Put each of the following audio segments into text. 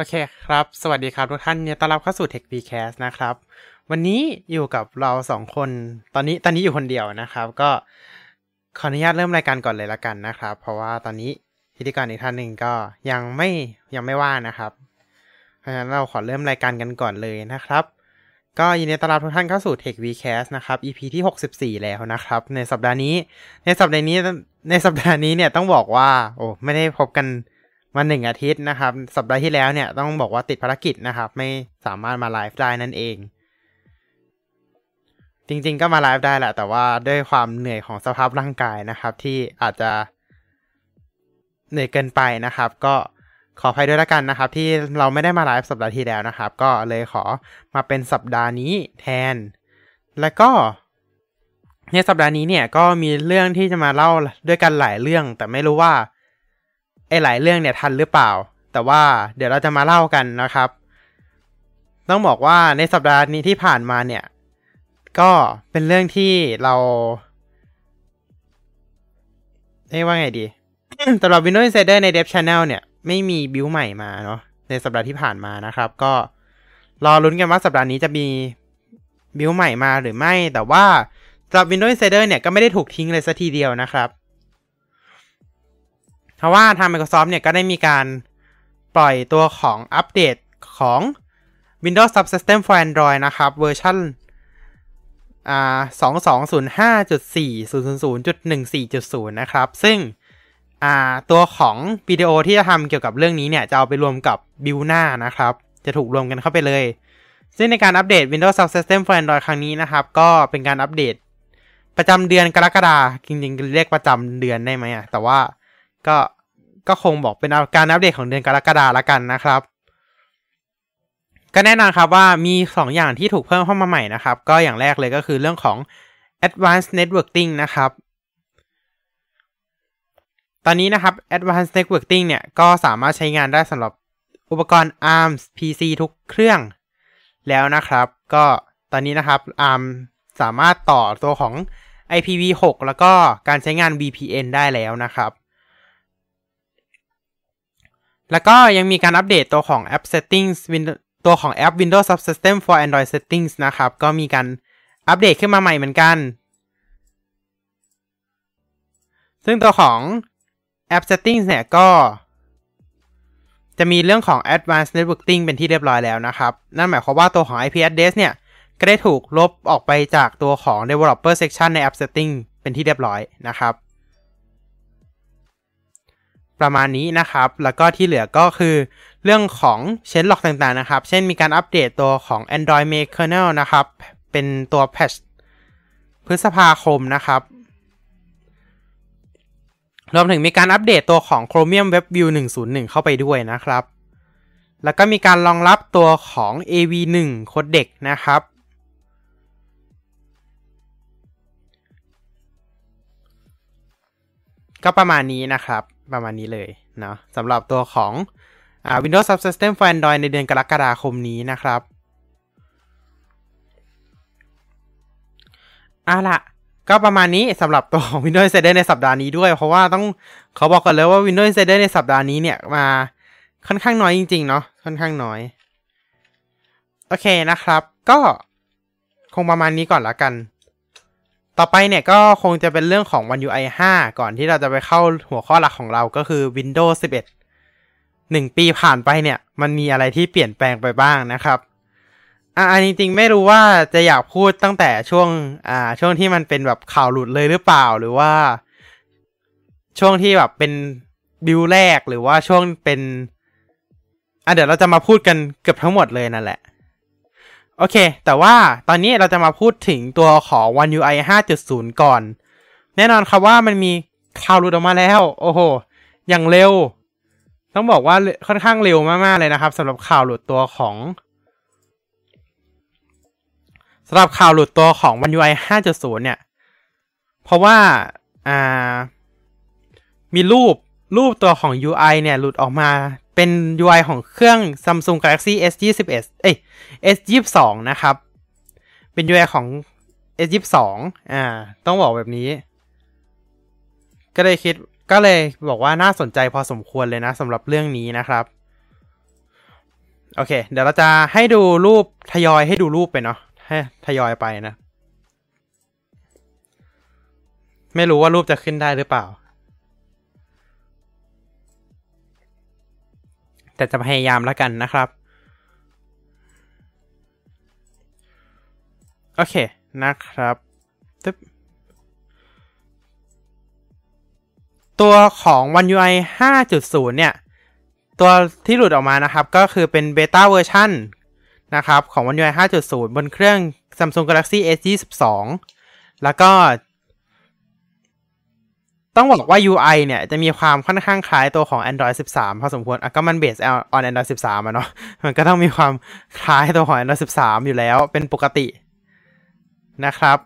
โอเคครับ สวัสดีครับทุกท่านเนี่ยต้อนรับเข้าสู่ Tech b c a s t นะครับ วันนี้อยู่กับเราสองคน ตอนนี้ตอนนี้อยู่คนเดียวนะครับ ก็ขออนุญาตเริ่มรายการก่อนเลยละกันนะครับ เพราะว่าตอนนี้พิธีกรอีกท่านหนึ่งก็ยังไม่ยังไม่ว่างนะครับเพราะฉะนั้นเราขอเริ่มรายการกันก่อนเลยนะครับ ก็ยินดีต้อนรับทุกท่านเข้าสู่ Tech v c a s t นะครับ EP ที่ 64 แล้วนะครับ ในสัปดาห์นี้ ในสัปดาห์นี้ในสัปดาห์นี้เนี่ยต้องบอกว่า โอ้ไม่ได้พบกัน มาหนึ่งอาทิตย์นะครับ สัปดาห์ที่แล้วเนี่ยต้องบอกว่าติดภารกิจนะครับ ไม่สามารถมาไลฟ์ได้นั่นเอง จริงๆก็มาไลฟ์ได้แหละ แต่ว่าด้วยความเหนื่อยของสภาพร่างกายนะครับ ที่อาจจะเหนื่อยเกินไปนะครับ ก็ขออภัยด้วยละกันนะครับ ที่เราไม่ได้มาไลฟ์สัปดาห์ที่แล้วนะครับ ก็เลยขอมาเป็นสัปดาห์นี้แทน แล้วก็ในสัปดาห์นี้เนี่ยก็มีเรื่องที่จะมาเล่าด้วยกันหลายเรื่อง แต่ไม่รู้ว่า ไอ้หลายเรื่องเนี่ยทันหรือเปล่า แต่ว่าเดี๋ยวเราจะมาเล่ากันนะครับ ต้องบอกว่าในสัปดาห์นี้ที่ผ่านมาเนี่ย ก็เป็นเรื่องที่เราเรียกว่าไงดีสำหรับ Windows Insider ใน Dev Channel เนี่ย ไม่มีบิวใหม่มาเนาะในสัปดาห์ที่ผ่านมานะครับ ก็รอลุ้นกันว่าสัปดาห์นี้จะมีบิวใหม่มาหรือไม่ แต่ว่าสำหรับ Windows Insider เนี่ยก็ไม่ได้ถูกทิ้งเลยสัทีเดียวนะครับ เพราะว่าทาง Microsoft เนี่ยก็ได้มีการปล่อยตัวของอัปเดตของ Windows Subsystem for Android นะครับเวอร์ชันอ่า2205.4.000.14.0 นะครับ ซึ่งอ่าตัวของวิดีโอที่จะทำเกี่ยวกับเรื่องนี้เนี่ย จะเอาไปรวมกับบิวหน้านะครับ จะถูกรวมกันเข้าไปเลย ซึ่งในการอัปเดต Windows Subsystem for Android ครั้งนี้นะครับ ก็เป็นการอัปเดตประจำเดือนกรกฎาคมจริงๆ เรียกประจำเดือนได้ไหมอะแต่ว่า ก็ก็คงบอกเป็นการอัปเดตของเดือนกรกฎาละกันนะครับ ก็แน่นอนครับว่ามี 2 อย่างที่ถูกเพิ่มเข้ามาใหม่นะครับ ก็อย่างแรกเลยก็คือเรื่องของ Advanced Networking นะครับ ตอนนี้นะครับ Advanced Networking เนี่ย ก็สามารถใช้งานได้สำหรับอุปกรณ์ ARM PC ทุกเครื่องแล้วนะครับ ก็ตอนนี้นะครับ ARM สามารถต่อตัวของ IPv6 แล้วก็การใช้งาน VPN ได้แล้วนะครับ แล้วก็ยังมีการอัปเดตตัวของ App Settings ตัวของแอป Windows Subsystem for Android Settings นะครับ ก็มีการอัปเดตขึ้นมาใหม่เหมือนกัน ซึ่งตัวของ App Settings เนี่ยก็ จะมีเรื่องของ Advanced Networking เป็นที่เรียบร้อยแล้วนะครับ นั่นหมายความว่าตัวของ IP address เนี่ย ก็ได้ถูกลบออกไปจากตัวของ developer section ใน app setting เป็นที่เรียบร้อยนะครับ ประมาณนี้นะครับ แล้วก็ที่เหลือก็คือเรื่องของเชนล็อกต่างๆนะครับ เช่นมีการอัปเดตตัวของ Android Make Kernel นะครับ เป็นตัวแพทชพฤษภาคมนะครับรวมถึงมีการอัปเดตตัวของ Chromium Web View 101 เข้าไปด้วยนะครับ แล้วก็มีการรองรับตัวของ AV1 Codec นะครับ ก็ประมาณนี้นะครับ ประมาณนี้เลยเนาะสำหรับตัวของอ่า Windows Subsystem for Android ในเดือนกรกฎาคมนี้นะครับอะละก็ประมาณนี้สำหรับตัวของ Windows Insider ในสัปดาห์นี้ด้วย เพราะว่าต้องเขาบอกกันเลยว่า Windows Insider ในสัปดาห์นี้เนี่ยมาค่อนข้างน้อยจริง ๆ เนาะค่อนข้างน้อย โอเคนะครับ ก็คงประมาณนี้ก่อนละกัน ต่อไปเนี่ยก็คงจะเป็นเรื่องของ One UI 5 ก่อนที่เราจะไปเข้าหัวข้อหลักของเราก็คือ Windows 11 1 ปีผ่านไปเนี่ย มันมีอะไรที่เปลี่ยนแปลงไปบ้างนะครับอ่าจริงๆไม่รู้ว่าจะอยากพูดตั้งแต่ช่วงอ่าช่วงที่มันเป็นแบบข่าวหลุดเลยหรือเปล่าหรือว่า ช่วงที่แบบเป็นบิวแรกหรือว่าช่วงเป็นอะเดี๋ยวเราจะมาพูดกันเกือบทั้งหมดเลยนั่นแหละ โอเค แต่ว่าตอนนี้เราจะมาพูดถึงตัวของ One UI 5.0 ก่อน แน่นอนครับว่ามันมีข่าวหลุดออกมาแล้ว โอ้โห อย่างเร็ว ต้องบอกว่าค่อนข้างเร็วมาก ๆ เลยนะครับสำหรับข่าวหลุดตัวของสำหรับข่าวหลุดตัวของ One UI 5.0 เนี่ย เพราะว่า อ่า มีรูปรูปตัวของ UI เนี่ย หลุดออกมา เป็น UI ของเครื่อง Samsung Galaxy S21 เอ้ย S22 นะครับ เป็น UI ของ S22 อ่า ต้องบอกแบบนี้ ก็เลยคิด ก็เลยบอกว่าน่าสนใจพอสมควรเลยนะสำหรับเรื่องนี้นะครับ โอเค เดี๋ยวเราจะให้ดูรูปทยอยให้ดูรูปไปเนาะ ให้ทยอยไปนะ ไม่รู้ว่ารูปจะขึ้นได้หรือเปล่า แต่จะพยายามแล้วกันนะครับ โอเคนะครับตึ๊บตัวของ One UI 5.0 เนี่ย ตัวที่หลุดออกมานะครับ ก็คือเป็น beta version นะครับ ของ One UI 5.0 บนเครื่อง Samsung Galaxy S22 แล้วก็ ต้องบอกว่า UI เนี่ยจะมีความค่อนข้างคล้ายตัวของ Android 13 พอสมควรอะก็มันเบส on Android 13อะเนาะมันก็ต้องมีความคล้ายตัวของ Android 13 อยู่แล้วเป็นปกตินะครับ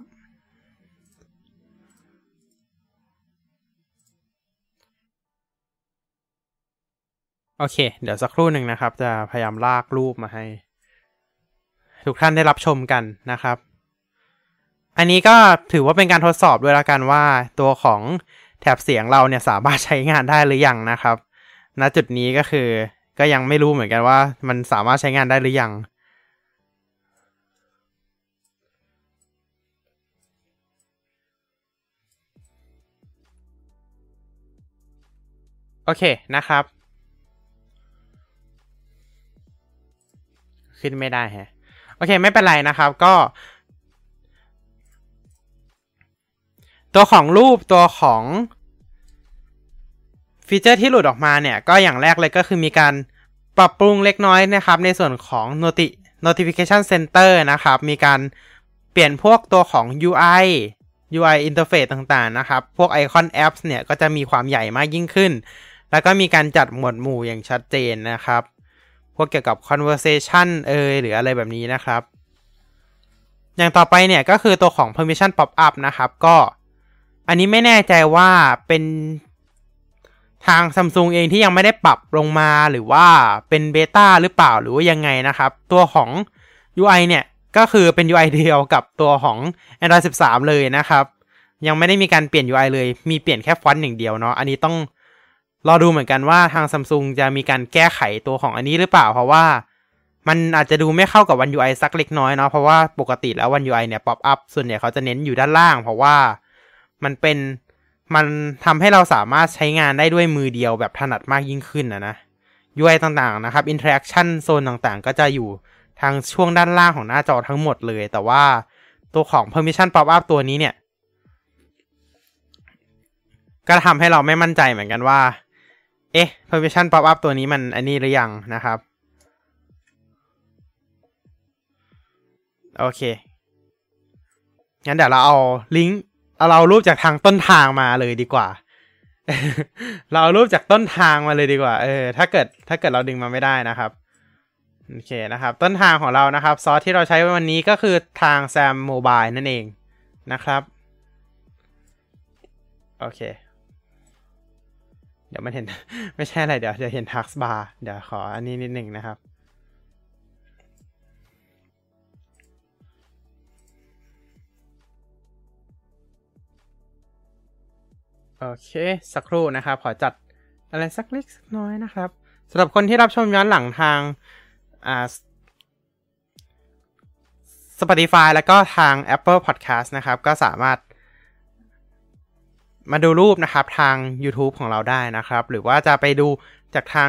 โอเค เดี๋ยวสักครู่หนึ่งนะครับ จะพยายามลากรูปมาให้ ทุกท่านได้รับชมกันนะครับ อันนี้ก็ถือว่าเป็นการทดสอบด้วยละกันว่าตัวของ แถบเสียงเราเนี่ยสามารถใช้งานได้หรือยังนะครับ ณจุดนี้ก็คือก็ยังไม่รู้เหมือนกันว่า มันสามารถใช้งานได้หรือยังโอเคนะครับ ขึ้นไม่ได้ฮะ โอเคไม่เป็นไรนะครับ ก็ ตัวของรูปตัวของฟีเจอร์ที่หลุดออกมาเนี่ย ก็อย่างแรกเลยก็คือมีการปรับปรุงเล็กน้อยนะครับ ในส่วนของ noti notification center นะครับ มีการเปลี่ยนพวกตัวของ UI UI interface ต่างๆ นะครับ พวกไอคอน apps เนี่ย ก็จะมีความใหญ่มากยิ่งขึ้น แล้วก็มีการจัดหมวดหมู่อย่างชัดเจนนะครับ พวกเกี่ยวกับ conversation เอยหรืออะไรแบบนี้นะครับ อย่างต่อไปเนี่ย ก็คือตัวของ permission pop up นะครับ ก็ อันนี้ไม่แน่ใจว่าเป็นทาง Samsung เองที่ยังไม่ได้ปรับลงมาหรือว่าเป็นเบต้าหรือเปล่าหรือว่ายังไงนะครับ ตัวของ UI เนี่ยก็คือเป็น UI เดียวกับตัวของ Android 13 เลยนะครับ ยังไม่ได้มีการเปลี่ยน UI เลย มีเปลี่ยนแค่ฟอนต์อย่างเดียวเนาะอันนี้ต้องรอดูเหมือนกันว่าทาง Samsung จะมีการแก้ไขตัวของอันนี้หรือเปล่า เพราะว่ามันอาจจะดูไม่เข้ากับวัน UI สักเล็กน้อยเนาะเพราะว่าปกติแล้ววัน UI เนี่ยป๊อปอัพส่วนใหญ่เขาจะเน้นอยู่ด้านล่าง เพราะว่า มันเป็นมันทำให้เราสามารถใช้งานได้ด้วยมือเดียวแบบถนัดมากยิ่งขึ้นนะนะ UI ต่างๆนะครับ Interaction โซนต่างๆ ก็จะอยู่ทางช่วงด้านล่างของหน้าจอทั้งหมดเลย แต่ว่าตัวของ Permission Pop Up ตัวนี้เนี่ย ก็ทำให้เราไม่มั่นใจเหมือนกันว่า เอ๊ะ Permission Pop Up ตัวนี้มันอันนี้หรือยังนะครับ โอเค งั้นเดี๋ยวเราเอาลิงก์ เอาเรารูปจากทางต้นทางมาเลยดีกว่า เราเอารูปจากต้นทางมาเลยดีกว่า เออ ถ้าเกิดถ้าเกิดเราดึงมาไม่ได้นะครับ โอเคนะครับ ต้นทางของเรานะครับ ซอสที่เราใช้วันนี้ก็คือทางแซมโมบายนั่นเองนะครับ โอเค เดี๋ยวมันเห็น ไม่ใช่อะไร เดี๋ยวจะเห็นทักบาร์เดี๋ยวขออันนี้นิดหนึ่งนะครับ โอเค สักครู่นะครับ ขอจัดอะไรสักเล็กสักน้อยนะครับสำหรับคนที่รับชมย้อนหลังทางอ่า Spotify แล้วก็ทาง Apple Podcast นะครับ ก็สามารถ มาดูรูปนะครับทาง YouTube ของเราได้นะครับ หรือว่าจะไปดูจากทาง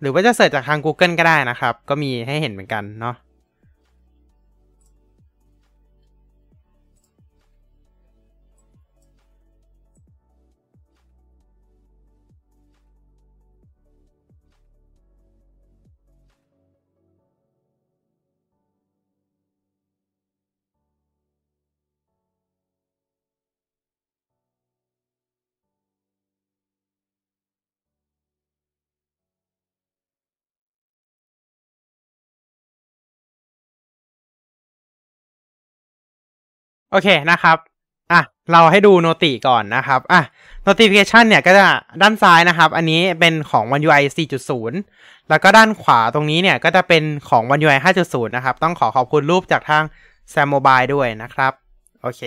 หรือว่าจะเสิร์ชจากทาง Google ก็ได้นะครับ ก็มีให้เห็นเหมือนกันเนาะ โอเคนะครับอะเราให้ดูโนติก่อนนะครับอะ notification เนี่ยก็จะด้านซ้ายนะครับ อันนี้เป็นของ One UI 4.0 แล้วก็ด้านขวาตรงนี้เนี่ยก็จะเป็นของ One UI 5.0 นะครับ ต้องขอขอบคุณรูปจากทาง Sam Mobile ด้วยนะครับ โอเค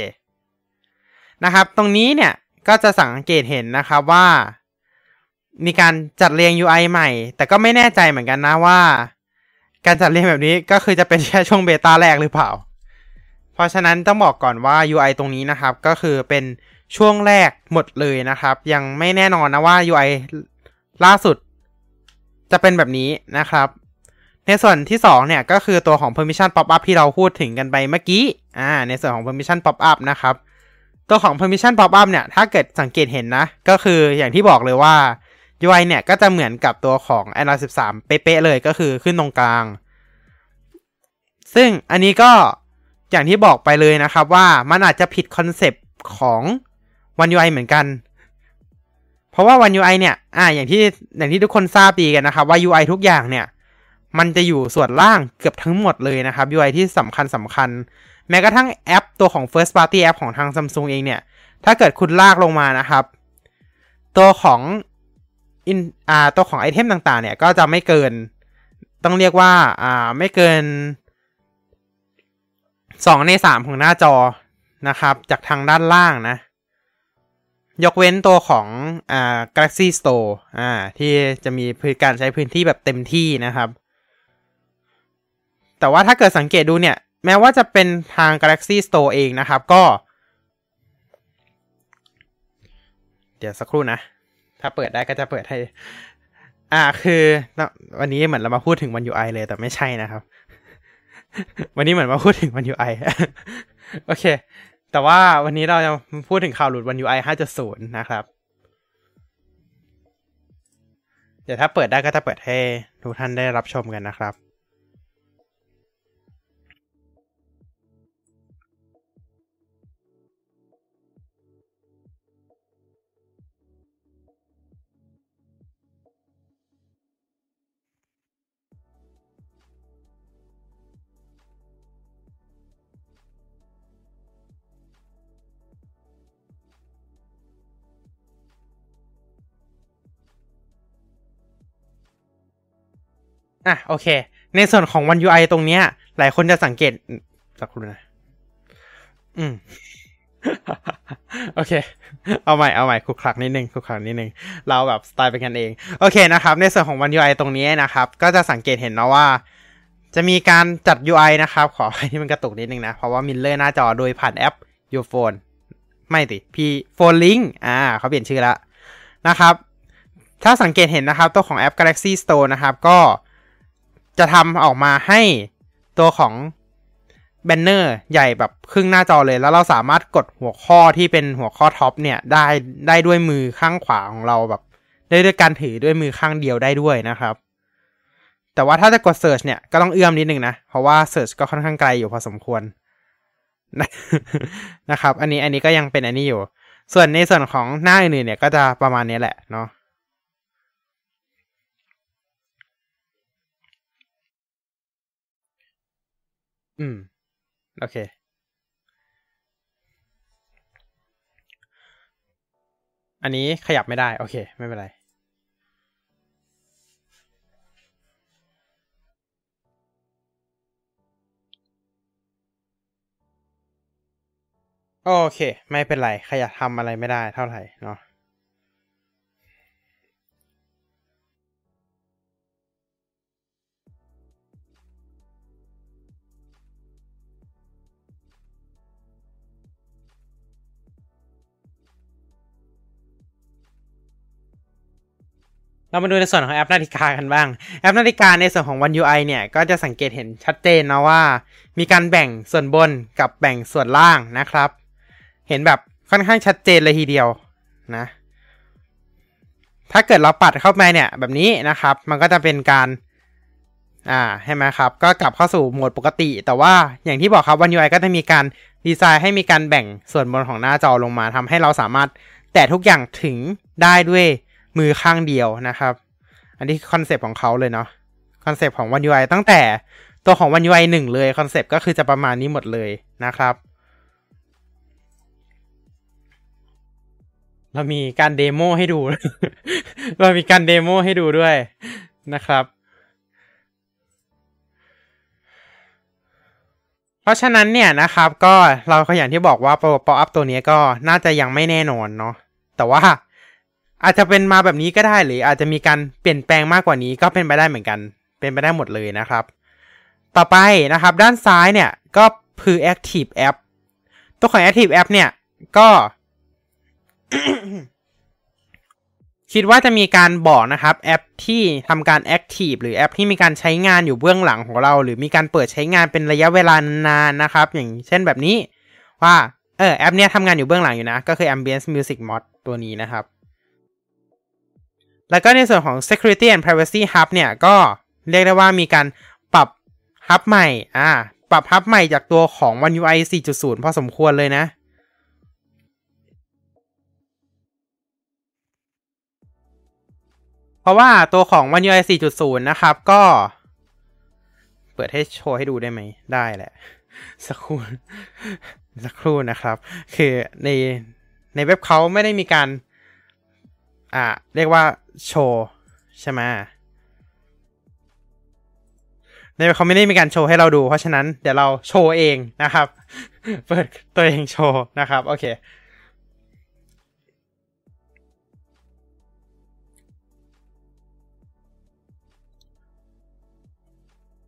นะครับ ตรงนี้เนี่ยก็จะสังเกตเห็นนะครับว่า มีการจัดเรียง UI ใหม่ แต่ก็ไม่แน่ใจเหมือนกันนะว่า การจัดเรียงแบบนี้ก็คือจะเป็นแค่ช่วงเบต้าแรกหรือเปล่า เพราะฉะนั้นต้องบอกก่อนว่า UI ตรงนี้นะครับ ก็คือเป็นช่วงแรกหมดเลยนะครับ ยังไม่แน่นอนนะว่า UI ล่าสุดจะเป็นแบบนี้นะครับ ในส่วนที่ 2 เนี่ย ก็คือตัวของ permission pop up ที่เราพูดถึงกันไปเมื่อกี้อ่าในส่วนของ permission pop up นะครับ ตัวของ permission pop up เนี่ย ถ้าเกิดสังเกตเห็นนะ ก็คืออย่างที่บอกเลยว่า UI เนี่ย ก็จะเหมือนกับตัวของ Android 13 เป๊ะๆเลยก็คือขึ้นตรงกลาง ซึ่งอันนี้ก็ อย่างที่บอกไปเลยนะครับว่ามันอาจจะผิด concept ของ One UI เหมือนกัน เพราะว่า One UI เนี่ย อ่า อย่างที่ อย่างที่ทุกคนทราบดีกันนะครับ ว่า UI ทุกอย่างเนี่ย มันจะอยู่ส่วนล่างเกือบทั้งหมดเลยนะครับ UI ที่สำคัญสำคัญ แม้กระทั่งแอปตัวของ first party app ของทาง Samsung เองเนี่ย ถ้าเกิดคุณลากลงมานะครับ ตัวของอินอ่าตัวของไอเทมต่างๆ เนี่ย ก็จะไม่เกิน ต้องเรียกว่า อ่า ไม่เกิน สองในสามของหน้าจอนะครับ จากทางด้านล่างนะ ยกเว้นตัวของอ่า Galaxy Store อ่าที่จะมีการใช้พื้นที่แบบเต็มที่นะครับ แต่ว่าถ้าเกิดสังเกตดูเนี่ย แม้ว่าจะเป็นทาง Galaxy Store เองนะครับก็ เดี๋ยวสักครู่นะ ถ้าเปิดได้ก็จะเปิดให้ อ่าคือวันนี้เหมือนเรามาพูดถึงวัน UI เลยแต่ไม่ใช่นะครับ วันนี้เหมือนมาพูดถึงวัน UI โอเค แต่ว่าวันนี้เราจะพูดถึงข่าวหลุดวัน UI 5.0 นะครับ เดี๋ยวถ้าเปิดได้ก็จะเปิดให้ทุกท่านได้รับชมกันนะครับ อะโอเค ในส่วนของ One UI ตรงเนี้ย หลายคนจะสังเกตสักครู่นะ อืม โอเค เอาใหม่เอาใหม่ขลุกขลักนิดนึงขลุกขลักนิดนึง เราแบบสไตล์เป็นกันเอง โอเคนะครับ ในส่วนของวัน UI ตรงนี้นะครับ ก็จะสังเกตเห็นนะว่า จะมีการจัด UI นะครับ ขอให้ที่มันกระตุกนิดนึงนะ เพราะว่า mirror หน้าจอโดยผ่านแอป Your Phone ไม่สิ Phone Link อ่าเขาเปลี่ยนชื่อแล้วนะครับ ถ้าสังเกตเห็นนะครับ ตัวของแอป Galaxy Store นะครับ ก็ จะทำออกมาให้ตัวของแบนเนอร์ใหญ่แบบครึ่งหน้าจอเลย แล้วเราสามารถกดหัวข้อที่เป็นหัวข้อ top เนี่ยได้ได้ด้วยมือข้างขวาของเราแบบได้ด้วยการถือด้วยมือข้างเดียวได้ด้วยนะครับ แต่ว่าถ้าจะกด Search เนี่ยก็ต้องเอื้อมนิดนึงนะ เพราะว่า Search ก็ค่อนข้างไกลอยู่พอสมควรนะครับ อันนี้อันนี้ก็ยังเป็นอันนี้อยู่ ส่วนในส่วนของหน้าอื่นๆเนี่ยก็จะประมาณนี้แหละเนาะ อืม โอเค อันนี้ขยับไม่ได้ โอเค ไม่เป็นไร โอเค ไม่เป็นไร ขยับทำอะไรไม่ได้เท่าไหร่เนาะ เรามาดูในส่วนของแอปนาฬิกากันบ้าง แอปนาฬิกาในส่วนของ One UI เนี่ย ก็จะสังเกตเห็นชัดเจนนะว่า มีการแบ่งส่วนบนกับแบ่งส่วนล่างนะครับ เห็นแบบค่อนข้างชัดเจนเลยทีเดียวนะ ถ้าเกิดเราปัดเข้าไปเนี่ยแบบนี้นะครับ มันก็จะเป็นการ อ่าใช่ไหมครับ ก็กลับเข้าสู่โหมดปกติ แต่ว่าอย่างที่บอกครับ One UI ก็จะมีการดีไซน์ให้มีการแบ่งส่วนบนของหน้าจอลงมาทำให้เราสามารถแตะทุกอย่างถึงได้ด้วย มือข้างเดียวนะครับ อันนี้คอนเซปต์ของเขาเลยเนาะคอนเซปต์ของ One UI ตั้งแต่ตัวของ One UI 1 เลยคอนเซปต์ก็คือจะประมาณนี้หมดเลยนะครับ เรามีการ demo ให้ดู เรามีการ demo ให้ดูด้วยนะครับ เพราะฉะนั้นเนี่ยนะครับก็เราก็อย่างที่บอกว่า Pop Up ตัวนี้ก็น่าจะยังไม่แน่นอนเนาะแต่ว่า อาจจะเป็นมาแบบนี้ก็ได้หรืออาจจะมีการเปลี่ยนแปลงมากกว่านี้ก็เป็นไปได้เหมือนกัน เป็นไปได้หมดเลยนะครับ ต่อไปนะครับ ด้านซ้ายเนี่ยก็คือ Active App ตัวของ Active App เนี่ยก็ คิดว่าจะมีการบอกนะครับแอปที่ทำการ Active หรือแอปที่มีการใช้งานอยู่เบื้องหลังของเรา หรือมีการเปิดใช้งานเป็นระยะเวลานานนะครับ อย่างเช่นแบบนี้ว่าเออแอปเนี้ยทำงานอยู่เบื้องหลังอยู่นะ ก็คือ Ambience Music Mod ตัวนี้นะครับ แล้วก็ในส่วนของ Security and Privacy Hub เนี่ยก็เรียกได้ว่ามีการปรับฮับใหม่ อ่า ปรับฮับใหม่จากตัวของ One UI 4.0 พอสมควรเลยนะ เพราะว่าตัวของ One UI 4.0 นะครับก็ เปิดให้โชว์ให้ดูได้ไหม ได้แหละ สักครู่ สักครู่นะครับ คือในในเว็บเขาไม่ได้มีการ อ่าเรียกว่าโชว์ใช่ไหมในเขาไม่ได้มีการโชว์ให้เราดู เพราะฉะนั้นเดี๋ยวเราโชว์เองนะครับ เปิดตัวเองโชว์นะครับ โอเค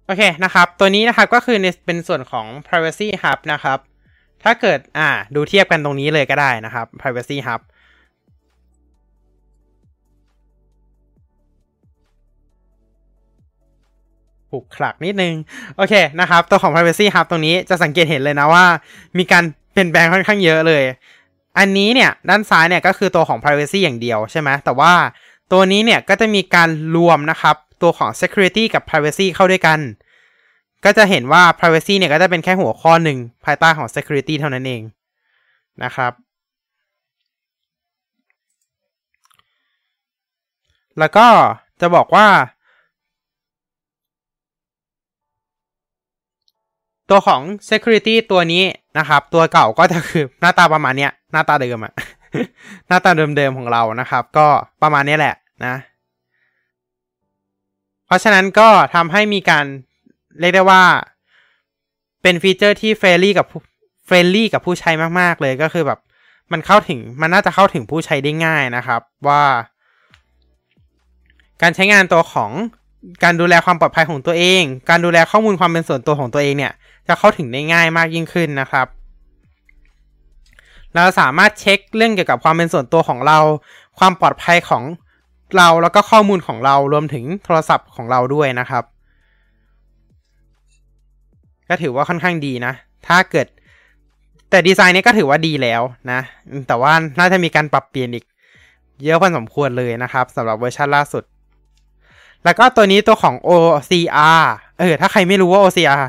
โอเคนะครับ ตัวนี้นะครับก็คือในเป็นส่วนของ privacy hub นะครับ ถ้าเกิดอ่าดูเทียบกันตรงนี้เลยก็ได้นะครับ privacy hub ผูกขลักนิดนึง โอเคนะครับ ตัวของ privacy hub ตรงนี้จะสังเกตเห็นเลยนะว่า มีการเปลี่ยนแปลงค่อนข้างเยอะเลย อันนี้เนี่ยด้านซ้ายเนี่ยก็คือตัวของ privacy อย่างเดียวใช่ไหมแต่ว่าตัวนี้เนี่ยก็จะมีการรวมนะครับ ตัวของ security กับ privacy เข้าด้วยกัน ก็จะเห็นว่า privacy เนี่ยก็จะเป็นแค่หัวข้อหนึ่งภายใต้ของ security เท่านั้นเองนะครับ แล้วก็จะบอกว่า ตัวของ security ตัวนี้นะครับ ตัวเก่าก็จะคือหน้าตาประมาณเนี้ย หน้าตาเดิมอะหน้าตาเดิมๆของเรานะครับ ก็ประมาณนี้แหละนะ เพราะฉะนั้นก็ทำให้มีการเรียกได้ว่า เป็นฟีเจอร์ที่ friendly กับ friendly กับผู้ใช้มากๆเลยก็คือแบบ มันเข้าถึงมันน่าจะเข้าถึงผู้ใช้ได้ง่ายนะครับ ว่า การใช้งานตัวของการดูแลความปลอดภัยของตัวเอง การดูแลข้อมูลความเป็นส่วนตัวของตัวเองเนี่ย จะเข้าถึงได้ง่ายมากยิ่งขึ้นนะครับ เราสามารถเช็คเรื่องเกี่ยวกับความเป็นส่วนตัวของเรา ความปลอดภัยของเราแล้วก็ข้อมูลของเรารวมถึงโทรศัพท์ของเราด้วยนะครับ ก็ถือว่าค่อนข้างดีนะ ถ้าเกิด แต่ดีไซน์นี้ก็ถือว่าดีแล้วนะ แต่ว่าน่าจะมีการปรับเปลี่ยนอีก เยอะพอสมควรเลยนะครับสำหรับเวอร์ชันล่าสุด แล้วก็ตัวนี้ตัวของ OCR เออถ้าใครไม่รู้ว่า OCR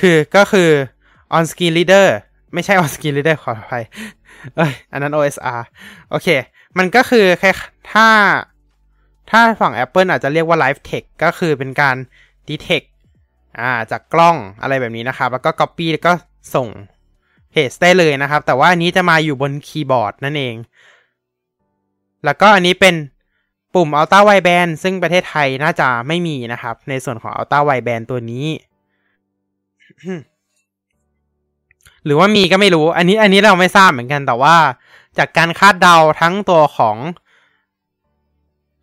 คือก็คือ on screen reader ไม่ใช่ on screen reader ขออภัยเอ้ยอันนั้น OSR โอเค มันก็คือแค่ถ้า ถ้าฝั่ง Apple อาจจะเรียกว่า Live Text ก็คือเป็นการ detect อ่าจากกล้องอะไรแบบนี้นะครับ แล้วก็ copy แล้วก็ส่งเพจได้เลยนะครับ แต่ว่าอันนี้จะมาอยู่บนคีย์บอร์ดนั่นเอง แล้วก็อันนี้เป็นปุ่ม Ultra Wideband ซึ่งประเทศไทยน่าจะไม่มีนะครับ ในส่วนของ Ultra Wideband ตัวนี้ หรือว่ามีก็ไม่รู้ อันนี้อันนี้เราไม่ทราบเหมือนกัน แต่ว่าจากการคาดเดาทั้งตัวของ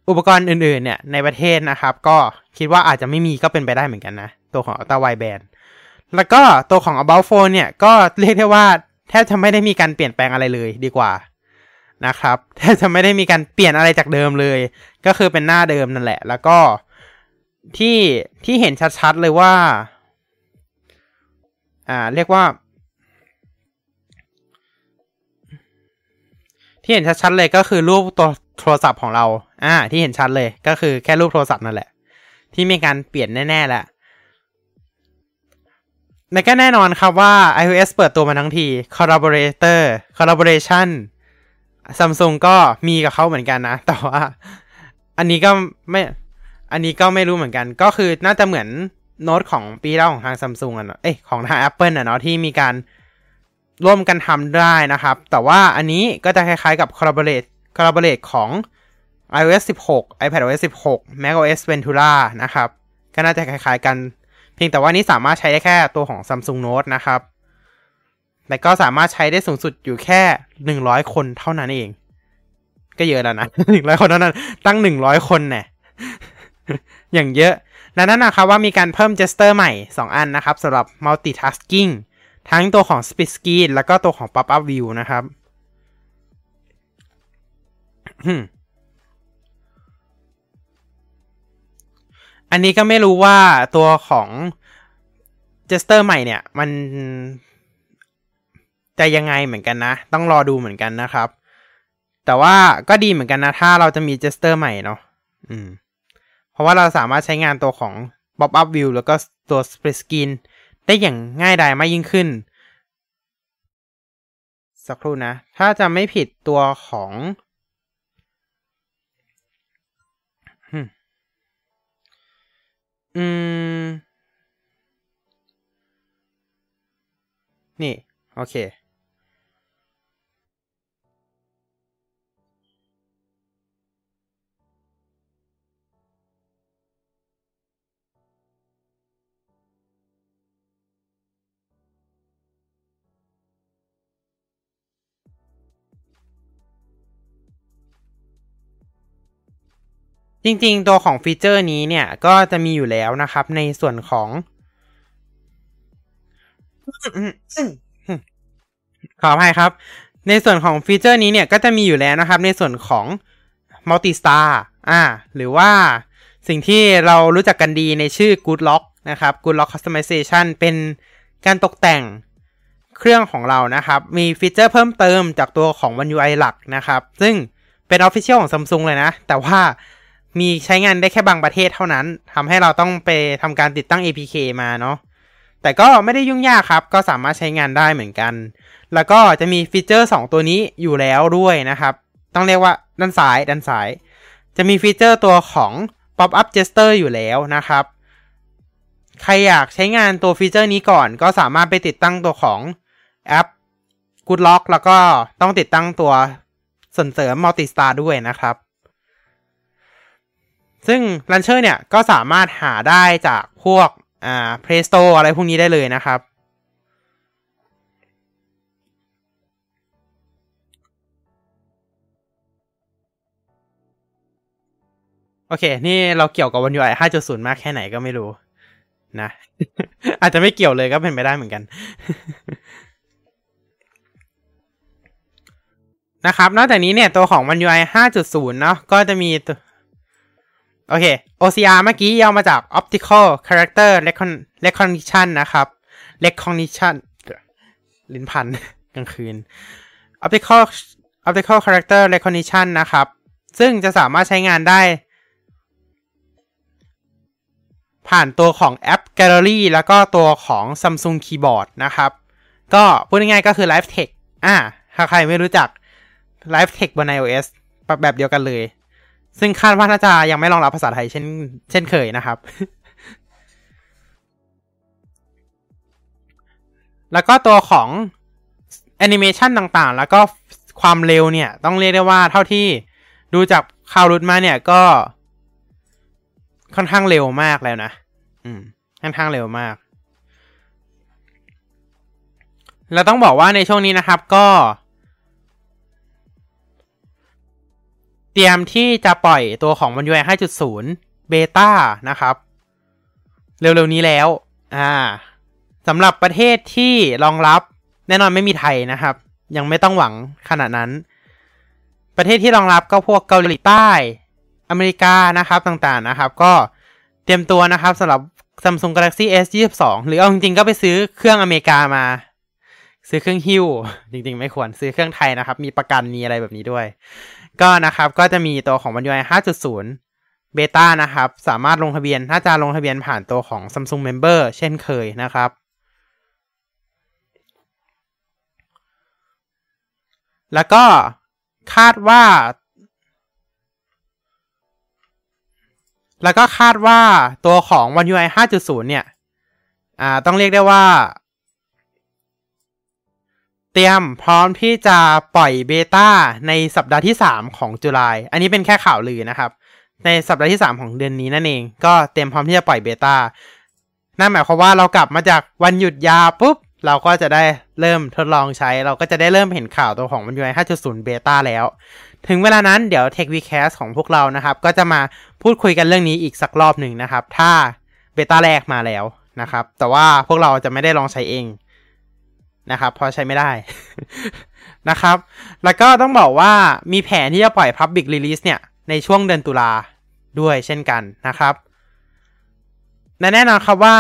อุปกรณ์อื่นๆ เนี่ยในประเทศนะครับ ก็คิดว่าอาจจะไม่มีก็เป็นไปได้เหมือนกันนะ ตัวของ Ultra Wideband แล้วก็ตัวของ About Phone เนี่ย ก็เรียกได้ว่าแทบจะไม่ได้มีการเปลี่ยนแปลงอะไรเลยดีกว่านะครับแทบจะไม่ได้มีการเปลี่ยนอะไรจากเดิมเลย ก็คือเป็นหน้าเดิมนั่นแหละ แล้วก็ที่ที่เห็นชัดๆเลยว่า อ่าเรียกว่า ที่เห็นชัดๆเลยก็คือรูปตัวโทรศัพท์ของเรา อ่า ที่เห็นชัดเลยก็คือแค่รูปโทรศัพท์นั่นแหละ ที่มีการเปลี่ยนแน่ๆแหละและก็แน่นอนครับว่า iOS เปิดตัวมาทั้งที collaborator collaboration ซัมซุงก็มีกับเขาเหมือนกันนะ แต่ว่า อันนี้ก็ไม่ อันนี้ก็ไม่รู้เหมือนกัน ก็คือน่าจะเหมือน โน้ตของปีแล้วของทางซัมซุงอะเนาะเอ้ยของทาง Apple อะเนาะที่มีการร่วมกันทำได้นะครับ แต่ว่าอันนี้ก็จะคล้ายๆกับ collaborate collaborate ของ iOS 16 iPadOS 16 macOS Ventura นะครับ ก็น่าจะคล้ายๆกัน เพียงแต่ว่านี้สามารถใช้ได้แค่ตัวของ Samsung Note นะครับ แต่ก็สามารถใช้ได้สูงสุดอยู่แค่หนึ่งร้อยคนเท่านั้นเอง ก็เยอะแล้วนะหนึ่งร้อยคนเท่านั้น ตั้งหนึ่งร้อยคนเนี่ยอย่างเยอะ และนั่นนะครับว่ามีการเพิ่ม gesture ใหม่ 2 อันนะครับสำหรับ multitasking ทั้งตัวของ split screen แล้วก็ตัวของ pop up view นะครับอันนี้ก็ไม่รู้ว่าตัวของ gesture ใหม่เนี่ย มันจะยังไงเหมือนกันนะ ต้องรอดูเหมือนกันนะครับ แต่ว่าก็ดีเหมือนกันนะ ถ้าเราจะมี gesture ใหม่เนาะอืม ราะว่าเราสามารถใช้งานตัวของ pop up view แล้วก็ตัว split screen ได้อย่างง่ายดายมากยิ่งขึ้น สักครู่นะ ถ้าจะไม่ผิดตัวของ อืม นี่ โอเค จริงๆ ตัวของฟีเจอร์นี้เนี่ย ก็จะมีอยู่แล้วนะครับ ในส่วนของ ขออภัยครับ ในส่วนของฟีเจอร์นี้เนี่ย ก็จะมีอยู่แล้วนะครับ ในส่วนของ Multi Star อ่า หรือว่าสิ่งที่เรารู้จักกันดีในชื่อ Good Lock นะครับ Good Lock Customization เป็นการตกแต่งเครื่องของเรานะครับ มีฟีเจอร์เพิ่มเติมจากตัวของ One UI หลักนะครับ ซึ่งเป็น Official ของ Samsung เลยนะ แต่ว่า มีใช้งานได้แค่บางประเทศเท่านั้นทำให้เราต้องไปทำการติดตั้ง APK มาเนาะแต่ก็ไม่ได้ยุ่งยากครับ ก็สามารถใช้งานได้เหมือนกัน แล้วก็จะมีฟีเจอร์ 2 ตัวนี้อยู่แล้วด้วยนะครับ ต้องเรียกว่าด้านซ้ายด้านซ้าย จะมีฟีเจอร์ตัวของ Pop Up Gesture อยู่แล้วนะครับ ใครอยากใช้งานตัวฟีเจอร์นี้ก่อน ก็สามารถไปติดตั้งตัวของแอป Good Lock แล้วก็ต้องติดตั้งตัวส่วนเสริม Multi Star ด้วยนะครับ ซึ่ง Launcher เนี่ยก็สามารถหาได้จากพวกอ่า Play Store อะไรพวกนี้ได้เลยนะครับ โอเค นี่เราเกี่ยวกับวัน UI 5.0 มากแค่ไหนก็ไม่รู้นะ อาจจะไม่เกี่ยวเลยก็เป็นไปได้เหมือนกันนะครับ นอกจากนี้เนี่ยตัวของ One UI 5.0 เนาะก็จะมี โอเค OCR เมื่อกี้ย่อมาจาก Optical Character Recognition นะครับ Recognition ลิ้นพันกลางคืน Optical Optical Character Recognition นะครับ ซึ่งจะสามารถใช้งานได้ ผ่านตัวของแอป Gallery แล้วก็ตัวของ Samsung Keyboard นะครับ ก็พูดง่ายๆก็คือ Live Text อ่าถ้าใครไม่รู้จัก Live Text บน iOS แบบเดียวกันเลย ซึ่งคาดว่าน่าจะยังไม่รองรับภาษาไทยเช่น เช่นเคยนะครับ แล้วก็ตัวของแอนิเมชันต่างๆ แล้วก็ความเร็วเนี่ย ต้องเรียกได้ว่าเท่าที่ดูจากข่าวรุดมาเนี่ยก็ค่อนข้างเร็วมากแล้วนะ อืม ค่อนข้างเร็วมาก แล้วต้องบอกว่าในช่วงนี้นะครับ ก็ เตรียมที่จะปล่อยตัวของ One UI 5.0 เบต้านะครับ เร็วๆนี้แล้ว อ่าสำหรับประเทศที่รองรับแน่นอนไม่มีไทยนะครับ ยังไม่ต้องหวังขนาดนั้น ประเทศที่รองรับก็พวกเกาหลีใต้ อเมริกานะครับต่างๆนะครับ ก็เตรียมตัวนะครับสำหรับ Samsung Galaxy S 22หรือเอาจริงๆก็ไปซื้อเครื่องอเมริกามา ซื้อเครื่องฮิวจริงๆ ไม่ควรซื้อเครื่องไทยนะครับ มีประกันมีอะไรแบบนี้ด้วย ก็นะครับก็จะมีตัวของ One UI 5.0 เบต้านะครับ สามารถลงทะเบียนถ้าจะลงทะเบียนผ่านตัวของ Samsung Member เช่นเคยนะครับ แล้วก็คาดว่า แล้วก็คาดว่าตัวของ One UI 5.0 เนี่ย อ่า ต้องเรียกได้ว่า เตรียมพร้อมที่จะปล่อยเบต้าในสัปดาห์ที่ 3 ของจุลาย อันนี้เป็นแค่ข่าวลือนะครับ ในสัปดาห์ที่ 3 ของเดือนนี้นั่นเอง ก็เตรียมพร้อมที่จะปล่อยเบต้า นั่นหมายความว่าเรากลับมาจากวันหยุดยาปุ๊บ เราก็จะได้เริ่มทดลองใช้ เราก็จะได้เริ่มเห็นข่าวตัวของมันยูไอ5.0 เบต้าแล้ว ถึงเวลานั้นเดี๋ยว Tech w e c a s t ของพวกเรานะครับ ก็จะมาพูดคุยกันเรื่องนี้อีกสักรอบหนึ่งนะครับ ถ้าเบต้าแรกมาแล้วนะครับ แต่ว่าพวกเราจะไม่ได้ลองใช้เอง นะครับเพราะใช้ไม่ได้นะครับ แล้วก็ต้องบอกว่ามีแผนที่จะปล่อย Public Release เนี่ย ในช่วงเดือนตุลาด้วยเช่นกันนะครับและแน่นอนครับว่า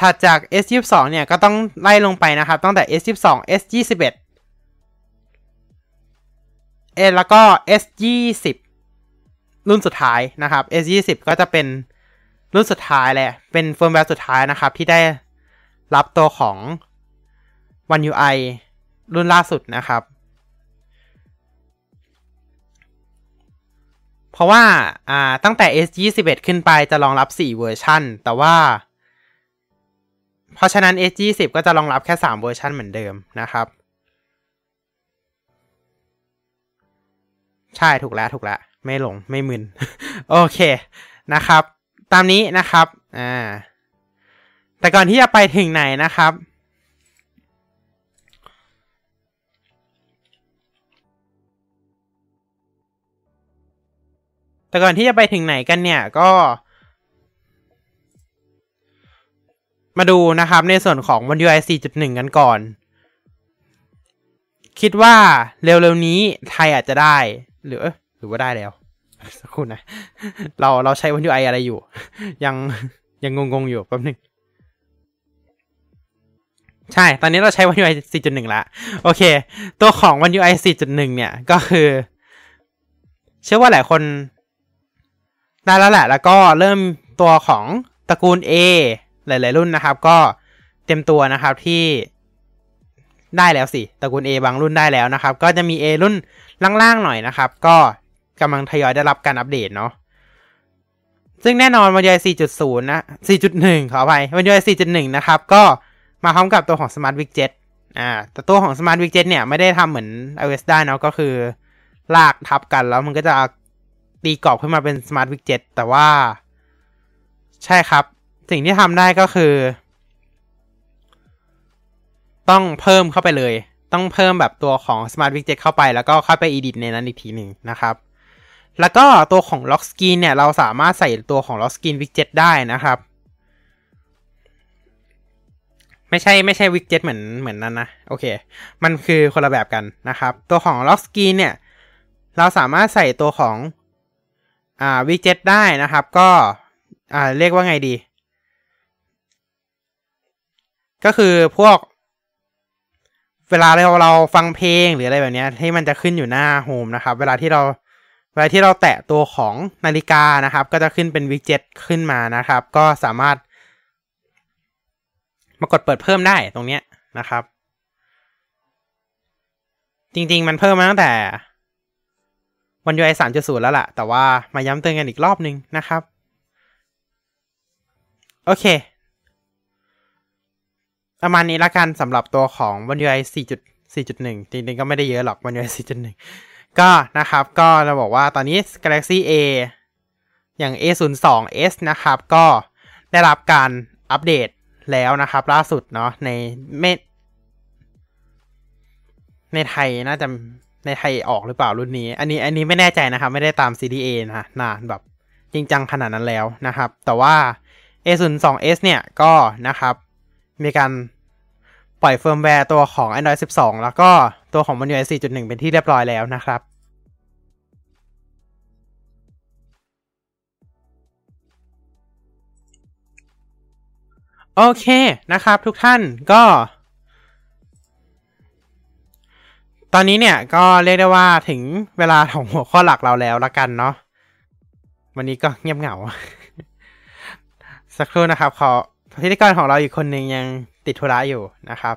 ถัดจาก S22 เนี่ยก็ต้องไล่ลงไปนะครับ ตั้งแต่ S22 S21 เอแล้วก็ S20 รุ่นสุดท้ายนะครับ S20 ก็จะเป็นรุ่นสุดท้ายแหละ เป็นเฟิร์มแวร์สุดท้ายนะครับ ที่ได้รับตัวของ One UI รุ่นล่าสุดนะครับ เพราะว่าอ่าตั้งแต่ S21 ขึ้นไปจะรองรับ 4 เวอร์ชันแต่ว่า เพราะฉะนั้น S20 ก็จะรองรับแค่ 3 เวอร์ชันเหมือนเดิมนะครับ ใช่ถูกแล้วถูกแล้ว ไม่หลง ไม่มึน โอเคนะครับ ตามนี้นะครับอ่าแต่ก่อนที่จะไปถึงไหนนะครับ แต่ก่อนที่จะไปถึงไหนกันเนี่ยก็ มาดูนะครับในส่วนของ One UI 4.1 กันก่อน คิดว่าเร็วๆนี้ไทยอาจจะได้ หรือหรือว่าได้แล้วสักครู่นะ เราเราใช้ One UI อะไรอยู่ ยังยังงงๆอยู่แป๊บนึงใช่ ตอนนี้เราใช้ One UI 4.1 แล้ว โอเค ตัวของ One UI 4.1 เนี่ย ก็คือ เชื่อว่าหลายคน ได้แล้วแหละ แล้วก็เริ่มตัวของตระกูล A หลาย ๆ รุ่นนะครับ ก็เต็มตัวนะครับที่ได้แล้วสิตระกูล A บางรุ่นได้แล้วนะครับ ก็จะมี A รุ่นล่างๆหน่อยนะครับ ก็กำลังทยอยได้รับการอัปเดตเนาะซึ่งแน่นอนวันยอย4.0 นะ 4.1 ขออภัยวันยอย4.1 นะครับ ก็มาพร้อมกับตัวของ Smart Widget อ่า แต่ตัวของ Smart Widget เนี่ย ไม่ได้ทำเหมือน iOS ได้เนาะ ก็คือ ลากทับกันแล้วมันก็จะ ตีกรอบขึ้นมาเป็น Smart Widget แต่ว่า ใช่ครับ สิ่งที่ทำได้ก็คือ ต้องเพิ่มเข้าไปเลย ต้องเพิ่มแบบตัวของ Smart Widget เข้าไปแล้วก็เข้าไป edit ในนั้นอีกทีหนึ่งนะครับ แล้วก็ตัวของ Lock Screen เนี่ย เราสามารถใส่ตัวของ Lock Screen Widget ได้นะครับ ไม่ใช่ไม่ใช่ Widget เหมือนเหมือนนั้นนะ โอเค มันคือคนละแบบกันนะครับ ตัวของ Lock Screen เนี่ยเราสามารถใส่ตัวของ อ่า Widget ได้นะครับก็อ่าเรียกว่าไงดี ก็คือพวก เวลาเราเราฟังเพลงหรืออะไรแบบนี้ที่มันจะขึ้นอยู่หน้าโฮมนะครับ เวลาที่เราเวลาที่เราแตะตัวของนาฬิกานะครับ ก็จะขึ้นเป็นวิกเจ็ตขึ้นมานะครับ ก็สามารถ มากดเปิดเพิ่มได้ตรงเนี้ยนะครับ จริง ๆ มันเพิ่มมาตั้งแต่ วันยูไอสามจุดศูนย์แล้วล่ะ แต่ว่ามาย้ำเตือนกันอีกรอบนึงนะครับ โอเค ประมาณนี้ละกันสำหรับตัวของ One UI 4.4.1 จริงๆก็ไม่ได้เยอะหรอก One UI 4.1 ก็นะครับ ก็เราบอกว่าตอนนี้ Galaxy A อย่าง A02s นะครับ ก็ได้รับการอัปเดตแล้วนะครับ ล่าสุดเนาะในเมในไทยน่าจะ ในไทยออกหรือเปล่ารุ่นนี้ อันนี้อันนี้ไม่แน่ใจนะครับ ไม่ได้ตาม CDA นะนานแบบจริงจังขนาดนั้นแล้วนะครับ แต่ว่า A02s เนี่ยก็นะครับมีการปล่อยเฟิร์มแวร์ตัวของ Android 12 แล้วก็ตัวของ One UI 4.1 เป็นที่เรียบร้อยแล้วนะครับโอเคนะครับทุกท่านก็ ตอนนี้เนี่ยก็เรียกได้ว่าถึงเวลาของหัวข้อหลักเราแล้วละกันเนาะวันนี้ก็เงียบเหงา สักครู่นะครับ ขอพิธีกรของเราอีกคนหนึ่งยังติดธุระอยู่นะครับ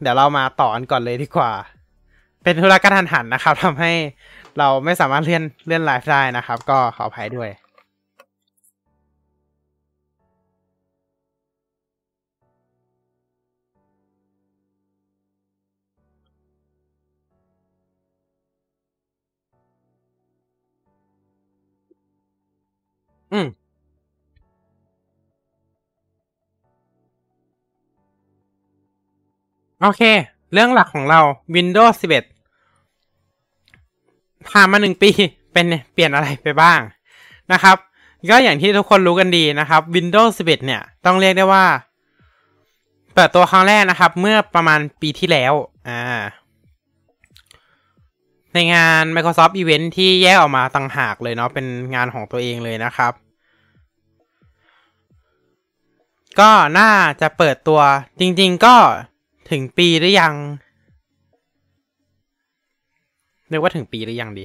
เดี๋ยวเรามาต่อกันก่อนเลยดีกว่า เป็นธุระกระทันหันนะครับทำให้เราไม่สามารถเลื่อนเลื่อนไลฟ์ได้นะครับ ก็ขออภัยด้วย อืมโอเค เรื่องหลักของเรา Windows 11 ผ่านมาหนึ่งปี เป็นเปลี่ยนอะไรไปบ้างนะครับ ก็อย่างที่ทุกคนรู้กันดีนะครับ Windows 11 เนี่ย ต้องเรียกได้ว่า เปิดตัวครั้งแรกนะครับ เมื่อประมาณปีที่แล้ว อ่า ในงาน Microsoft Event ที่แยกออกมาต่างหากเลยเนาะเป็นงานของตัวเองเลยนะครับ ก็น่าจะเปิดตัวจริง ๆ ก็ถึงปีหรือยังเรียกว่าถึงปีหรือยังดี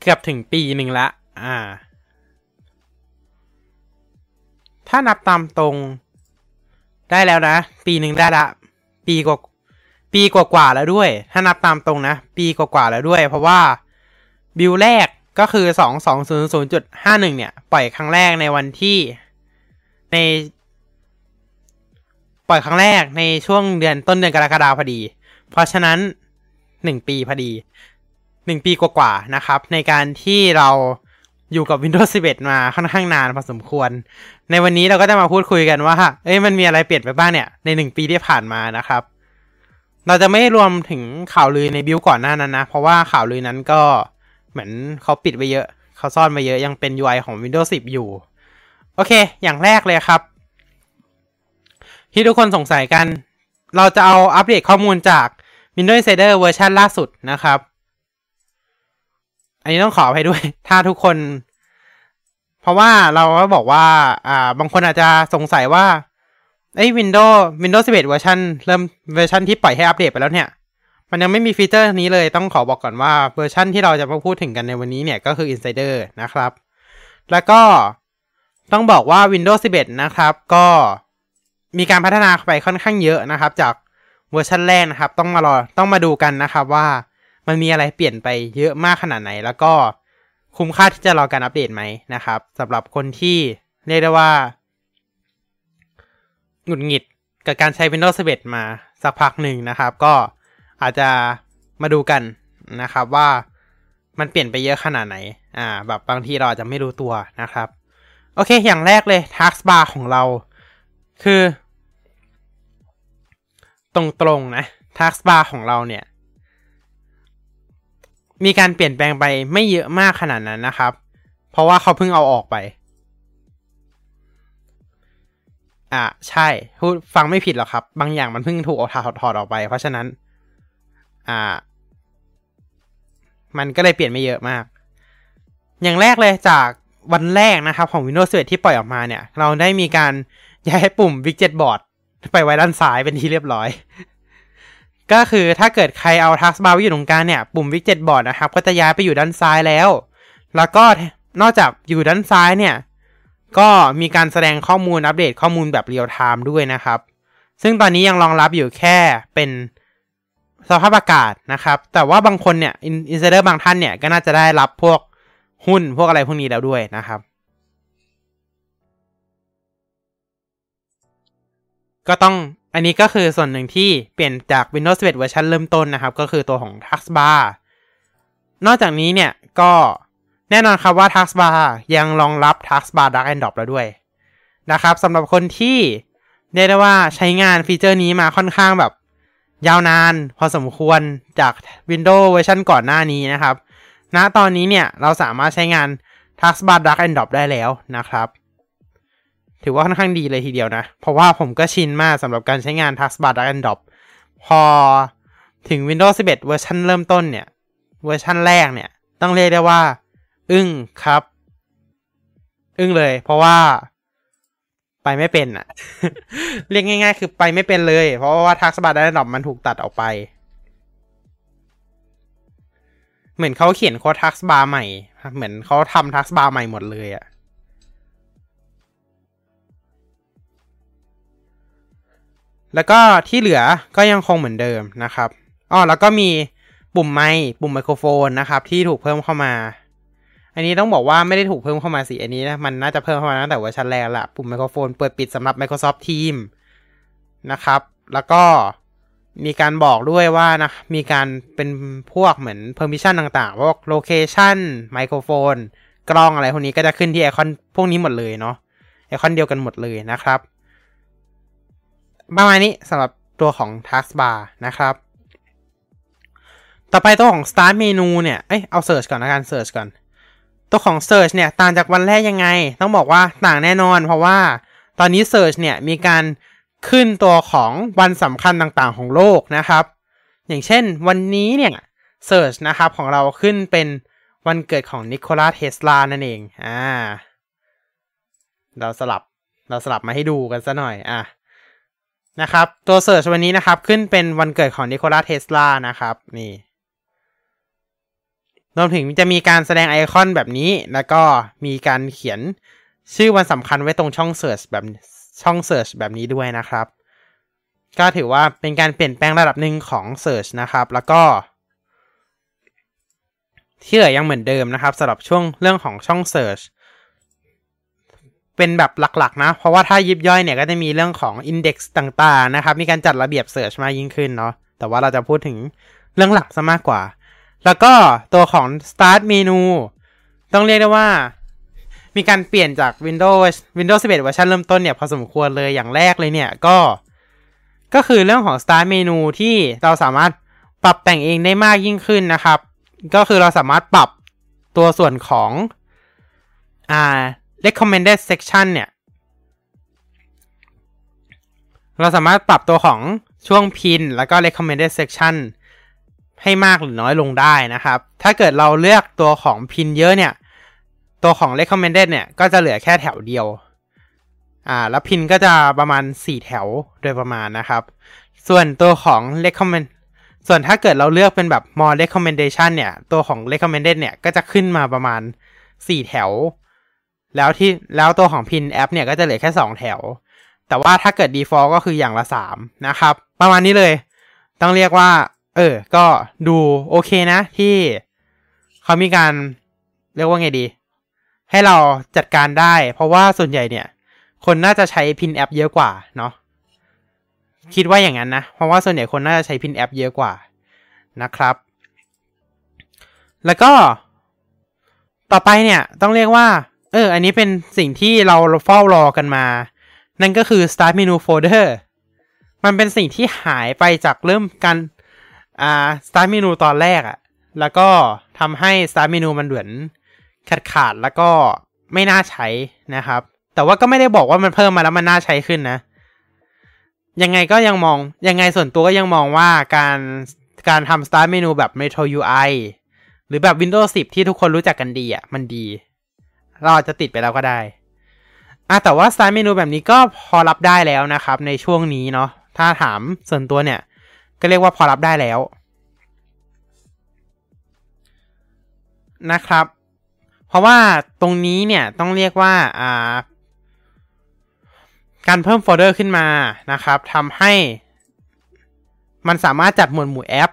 เกือบถึงปีหนึ่งละ อ่า ถ้านับตามตรง ได้แล้วนะ ปีหนึ่งได้ละ ปีกว่าปีกว่าๆแล้วด้วย ถ้านับตามตรงนะ ปีกว่าๆแล้วด้วย เพราะว่าบิลแรกก็คือสองสองศูนย์ศูนย์จุดห้าหนึ่งเนี่ย ปล่อยครั้งแรกในวันที่ใน ปล่อยครั้งแรกในช่วงเดือนต้นเดือนกรกฎาพอดี เพราะฉะนั้นหนึ่งปีพอดีหนึ่งปีกว่าๆนะครับ ในการที่เรา อยู่กับ Windows 11 มาค่อนข้างนานพอสมควร ในวันนี้เราก็จะมาพูดคุยกันว่า เอ้ยมันมีอะไรเปลี่ยนไปบ้างเนี่ย ในหนึ่งปีที่ผ่านมานะครับ เราจะไม่รวมถึงข่าวลือในบิวก่อนหน้านั้นนะ เพราะว่าข่าวลือนั้นก็เหมือนเขาปิดไว้เยอะ เขาซ่อนไว้เยอะยังเป็น UI ของ Windows 10 อยู่ โอเค อย่างแรกเลยครับ ที่ทุกคนสงสัยกัน เราจะเอาอัปเดตข้อมูลจาก Windows Insider เวอร์ชันล่าสุดนะครับ อันนี้ต้องขออภัยด้วย ถ้าทุกคน เพราะว่าเราก็บอกว่า อ่า บางคนอาจจะสงสัยว่าไอ้ Windows Windows 11เวอร์ชันเริ่มเวอร์ชันที่ปล่อยให้อัปเดตไปแล้วเนี่ย มันยังไม่มีฟีเจอร์นี้เลยต้องขอบอกก่อนว่าเวอร์ชันที่เราจะมาพูดถึงกันในวันนี้เนี่ยก็คือ Insider นะครับ แล้วก็ต้องบอกว่า Windows 11 นะครับ ก็มีการพัฒนาไปค่อนข้างเยอะนะครับ จากเวอร์ชันแรกนะครับ ต้องมารอต้องมาดูกันนะครับว่า มันมีอะไรเปลี่ยนไปเยอะมากขนาดไหน แล้วก็คุ้มค่าที่จะรอการอัปเดตไหมนะครับสำหรับคนที่เรียกได้ว่าหงุดหงิดกับการใช้ Windows 11 มาสักพักหนึ่งนะครับ ก็อาจจะมาดูกันนะครับว่ามันเปลี่ยนไปเยอะขนาดไหน อ่า แบบบางทีเราอาจจะไม่รู้ตัวนะครับ โอเค อย่างแรกเลย Taskbar ของเรา คือ ตรงๆนะ Taskbar ของเราเนี่ย มีการเปลี่ยนแปลงไปไม่เยอะมากขนาดนั้นนะครับ เพราะว่าเขาเพิ่งเอาออกไป อ่าใช่พูดฟังไม่ผิดหรอกครับ บางอย่างมันเพิ่งถูกเอาถอดถอดออกไป เพราะฉะนั้น อ่า มันก็เลยเปลี่ยนไม่เยอะมาก อย่างแรกเลยจากวันแรกนะครับของ Windows 11ที่ปล่อยออกมาเนี่ย เราได้มีการย้ายปุ่ม Widget Board ไปไว้ด้านซ้ายเป็นที่เรียบร้อย ก็คือถ้าเกิดใครเอา Taskbar ไว้อยู่ตรงกลางเนี่ย ปุ่ม Widget Board นะครับ ก็จะย้ายไปอยู่ด้านซ้ายแล้ว แล้วก็นอกจากอยู่ด้านซ้ายเนี่ย ก็มีการแสดงข้อมูลอัปเดตข้อมูลแบบเรียลไทม์ด้วยนะครับ ซึ่งตอนนี้ยังรองรับอยู่แค่เป็นสภาพอากาศนะครับ แต่ว่าบางคนเนี่ยอินไซเดอร์บางท่านเนี่ยก็น่าจะได้รับพวกหุ้นพวกอะไรพวกนี้แล้วด้วยนะครับ ก็ต้อง อันนี้ก็คือส่วนหนึ่งที่เปลี่ยนจาก Windows 11เวอร์ชันเริ่มต้นนะครับ ก็คือตัวของ Taskbar นอกจากนี้เนี่ยก็แน่นอนครับว่า Taskbar ยังรองรับ Taskbar Drag and Drop แล้วด้วยนะครับสำหรับคนที่เรียกได้ว่าใช้งานฟีเจอร์นี้มาค่อนข้างแบบ ยาวนานพอสมควรจาก Windows เวอร์ชันก่อนหน้านี้นะครับณตอนนี้เนี่ยเราสามารถใช้งาน Taskbar Drag and Drop ได้แล้วนะครับ ถือว่าค่อนข้างดีเลยทีเดียวนะ เพราะว่าผมก็ชินมากสำหรับการใช้งาน Taskbar Drag and Drop พอถึง Windows 11 เวอร์ชันเริ่มต้นเนี่ย เวอร์ชันแรกเนี่ย ต้องเรียกได้ว่า อึ้งครับ อึ้งเลย เพราะว่าไปไม่เป็นอะเรียกง่าย ๆ คือไปไม่เป็นเลย เพราะว่าทักษะบัตรได้ดอกมันถูกตัดออกไป เหมือนเขาเขียนโค้ดทักษบาร์ใหม่ เหมือนเขาทำทักษบาร์ใหม่หมดเลยอะ แล้วก็ที่เหลือก็ยังคงเหมือนเดิมนะครับอ๋อแล้วก็มีปุ่มไมค์ปุ่มไมโครโฟนนะครับ ที่ถูกเพิ่มเข้ามา อันนี้ต้องบอกว่าไม่ได้ถูกเพิ่มเข้ามาสิอันนี้นะมันน่าจะเพิ่มเข้ามาตั้งแต่เวอร์ชันแรกละปุ่มไมโครโฟนเปิดปิดสำหรับ Microsoft Teams นะครับ แล้วก็มีการบอกด้วยว่านะมีการเป็นพวกเหมือน permission ต่างๆพวก location ไมโครโฟนกล้องอะไรพวกนี้ก็จะขึ้นที่ไอคอนพวกนี้หมดเลยเนาะไอคอนเดียวกันหมดเลยนะครับ ประมาณนี้สำหรับตัวของ Taskbar นะครับ ต่อไปตัวของ start เมนูเนี่ย เอ้ย เอา search ก่อนนะการ search ก่อน ตัวของ search เนี่ย ต่างจากวันแรกยังไง ต้องบอกว่าต่างแน่นอน เพราะว่าตอนนี้ search เนี่ย มีการขึ้นตัวของวันสำคัญต่างๆ ของโลกนะครับ อย่างเช่นวันนี้เนี่ย search นะครับของเราขึ้นเป็นวันเกิดของนิโคลัสเทสลานั่นเอง อ่า เราสลับ เราสลับมาให้ดูกันซะหน่อย อะ นะครับ ตัว search วันนี้นะครับ ขึ้นเป็นวันเกิดของนิโคลัสเทสลานะครับ นี่รวมถึงจะมีการแสดงไอคอนแบบนี้ แล้วก็มีการเขียนชื่อวันสำคัญไว้ตรงช่อง Search แบบช่อง Search แบบนี้ด้วยนะครับ ก็ถือว่าเป็นการเปลี่ยนแปลงระดับหนึ่งของ Search นะครับ แล้วก็ ที่เหลือยังเหมือนเดิมนะครับสำหรับช่วงเรื่องของช่อง Search เป็นแบบหลักๆ นะ เพราะว่าถ้ายิบย่อยเนี่ยก็จะมีเรื่องของ Index ต่างๆ นะครับ มีการจัดระเบียบ Search มากยิ่งขึ้นเนาะ แต่ว่าเราจะพูดถึงเรื่องหลักซะมากกว่า แล้วก็ตัวของ start เมนูต้องเรียกได้ว่า มีการเปลี่ยนจาก Windows Windows 11เวอร์ชันเริ่มต้นเนี่ยพอสมควรเลยอย่างแรกเลยเนี่ยก็ ก็คือเรื่องของ start เมนูที่เราสามารถปรับแต่งเองได้มากยิ่งขึ้นนะครับ ก็คือเราสามารถปรับตัวส่วนของอ่า recommended section เนี่ย เราสามารถปรับตัวของช่วงพินแล้วก็ recommended section ให้มากหรือน้อยลงได้นะครับ ถ้าเกิดเราเลือกตัวของพินเยอะเนี่ย ตัวของ recommended เนี่ย ก็จะเหลือแค่แถวเดียว อ่า แล้วพินก็จะประมาณ 4 แถวโดยประมาณนะครับ ส่วนตัวของ recommend ส่วนถ้าเกิดเราเลือกเป็นแบบ more recommendation เนี่ย ตัวของ recommended เนี่ย ก็จะขึ้นมาประมาณ 4 แถว แล้วที่แล้วตัวของพินแอปเนี่ยก็จะเหลือแค่ 2 แถว แต่ว่าถ้าเกิด default ก็คืออย่างละ 3 นะครับ ประมาณนี้เลย ต้องเรียกว่า เออ ก็ดูโอเคนะที่เขามีการเรียกว่าไงดี ให้เราจัดการได้ เพราะว่าส่วนใหญ่เนี่ย คนน่าจะใช้พินแอปเยอะกว่าเนาะคิดว่าอย่างนั้นนะ เพราะว่าส่วนใหญ่คนน่าจะใช้พินแอปเยอะกว่านะครับ แล้วก็ต่อไปเนี่ยต้องเรียกว่า เออ อันนี้เป็นสิ่งที่เราเฝ้ารอกันมา นั่นก็คือ start menu folder มันเป็นสิ่งที่หายไปจากเริ่มการอ่า start menu ตอนแรกอะแล้วก็ทำให้ start menu มันเหมือนขาดขาดแล้วก็ไม่น่าใช้นะครับ แต่ว่าก็ไม่ได้บอกว่ามันเพิ่มมาแล้วมันน่าใช้ขึ้นนะ ยังไงก็ยังมอง ยังไงส่วนตัวก็ยังมองว่าการการทำ start menu แบบ Metro UI หรือแบบ Windows 10 ที่ทุกคนรู้จักกันดีอะ มันดี เราอาจจะติดไปแล้วก็ได้อะแต่ว่า start menu แบบนี้ก็พอรับได้แล้วนะครับ ในช่วงนี้เนาะถ้าถามส่วนตัวเนี่ย ก็เรียกว่าพอรับได้แล้วนะครับ เพราะว่าตรงนี้เนี่ยต้องเรียกว่าอ่าการเพิ่มโฟลเดอร์ขึ้นมานะครับทำให้มันสามารถจัดหมวดหมู่แอป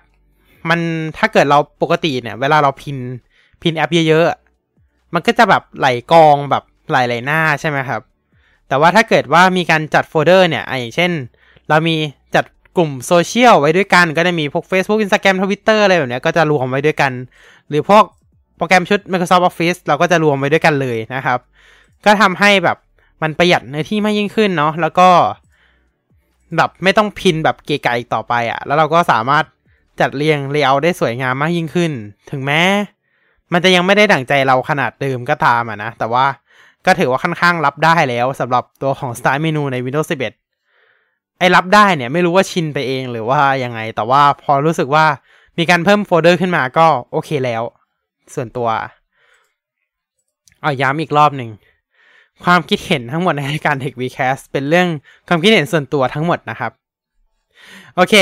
มันถ้าเกิดเราปกติเนี่ย เวลาเรา pin pin แอปเยอะ มันก็จะแบบไหลกองแบบไหลไหลหน้าใช่ไหมครับ แต่ว่าถ้าเกิดว่ามีการจัดโฟลเดอร์เนี่ยอย่างเช่น เรามีจัดกลุ่มโซเชียลไว้ด้วยกันก็จะมีพวก Facebook Instagram Twitter อะไรแบบนี้ก็จะรวมไว้ด้วยกัน หรือพวกโปรแกรมชุด Microsoft Office เราก็จะรวมไว้ด้วยกันเลยนะครับ ก็ทำให้แบบมันประหยัดเนื้อที่มากยิ่งขึ้นเนาะแล้วก็แบบไม่ต้อง pin แบบเกะกะอีกต่อไปอะ่ะ แล้วเราก็สามารถจัดเรียง layer ได้สวยงามมากยิ่งขึ้น ถึงแม้ มันจะยังไม่ได้ดั่งใจเราขนาดเดิมก็ตามอะนะ แต่ว่าก็ถือว่าค่อนข้างรับได้แล้วสำหรับตัวของ Start Menu ใน Windows 11 ไอ้รับได้เนี่ยไม่รู้ว่าชินไปเองหรือว่ายังไง แต่ว่าพอรู้สึกว่ามีการเพิ่มโฟลเดอร์ขึ้นมาก็โอเคแล้ว ส่วนตัวเอาย้ำอีกรอบหนึ่ง ความคิดเห็นทั้งหมดในรายการ Tech Vcast เป็นเรื่องความคิดเห็นส่วนตัวทั้งหมดนะครับ โอเค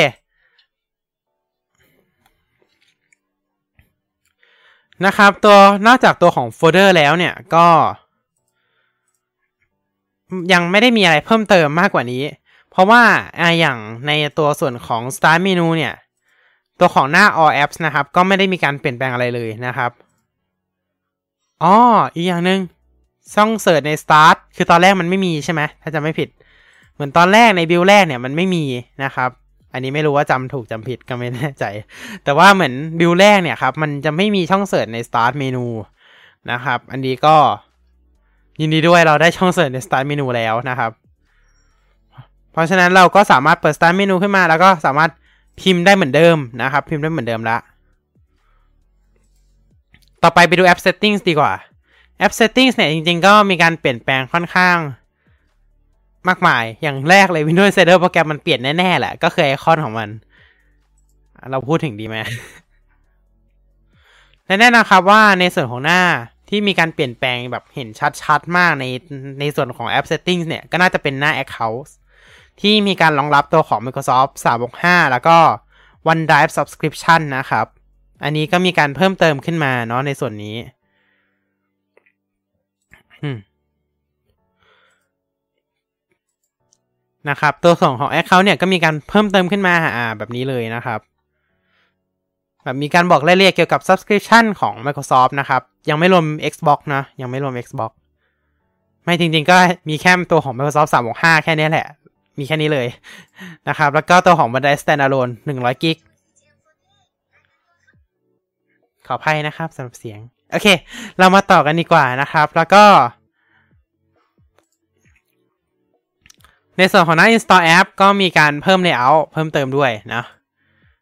นะครับ ตัวนอกจากตัวของโฟลเดอร์แล้วเนี่ยก็ ยังไม่ได้มีอะไรเพิ่มเติมมากกว่านี้ เพราะว่าอย่างในตัวส่วนของ Start Menu เนี่ย ตัวของหน้า All Apps นะครับ ก็ไม่ได้มีการเปลี่ยนแปลงอะไรเลยนะครับอ๋ออีกอย่างหนึ่งช่องเสิร์ชใน Start คือตอนแรกมันไม่มีใช่ไหมถ้าจะไม่ผิด เหมือนตอนแรกใน build แรกเนี่ยมันไม่มีนะครับ อันนี้ไม่รู้ว่าจำถูกจำผิดก็ไม่แน่ใจ แต่ว่าเหมือน build แรกเนี่ยครับ มันจะไม่มีช่อง search ใน Start menu นะครับ อันนี้ก็ยินดีด้วยเราได้ช่อง search ใน Start menu แล้วนะครับ เพราะฉะนั้นเราก็สามารถเปิด start menu ขึ้นมาแล้วก็สามารถพิมพ์ได้เหมือนเดิมนะครับ พิมพ์ได้เหมือนเดิมละ ต่อไปไปดูแอป settings ดีกว่าแอป settings เนี่ยจริงๆ ก็มีการเปลี่ยนแปลงค่อนข้าง มากมาย อย่างแรกเลย Windows Insider โปรแกรมมันเปลี่ยนแน่ ๆ แหละ ก็คือไอคอนของมัน เราพูดถึงดีไหมแน่ๆนะครับว่าในส่วนของหน้าที่มีการเปลี่ยนแปลงแบบเห็นชัดๆ มากในในส่วนของแอป settings เนี่ย ก็น่าจะเป็นหน้า account ที่มีการรองรับตัวของ Microsoft 365 แล้วก็ OneDrive Subscription นะครับ อันนี้ก็มีการเพิ่มเติมขึ้นมาเนาะในส่วนนี้ นะครับตัวส่งของ Account เนี่ยก็มีการเพิ่มเติมขึ้นมาอ่าแบบนี้เลยนะครับแบบมีการบอกรายละเอียดเกี่ยวกับ Subscription ของ Microsoft นะครับ ยังไม่รวม Xbox นะ ยังไม่รวม Xbox ไม่จริงๆ ก็มีแค่ตัวของ Microsoft 365 แค่นี้แหละ มีแค่นี้เลยนะครับ แล้วก็ตัวของ OneDrive Standalone 100 กิก ขออภัยนะครับสำหรับเสียง โอเค เรามาต่อกันดีกว่านะครับ แล้วก็ ในส่วนของหน้า install app ก็มีการเพิ่ม layout เพิ่มเติมด้วยนะ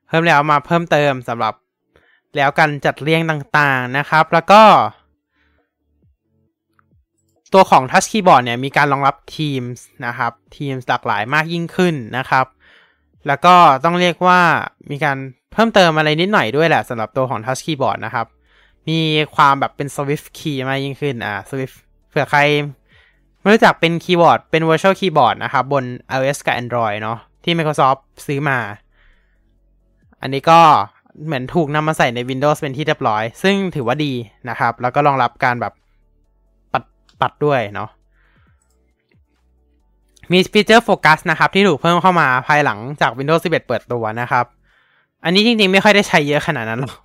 เพิ่ม layout มาเพิ่มเติมสำหรับแล้วการจัดเรียงต่างๆนะครับ แล้วก็ ตัวของ Touch Keyboard เนี่ยมีการรองรับ Teams นะครับ Teams หลากหลายมากยิ่งขึ้นนะครับ แล้วก็ต้องเรียกว่ามีการเพิ่มเติมอะไรนิดหน่อยด้วยแหละสำหรับตัวของ Touch Keyboard นะครับ มีความแบบเป็น Swift Key มากยิ่งขึ้นอ่า Swift เผื่อใคร รู้จักเป็นคีย์บอร์ดเป็น Virtual Keyboard นะครับ บน iOS กับ Android เนาะที่ Microsoft ซื้อมา อันนี้ก็เหมือนถูกนำมาใส่ใน Windows เป็นที่เรียบร้อย ซึ่งถือว่าดีนะครับ แล้วก็รองรับการแบบปัดปัดด้วยเนาะมีฟีเจอร์โฟกัสนะครับ ที่ถูกเพิ่มเข้ามาภายหลังจาก Windows 11 เปิดตัวนะครับ อันนี้จริงๆ ไม่ค่อยได้ใช้เยอะขนาดนั้นหรอก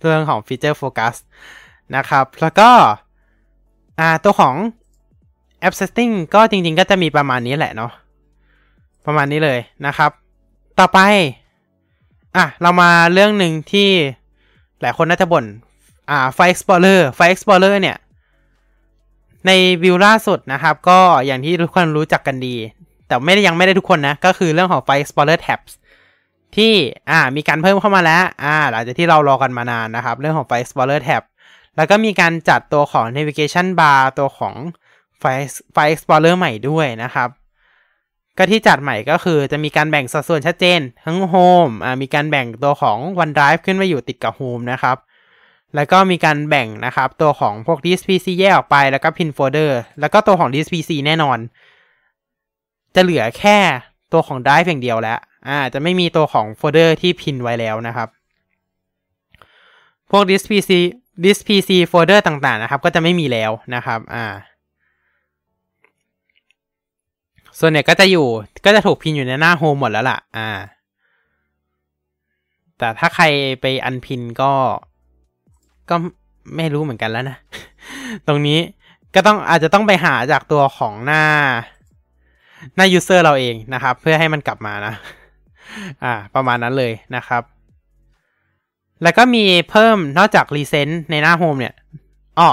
เรื่องของฟีเจอร์โฟกัสนะครับ แล้วก็อ่าตัวของ แอป Setting ก็จริงๆ ก็จะมีประมาณนี้แหละเนาะประมาณนี้เลยนะครับ ต่อไป อะ เรามาเรื่องหนึ่งที่หลายคนน่าจะบ่นอ่า File Explorer File Explorer เนี่ย ในวิวล่าสุดนะครับ ก็อย่างที่ทุกคนรู้จักกันดี แต่ไม่ได้ยังไม่ได้ทุกคนนะ ก็คือเรื่องของ File Explorer Tabs ที่อ่ามีการเพิ่มเข้ามาแล้ว อ่า หลังจากที่เรารอกันมานานนะครับ เรื่องของ File Explorer Tab แล้วก็มีการจัดตัวของ Navigation Bar ตัวของ File File Explorer ใหม่ด้วยนะครับ ก็ที่จัดใหม่ก็คือจะมีการแบ่งสัดส่วนชัดเจน ทั้ง Home อ่ามีการแบ่งตัวของ OneDrive ขึ้นมาอยู่ติดกับ Home นะครับแล้วก็มีการแบ่งนะครับ ตัวของพวก Disk PC แยกออกไปแล้วก็ Pin Folder แล้วก็ตัวของ Disk PC แน่นอน จะเหลือแค่ตัวของ Drive อย่างเดียวแล้วอ่าจะไม่มีตัวของโฟลเดอร์ที่พินไว้แล้วนะครับ พวก disk pc disk pc โฟลเดอร์ต่างๆนะครับ ก็จะไม่มีแล้วนะครับอ่า ส่วนเนี่ยก็จะอยู่ก็จะถูกพินอยู่ในหน้าโฮมหมดแล้วล่ะ อ่า แต่ถ้าใครไปอันพินก็ ก็ไม่รู้เหมือนกันแล้วนะ ตรงนี้ก็ต้องอาจจะต้องไปหาจากตัวของหน้า หน้า user เราเองนะครับ เพื่อให้มันกลับมานะ อ่า ประมาณนั้นเลยนะครับ แล้วก็มีเพิ่มนอกจากรีเซนต์ในหน้า Home เนี่ยอ๋อ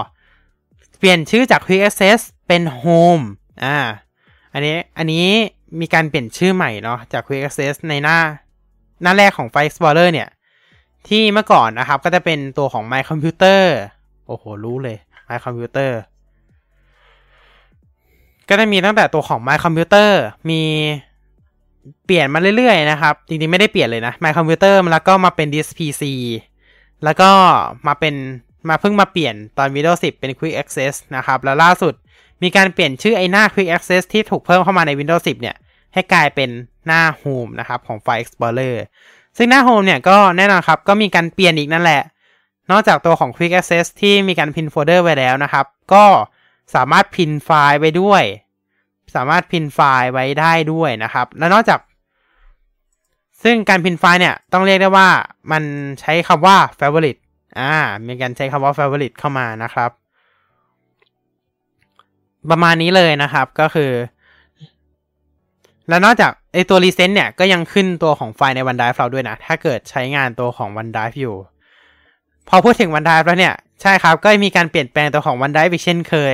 เปลี่ยนชื่อจาก Quick Access เป็น Home อ่า อันนี้อันนี้มีการเปลี่ยนชื่อใหม่เนาะจาก Quick Access ในหน้า หน้าแรกของ File Explorer เนี่ย ที่เมื่อก่อนนะครับ ก็จะเป็นตัวของ My Computer โอ้โห รู้เลย My Computer ก็จะมีตั้งแต่ตัวของ My Computer มีเปลี่ยนมาเรื่อยๆนะครับ จริงๆ ไม่ได้เปลี่ยนเลยนะ My Computer แล้วก็มาเป็น Disk PC แล้วก็มาเป็นมาเพิ่งมาเปลี่ยนตอน Windows 10 เป็น Quick Access นะครับ แล้วล่าสุด มีการเปลี่ยนชื่อไอหน้า Quick Access ที่ถูกเพิ่มเข้ามาใน Windows 10 เนี่ย ให้กลายเป็นหน้า Home นะครับ ของ File Explorer ซึ่งหน้า Home เนี่ยก็แน่นอนครับ ก็มีการเปลี่ยนอีกนั่นแหละ นอกจากตัวของ Quick Access ที่มีการ pin โฟลเดอร์ไว้แล้วนะครับ ก็สามารถ pin ไฟล์ไว้ด้วย สามารถ pin ไฟล์ไว้ได้ด้วยนะครับ และนอกจาก ซึ่งการพินไฟล์เนี่ยต้องเรียกได้ว่ามันใช้คำว่า favorite อ่า มีการใช้คำว่า favorite เข้ามานะครับ ประมาณนี้เลยนะครับก็คือ แล้วนอกจากไอตัว recent เนี่ยก็ยังขึ้นตัวของไฟล์ใน OneDrive เราด้วยนะ ถ้าเกิดใช้งานตัวของ OneDrive อยู่ พอพูดถึง OneDrive แล้วเนี่ย ใช่ครับ ก็มีการเปลี่ยนแปลงตัวของ OneDrive อีกเช่นเคย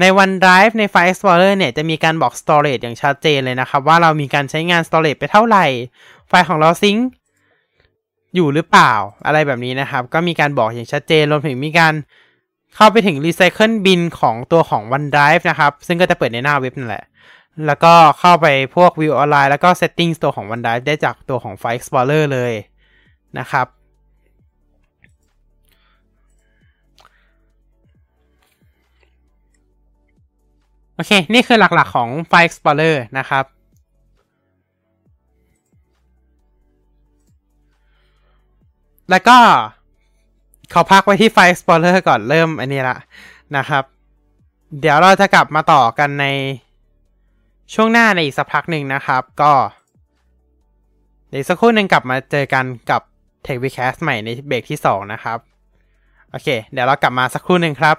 ใน OneDrive ใน File Explorer เนี่ยจะมีการบอก storage อย่างชัดเจนเลยนะครับ ว่าเรามีการใช้งาน storage ไปเท่าไหร่ ไฟล์ของเราซิงอยู่หรือเปล่าอะไรแบบนี้นะครับ ก็มีการบอกอย่างชัดเจนรวมถึงมีการ เข้าไปถึง Recycle Bin ของตัวของ OneDrive นะครับ ซึ่งก็จะเปิดในหน้าเว็บนั่นแหละ แล้วก็เข้าไปพวก View Online แล้วก็ Settings ตัวของ OneDrive ได้จากตัวของ File Explorer เลยนะครับ โอเค นี่คือหลักๆของ File Explorer นะครับแล้วก็ ขอพักไว้ที่ File Explorer ก่อนเริ่มอันนี้ละนะครับ เดี๋ยวเราจะกลับมาต่อกันในช่วงหน้าในอีกสักพักหนึ่งนะครับ ก็เดี๋ยวสักครู่หนึ่งกลับมาเจอกันกับ Tech w e c a s t ใหม่ในเบรกที่ 2 นะครับ โอเค เดี๋ยวเรากลับมาสักครู่หนึ่งครับ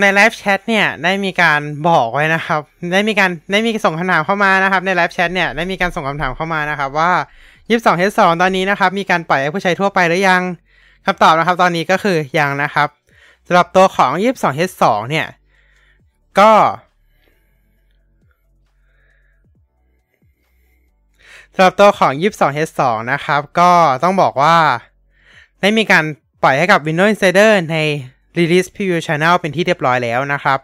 ในไลฟ์แชทเนี่ย ได้มีการบอกไว้นะครับ ได้มีการได้มีส่งคำถามเข้ามานะครับ ในไลฟ์แชทเนี่ย ได้มีการส่งคำถามเข้ามานะครับว่า 22H2 ตอนนี้นะครับ มีการปล่อยให้ผู้ใช้ทั่วไปหรือยัง คำตอบนะครับตอนนี้ก็คือยังนะครับสำหรับตัวของ 22H2 เนี่ย ก็ สำหรับตัวของ 22H2 นะครับ ก็ต้องบอกว่า ได้มีการปล่อยให้กับ Windows Insider ใน Release Preview Channel เป็นที่เรียบร้อยแล้วนะครับ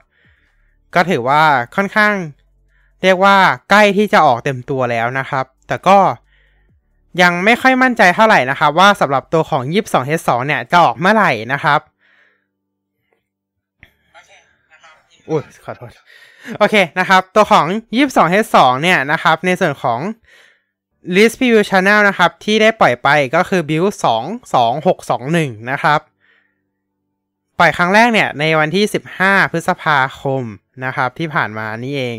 ก็ถือว่าค่อนข้าง เรียกว่าใกล้ที่จะออกเต็มตัวแล้วนะครับ แต่ก็ ยังไม่ค่อยมั่นใจเท่าไหร่นะครับ ว่าสำหรับตัวของ 22H2 เนี่ยจะออกเมื่อไหร่นะครับอุ้ยขอโทษโอเคนะครับ ตัวของ 22H2 เนี่ยนะครับ ในส่วนของ list preview channel นะครับ ที่ได้ปล่อยไปก็คือ build 22621 นะครับ ปล่อยครั้งแรกเนี่ย ในวันที่ 15 พฤษภาคมนะครับ ที่ผ่านมานี่เอง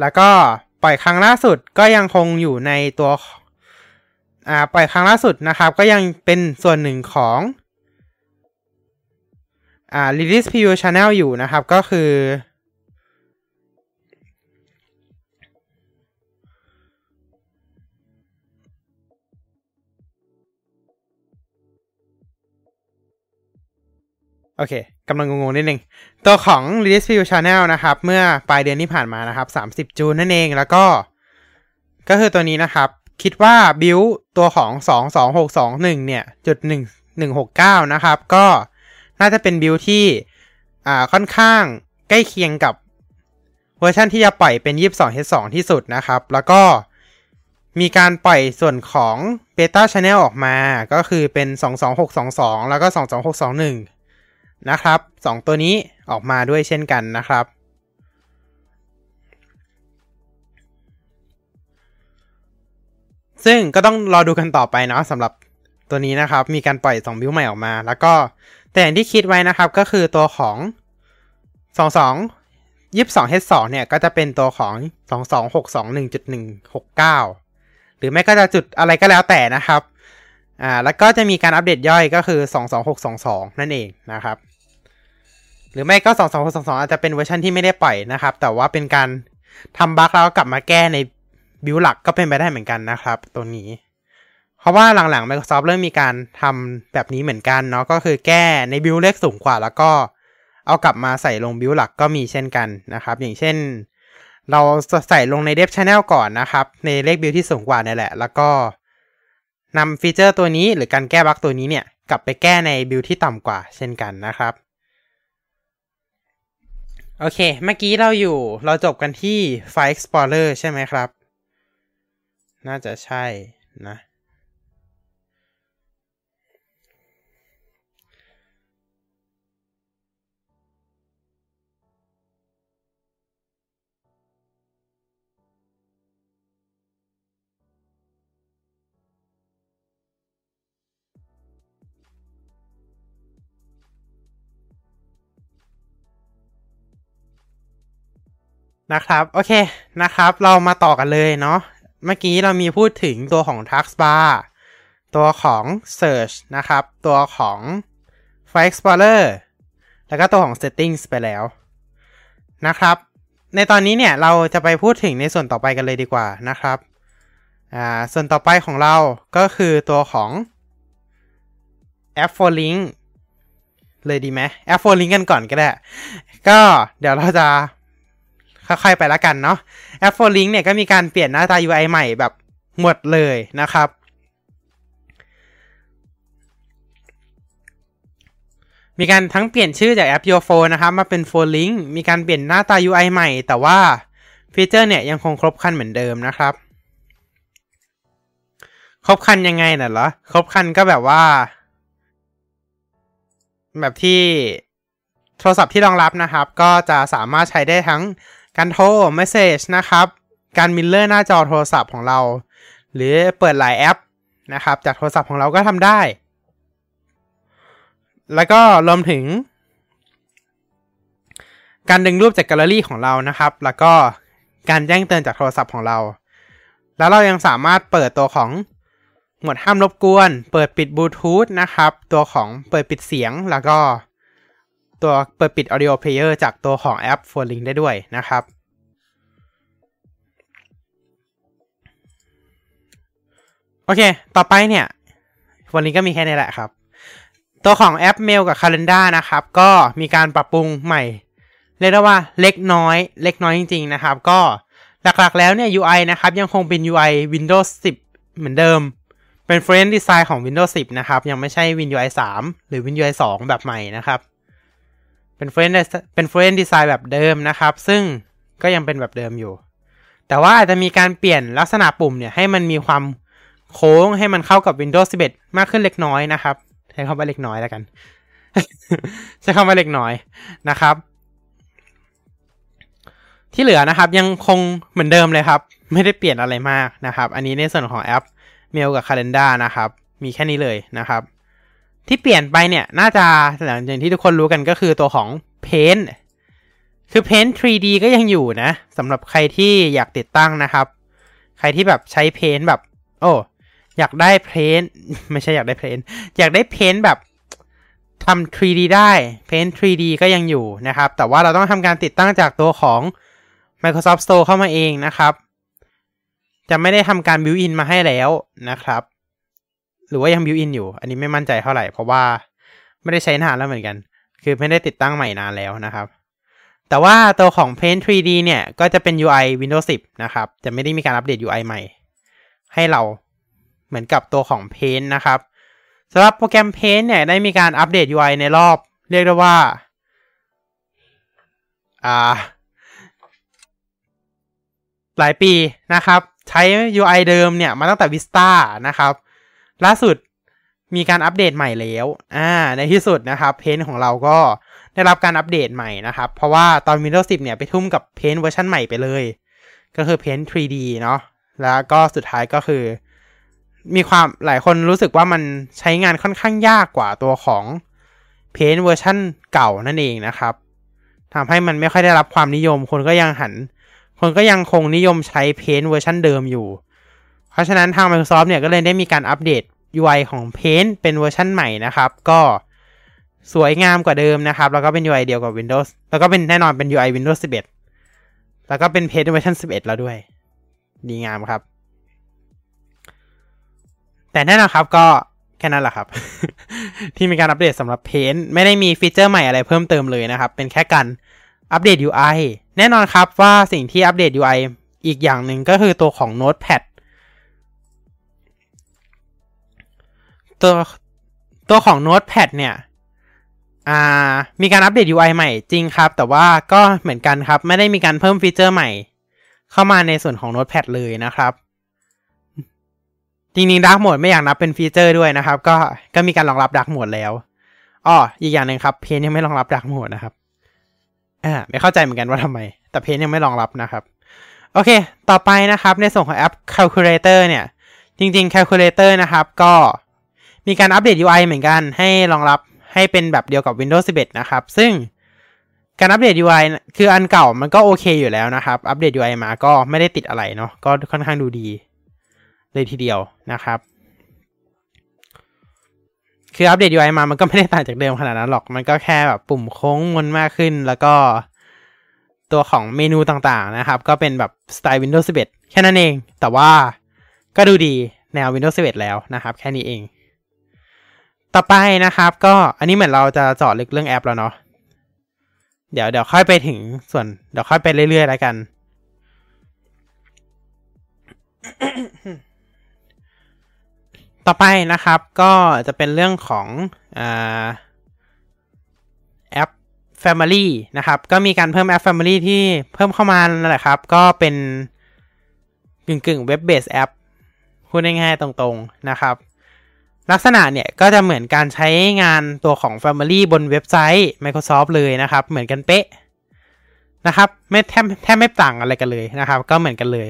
แล้วก็ปล่อยครั้งล่าสุดก็ยังคงอยู่ในตัว อ่าปล่อยครั้งล่าสุดนะครับ ก็ยังเป็นส่วนหนึ่งของอ่า release preview channel อยู่นะครับ ก็คือ โอเคกำลังงงๆนิดนึง ตัวของ release preview channel นะครับ เมื่อปลายเดือนที่ผ่านมานะครับ 30 June นั่นเองแล้วก็ ก็คือตัวนี้นะครับ คิดว่า build ตัวของ 22621 เนี่ยจุด1169 นะครับ ก็น่าจะเป็น build ที่อ่าค่อนข้างใกล้เคียงกับเวอร์ชันที่จะปล่อยเป็น 22H2 ที่สุดนะครับ แล้วก็มีการปล่อยส่วนของ Beta Channel ออกมา ก็คือเป็น 22622 แล้วก็ 22621 นะครับ 2 ตัวนี้ออกมาด้วยเช่นกันนะครับ ซึ่งก็ต้องรอดูกันต่อไปเนาะสำหรับตัวนี้นะครับ มีการปล่อย2บิวใหม่ออกมา แล้วก็แต่อย่างที่คิดไว้นะครับก็คือตัวของ 22 22H2 เนี่ยก็จะเป็นตัวของ 22621.169 หรือไม่ก็จะจุดอะไรก็แล้วแต่นะครับอ่าแล้วก็จะมีการอัปเดตย่อยก็คือ 22622 นั่นเองนะครับ หรือไม่ก็ 22622 อาจจะเป็นเวอร์ชันที่ไม่ได้ปล่อยนะครับ แต่ว่าเป็นการทำบั๊กแล้วกลับมาแก้ใน บิวหลักก็เป็นไปได้เหมือนกันนะครับ ตัวนี้ เพราะว่าหลังๆ Microsoft เริ่มมีการทำแบบนี้เหมือนกันเนาะก็คือแก้ในบิวเลขสูงกว่า แล้วก็เอากลับมาใส่ลงบิวหลักก็มีเช่นกันนะครับ อย่างเช่น เราใส่ลงใน Dev Channel ก่อนนะครับ ในเลขบิวที่สูงกว่านี่แหละ แล้วก็นำฟีเจอร์ตัวนี้หรือการแก้บั๊กตัวนี้เนี่ยกลับไปแก้ในบิวที่ต่ำกว่าเช่นกันนะครับโอเค เมื่อกี้เราอยู่เราจบกันที่ File Explorer ใช่ไหมครับ น่าจะใช่นะ นะครับ โอเคนะครับ เรามาต่อกันเลยเนาะ เมื่อกี้เรามีพูดถึงตัวของ Taskbar ตัวของ Search นะครับ ตัวของ File Explorer แล้วก็ตัวของ Settings ไปแล้วนะครับ ในตอนนี้เนี่ยเราจะไปพูดถึงในส่วนต่อไปกันเลยดีกว่านะครับ อ่า ส่วนต่อไปของเราก็คือตัวของ App for Link เลยดีไหม App for Link กันก่อนก็ได้ ก็เดี๋ยวเราจะ ค่อยๆไปละกันเนาะ App for Link เนี่ยก็มีการเปลี่ยนหน้าตา UI ใหม่แบบหมดเลยนะครับ มีการทั้งเปลี่ยนชื่อจากแอป Your Phone นะครับ มาเป็น Phone Link มีการเปลี่ยนหน้าตา UI ใหม่ แต่ว่าฟีเจอร์เนี่ยยังคงครบคันเหมือนเดิมนะครับ ครบคันยังไงน่ะเหรอ ครบคันก็แบบว่า แบบที่โทรศัพท์ที่รองรับนะครับ ก็จะสามารถใช้ได้ทั้ง การโทร Message นะครับ การ mirror หน้าจอโทรศัพท์ของเรา หรือเปิดหลายแอปนะครับจากโทรศัพท์ของเราก็ทำได้ แล้วก็รวมถึง การดึงรูปจากแกลเลอรี่ของเรานะครับ แล้วก็การแจ้งเตือนจากโทรศัพท์ของเรา แล้วเรายังสามารถเปิดตัวของหมวดห้ามรบกวน เปิดปิดบลูทูธนะครับ ตัวของเปิดปิดเสียง แล้วก็ ตัวเปิดปิด audio player จากตัวของแอป p h o n e Link ได้ด้วยนะครับ โอเค ต่อไปเนี่ย วันนี้ก็มีแค่นี้แหละครับ ตัวของแอป Mail กับ Calendar นะครับ ก็มีการปรับปรุงใหม่ เรียกได้ว่าเล็กน้อย เล็กน้อยจริง ๆ นะครับ ก็หลักๆแล้วเนี่ย UI นะครับ ยังคงเป็น UI Windows 10 เหมือนเดิม เป็น Friend Design ของ Windows 10 นะครับ ยังไม่ใช่ WinUI 3 หรือ WinUI 2 แบบใหม่นะครับ เป็น Friend เป็น Friend Design แบบเดิมนะครับ ซึ่งก็ยังเป็นแบบเดิมอยู่ แต่ว่าอาจจะมีการเปลี่ยนลักษณะปุ่มเนี่ยให้มันมีความโค้งให้มันเข้ากับ Windows 11 มากขึ้นเล็กน้อยนะครับใช้คำว่าเล็กน้อยแล้วกัน ใช้คำว่าเล็กน้อยนะครับ ที่เหลือนะครับยังคงเหมือนเดิมเลยครับ ไม่ได้เปลี่ยนอะไรมากนะครับ อันนี้ในส่วนของแอป Mail กับ Calendar นะครับ มีแค่นี้เลยนะครับ ที่เปลี่ยนไปเนี่ยน่าจะอย่างที่ทุกคนรู้กันก็คือตัวของ Paint คือ Paint 3D ก็ยังอยู่นะสำหรับใครที่อยากติดตั้งนะครับ ใครที่แบบใช้ Paint แบบ โอ้อยากได้เพนไม่ใช่อยากได้เพนอยากได้เพนแบบทำ 3D ได้เพน 3D ก็ยังอยู่นะครับ แต่ว่าเราต้องทำการติดตั้งจากตัวของ Microsoft Store เข้ามาเองนะครับ จะไม่ได้ทำการ build in มาให้แล้วนะครับ รือว่ายัง build in อยู่ อันนี้ไม่มั่นใจเท่าไหร่ เพราะว่าไม่ได้ใช้นานแล้วเหมือนกัน คือไม่ได้ติดตั้งใหม่นานแล้วนะครับ แต่ว่าตัวของ Paint 3D เนี่ย ก็จะเป็น UI Windows 10 นะครับ จะไม่ได้มีการอัปเดต UI ใหม่ ให้เราเหมือนกับตัวของ Paint นะครับสำหรับโปรแกรม Paint เนี่ยได้มีการอัปเดต UI ในรอบ เรียกได้ว่าอ่าหลายปีนะครับ ใช้ UI เดิมเนี่ย มาตั้งแต่ Vista นะครับ ล่าสุดมีการอัปเดตใหม่แล้ว อ่า ในที่สุดนะครับ Paint ของเราก็ได้รับการอัปเดตใหม่นะครับ เพราะว่าตอน Windows 10 เนี่ยไปทุ่มกับ Paint เวอร์ชันใหม่ไปเลย ก็คือ Paint 3D เนาะแล้วก็สุดท้ายก็คือ มีความหลายคนรู้สึกว่ามันใช้งานค่อนข้างยากกว่าตัวของ Paint เวอร์ชันเก่านั่นเองนะครับทำให้มันไม่ค่อยได้รับความนิยม คนก็ยังหัน คนก็ยังคงนิยมใช้ Paint เวอร์ชันเดิมอยู่ เพราะฉะนั้นทาง Microsoft เนี่ยก็เลยได้มีการอัปเดต UI ของ Paint เป็นเวอร์ชันใหม่นะครับ ก็สวยงามกว่าเดิมนะครับ แล้วก็เป็น UI เดียวกับ Windows แล้วก็เป็นแน่นอนเป็น UI Windows 11 แล้วก็เป็น Paint เวอร์ชัน11 แล้วด้วย ดีงามครับ แต่แน่นอนครับก็แค่นั้นแหละครับ ที่มีการอัปเดตสำหรับ Paint ไม่ได้มีฟีเจอร์ใหม่อะไรเพิ่มเติมเลยนะครับ เป็นแค่การอัปเดต UI แน่นอนครับว่าสิ่งที่อัปเดต UI อีกอย่างหนึ่งก็คือตัวของ Notepad ตัวตัวของ Notepad เนี่ยอ่ามีการอัปเดต UI ใหม่จริงครับ แต่ว่าก็เหมือนกันครับ ไม่ได้มีการเพิ่มฟีเจอร์ใหม่ เข้ามาในส่วนของ Notepad เลยนะครับ จริงๆ Dark Mode ไม่อยากนับเป็นฟีเจอร์ด้วยนะครับ ก็ก็มีการรองรับ Dark Mode แล้วอ้ออีกอย่างหนึ่งครับ Paint ยังไม่รองรับ Dark Mode นะครับอ่าไม่เข้าใจเหมือนกันว่าทำไม แต่ Paint ยังไม่รองรับนะครับ โอเค ต่อไปนะครับในส่วนของแอป Calculator เนี่ย จริงๆ Calculator นะครับก็ มีการอัปเดต UI เหมือนกันให้รองรับให้เป็นแบบเดียวกับ Windows 11 นะครับ ซึ่งการอัปเดต UI คืออันเก่ามันก็โอเคอยู่แล้วนะครับ อัปเดต UI มาก็ไม่ได้ติดอะไรเนาะก็ค่อนข้างดูดี เลยทีเดียวนะครับ คืออัปเดต UI มามันก็ไม่ได้ต่างจากเดิมขนาดนั้นหรอก มันก็แค่แบบปุ่มโค้งมนมากขึ้น แล้วก็ตัวของเมนูต่างๆนะครับ ก็เป็นแบบสไตล์ Windows 11 แค่นั้นเอง แต่ว่าก็ดูดีแนว Windows 11 แล้วนะครับ แค่นี้เอง ต่อไปนะครับ ก็อันนี้เหมือนเราจะเจาะลึกเรื่องแอปแล้วเนาะเดี๋ยวเดี๋ยวค่อยไปถึงส่วนเดี๋ยวค่อยไปเรื่อยๆแล้วกัน ต่อไปนะครับ ก็จะเป็นเรื่องของอแอป Family นะครับ ก็มีการเพิ่มแอป Family ที่เพิ่มเข้ามานั่นแหละครับ ก็เป็นกึ่งกึ่งเว็บเบสแอปพูดง่ายๆตรงๆนะครับ ลักษณะเนี่ยก็จะเหมือนการใช้งานตัวของ Family บนเว็บไซต์ Microsoft เลยนะครับ เหมือนกันเป๊ะนะครับไม่แทบแทบไม่ต่างอะไรกันเลยนะครับ ก็เหมือนกันเลย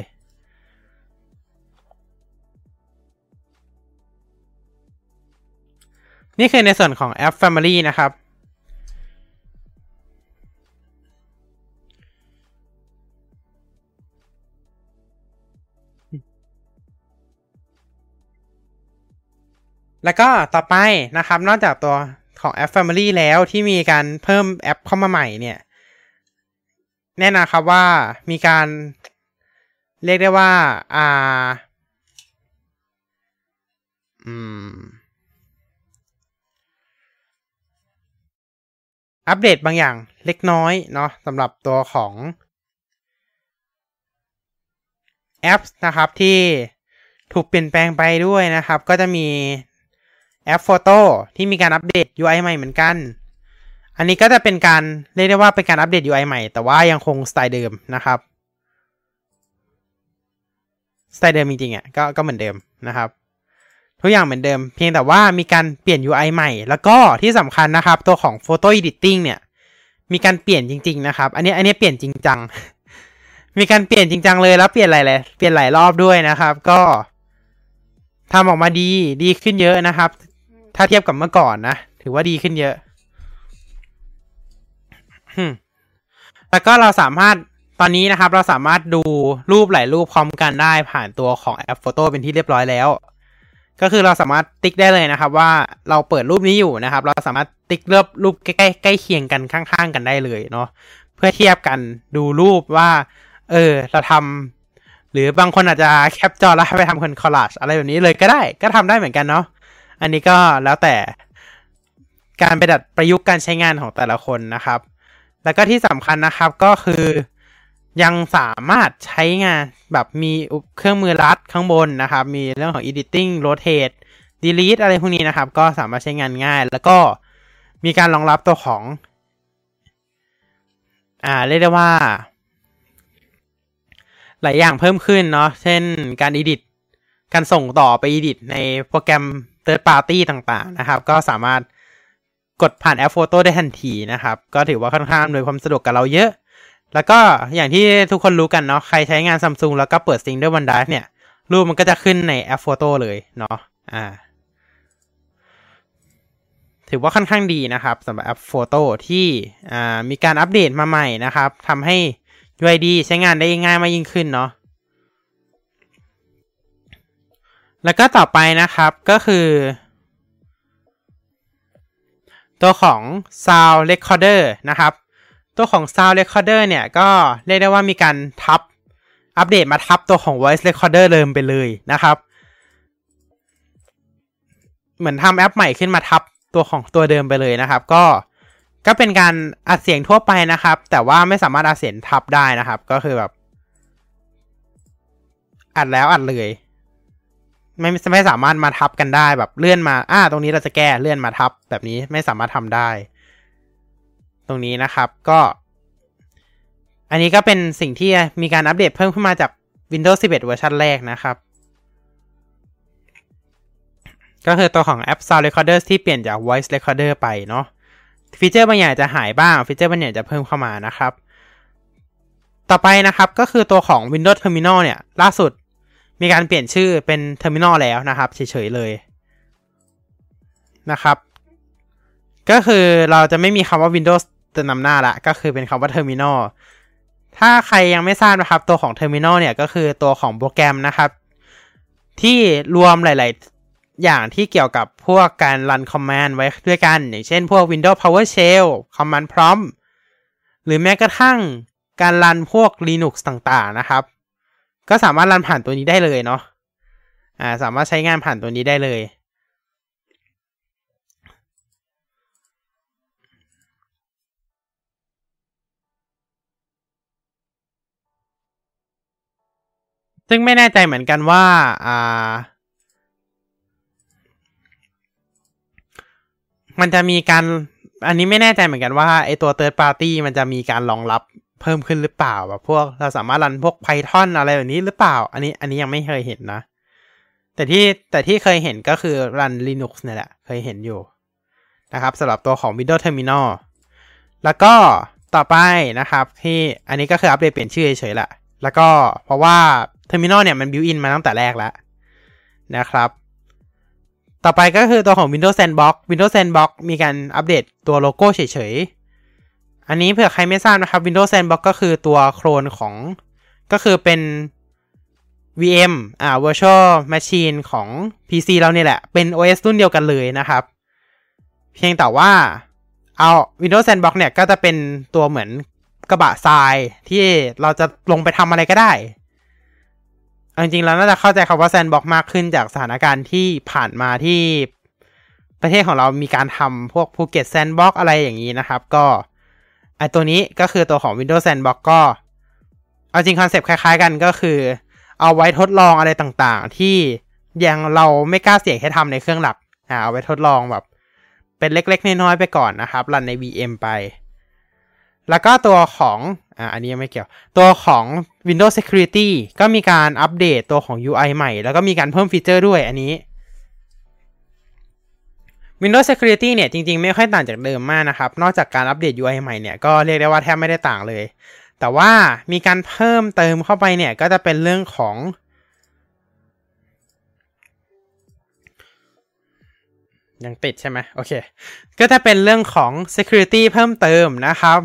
นี่คือในส่วนของแอป Family นะครับ แล้วก็ต่อไปนะครับ นอกจากตัวของแอป Family แล้วที่มีการเพิ่มแอปเข้ามาใหม่เนี่ยแน่นอนครับว่ามีการเรียกได้ว่าอ่าอืมอัปเดตบางอย่างเล็กน้อยเนาะสำหรับตัวของแอปนะครับที่ถูกเปลี่ยนแปลงไปด้วยนะครับ ก็จะมี แอปโฟโต้ที่มีการอัปเดต UI ใหม่เหมือนกัน อันนี้ก็จะเป็นการเรียกได้ว่าเป็นการอัปเดต UI ใหม่ แต่ว่ายังคงสไตล์เดิมนะครับ สไตล์เดิมจริงๆอะก็ก็เหมือนเดิมนะครับ ทุกอย่างเหมือนเดิม เพียงแต่ว่ามีการเปลี่ยน UI ใหม่ แล้วก็ที่สำคัญนะครับ ตัวของ Photo Editing เนี่ย มีการเปลี่ยนจริง ๆ นะครับ อันนี้อันนี้เปลี่ยนจริงจัง มีการเปลี่ยนจริงจังเลยแล้วเปลี่ยนหลายๆเปลี่ยนหลายรอบด้วยนะครับ ก็ทำออกมาดีดีขึ้นเยอะนะครับ ถ้าเทียบกับเมื่อก่อนนะ ถือว่าดีขึ้นเยอะแล้วก็เราสามารถตอนนี้นะครับ เราสามารถดูรูปหลายรูปพร้อมกันได้ผ่านตัวของแอปโฟโต้เป็นที่เรียบร้อยแล้ว ก็คือเราสามารถติ๊กได้เลยนะครับ ว่าเราเปิดรูปนี้อยู่นะครับ เราสามารถติ๊กเลือกรูปใกล้ๆใกล้เคียงกันข้างๆ กันได้เลยเนาะเพื่อเทียบกันดูรูปว่า เออ เราทำหรือบางคนอาจจะแคปจอแล้วไปทำคนคอลลาจอะไรแบบนี้เลยก็ได้ ก็ทำได้เหมือนกันเนาะ อันนี้ก็แล้วแต่การไปดัดประยุกต์การใช้งานของแต่ละคนนะครับ แล้วก็ที่สำคัญนะครับก็คือยังสามารถใช้งานแบบมีเครื่องมือรัดข้างบนนะครับ มีเรื่องของ editing rotate delete อะไรพวกนี้นะครับ ก็สามารถใช้งานง่าย แล้วก็มีการรองรับตัวของ อ่า เรียกได้ว่า หลายอย่างเพิ่มขึ้นเนาะ เช่นการ edit การส่งต่อไป edit ในโปรแกรม third party ต่างๆนะครับ ก็สามารถกดผ่านแอปโฟโต้ได้ทันทีนะครับ ก็ถือว่าค่อนข้างโดยความสะดวกกับเราเยอะ แล้วก็อย่างที่ทุกคนรู้กันเนาะใครใช้งานซัมซุงแล้วก็เปิดซิงด้วย OneDrive เนี่ยรูปมันก็จะขึ้นในแอปโฟโต้เลยเนาะอ่าถือว่าค่อนข้างดีนะครับสำหรับแอปโฟโต้ที่อ่ามีการอัปเดตมาใหม่นะครับทำให้ UID ใช้งานได้ง่ายมากยิ่งขึ้นเนาะ แล้วก็ต่อไปนะครับก็คือ ตัวของ Sound Recorder นะครับ ตัวของ Sound Recorder เนี่ยก็เรียกได้ว่ามีการทับอัปเดตมาทับตัวของ Voice Recorder เดิมไปเลยนะครับ เหมือนทำแอปใหม่ขึ้นมาทับตัวของตัวเดิมไปเลยนะครับ ก็ก็เป็นการอัดเสียงทั่วไปนะครับ แต่ว่าไม่สามารถอัดเสียงทับได้นะครับ ก็คือแบบ อัดแล้วอัดเลย ไม่ไม่สามารถมาทับกันได้แบบเลื่อนมา อ่า ตรงนี้เราจะแก้เลื่อนมาทับ แบบนี้ไม่สามารถทำได้ ตรงนี้นะครับก็ อันนี้ก็เป็นสิ่งที่มีการอัปเดตเพิ่มขึ้นมาจาก Windows 11 เวอร์ชันแรกนะครับ ก็คือตัวของแอป Sound Recorder ที่เปลี่ยนจาก Voice Recorder ไปเนาะฟีเจอร์บางอย่างจะหายบ้าง ฟีเจอร์บางอย่างจะเพิ่มเข้ามานะครับ ต่อไปนะครับก็คือตัวของ Windows Terminal เนี่ย ล่าสุด มีการเปลี่ยนชื่อเป็น Terminal แล้วนะครับเฉยๆเลยนะครับ ก็คือเราจะไม่มีคำว่า Windows จะนำหน้าละ ก็คือเป็นคำว่า Terminal ถ้าใครยังไม่ทราบนะครับ ตัวของ Terminal เนี่ยก็คือตัวของโปรแกรมนะครับ ที่รวมหลาย ๆ อย่างที่เกี่ยวกับพวกการรันคอมมานด์ไว้ด้วยกัน อย่างเช่นพวก Windows PowerShell Command Prompt หรือแม้กระทั่งการรันพวก Linux ต่าง ๆ นะครับ ก็สามารถรันผ่านตัวนี้ได้เลยเนาะอ่าสามารถใช้งานผ่านตัวนี้ได้เลยซึ่งไม่แน่ใจเหมือนกันว่าอ่า มันจะมีการ อันนี้ไม่แน่ใจเหมือนกันว่าไอตัว third party มันจะมีการรองรับ เพิ่มขึ้นหรือเปล่าแบบพวกเราสามารถรันพวก Python อะไรแบบนี้หรือเปล่า อันนี้อันนี้ยังไม่เคยเห็นนะ แต่ที่แต่ที่เคยเห็นก็คือรัน Linux เนี่ยแหละ เคยเห็นอยู่นะครับสำหรับตัวของ Windows Terminal แล้วก็ต่อไปนะครับที่อันนี้ก็คืออัปเดตเปลี่ยนชื่อเฉยๆแหละ แล้วก็เพราะว่า Terminal เนี่ยมัน built in มาตั้งแต่แรกแล้วนะครับ ต่อไปก็คือตัวของ Windows Sandbox Windows Sandbox มีการอัปเดตตัวโลโก้เฉยๆ อันนี้เผื่อใครไม่ทราบนะครับ Windows Sandbox ก็คือตัวโคลนของก็คือเป็น VM อ่า Virtual Machine ของ PC เราเนี่ยแหละ เป็น OS รุ่นเดียวกันเลยนะครับ เพียงแต่ว่าเอา Windows Sandbox เนี่ยก็จะเป็นตัวเหมือนกระบะทรายที่เราจะลงไปทำอะไรก็ได้จริงๆแล้วน่าจะเข้าใจคำว่า Sandbox มากขึ้นจากสถานการณ์ที่ผ่านมาที่ประเทศของเรามีการทำพวกภูเก็ต Sandbox อะไรอย่างนี้นะครับ ก็ อตัวนี้ก็คือตัวของ Windows Sandbox ก็ เอาจริงคอนเซปต์คล้ายๆกันก็คือ เอาไว้ทดลองอะไรต่างๆ ที่ยังเราไม่กล้าเสี่ยงให้ทำในเครื่องหลักอ่าเอาไว้ทดลองแบบเป็นเล็ก ๆ น้อยๆไปก่อนนะครับรันใน VM ไป แล้วก็ตัวของอ่าอันนี้ยังไม่เกี่ยว ตัวของ Windows Security ก็มีการอัปเดตตัวของ UI ใหม่ แล้วก็มีการเพิ่มฟีเจอร์ด้วยอันนี้ Windows Security เนี่ยจริงๆ ไม่ค่อยต่างจากเดิมมากนะครับ นอกจากการอัปเดต UI ใหม่เนี่ยก็เรียกได้ว่าแทบไม่ได้ต่างเลย แต่ว่ามีการเพิ่มเติมเข้าไปเนี่ยก็จะเป็นเรื่องของยังติดใช่ไหมโอเค ก็จะเป็นเรื่องของ security เพิ่มเติมนะครับ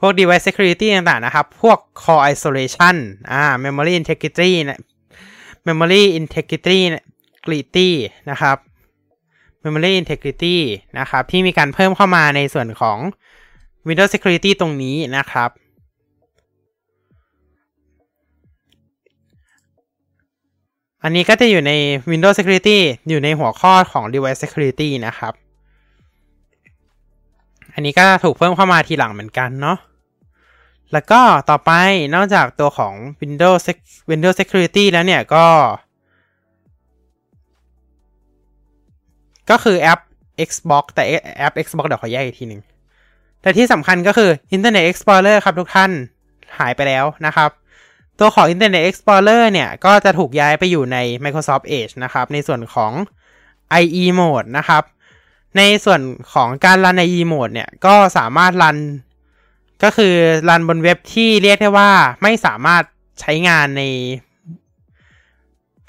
พวก device security ต่างๆนะครับ พวก core isolation อ่า memory integrity นะ memory integrity integrity นะครับ memory integrity นะครับ ที่มีการเพิ่มเข้ามาในส่วนของ Windows security ตรงนี้นะครับ อันนี้ก็จะอยู่ใน Windows Security อยู่ในหัวข้อของ Device Security นะครับ อันนี้ก็ถูกเพิ่มเข้ามาทีหลังเหมือนกันเนาะแล้วก็ต่อไปนอกจากตัวของ Windows Windows Security แล้วเนี่ยก็ ก็คือแอป Xbox แต่แอป Xbox เดี๋ยวขอแยกอีกทีหนึ่งแต่ที่สำคัญก็คือ Internet Explorer ครับทุกท่านหายไปแล้วนะครับ ตัวของ Internet Explorer เนี่ยก็จะถูกย้ายไปอยู่ใน Microsoft Edge นะครับ ในส่วนของ IE Mode นะครับ ในส่วนของการรัน IE Mode เนี่ยก็สามารถรัน ก็คือรันบนเว็บที่เรียกได้ว่าไม่สามารถใช้งานใน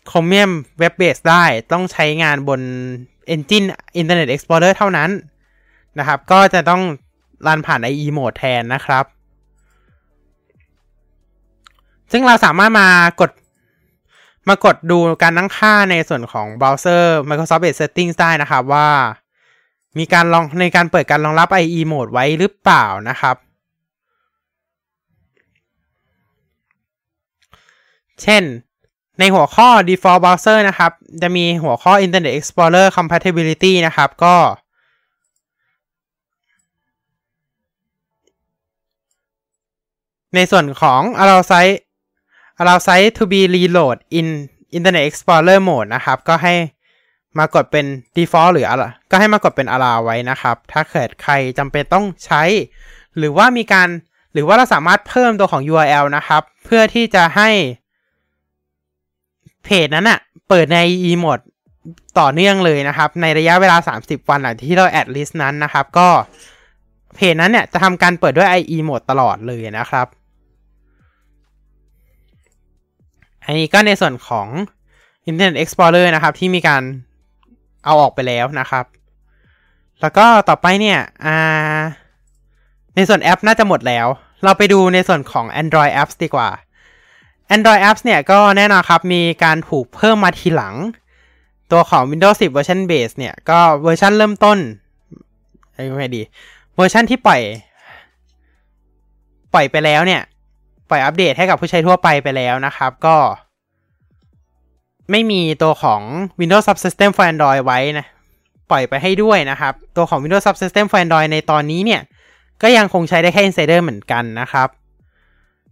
Chromium Web Base ได้ต้องใช้งานบน Engine Internet Explorer เท่านั้นนะครับ ก็จะต้องรันผ่าน IE Mode แทนนะครับ ซึ่งเราสามารถมากดมากดดูการตั้งค่าในส่วนของเบราว์เซอร์ Microsoft Edge Settings ได้นะครับว่า มีการลองในการเปิดการรองรับ IE Mode ไว้หรือเปล่านะครับ เช่น ในหัวข้อ default browser นะครับ จะมีหัวข้อ Internet Explorer compatibility นะครับ ก็ในส่วนของ allow site allow site to be reload in Internet Explorer mode นะครับ ก็ให้มากดเป็น default หรืออะไรก็ให้มากดเป็น allow ไว้นะครับ ถ้าเกิดใครจำเป็นต้องใช้ หรือว่ามีการ หรือว่าเราสามารถเพิ่มตัวของ URL นะครับ เพื่อที่จะให้ เพจนั้นอะเปิดใน e mode ต่อเนื่องเลยนะครับ ในระยะเวลา 30 วันหลังที่เรา add list นั้นนะครับ ก็เพจนั้นเนี่ยจะทำการเปิดด้วย IE mode ตลอดเลยนะครับ อันนี้ก็ในส่วนของ Internet Explorer นะครับ ที่มีการเอาออกไปแล้วนะครับ แล้วก็ต่อไปเนี่ยในส่วนแอปน่าจะหมดแล้ว เราไปดูในส่วนของ Android apps ดีกว่า Android apps เนี่ยก็แน่นอนครับ มีการถูกเพิ่มมาทีหลัง ตัวของ Windows 10 version base เนี่ย ก็เวอร์ชันเริ่มต้นไม่ดี เวอร์ชันที่ปล่อย ปล่อยไปแล้วเนี่ย ปล่อยอัปเดตให้กับผู้ใช้ทั่วไปไปแล้วนะครับ ก็ ไม่มีตัวของ Windows Subsystem for Android ไว้นะ ปล่อยไปให้ด้วยนะครับ ตัวของ Windows Subsystem for Android ในตอนนี้เนี่ย ก็ยังคงใช้ได้แค่ Insider เหมือนกันนะครับ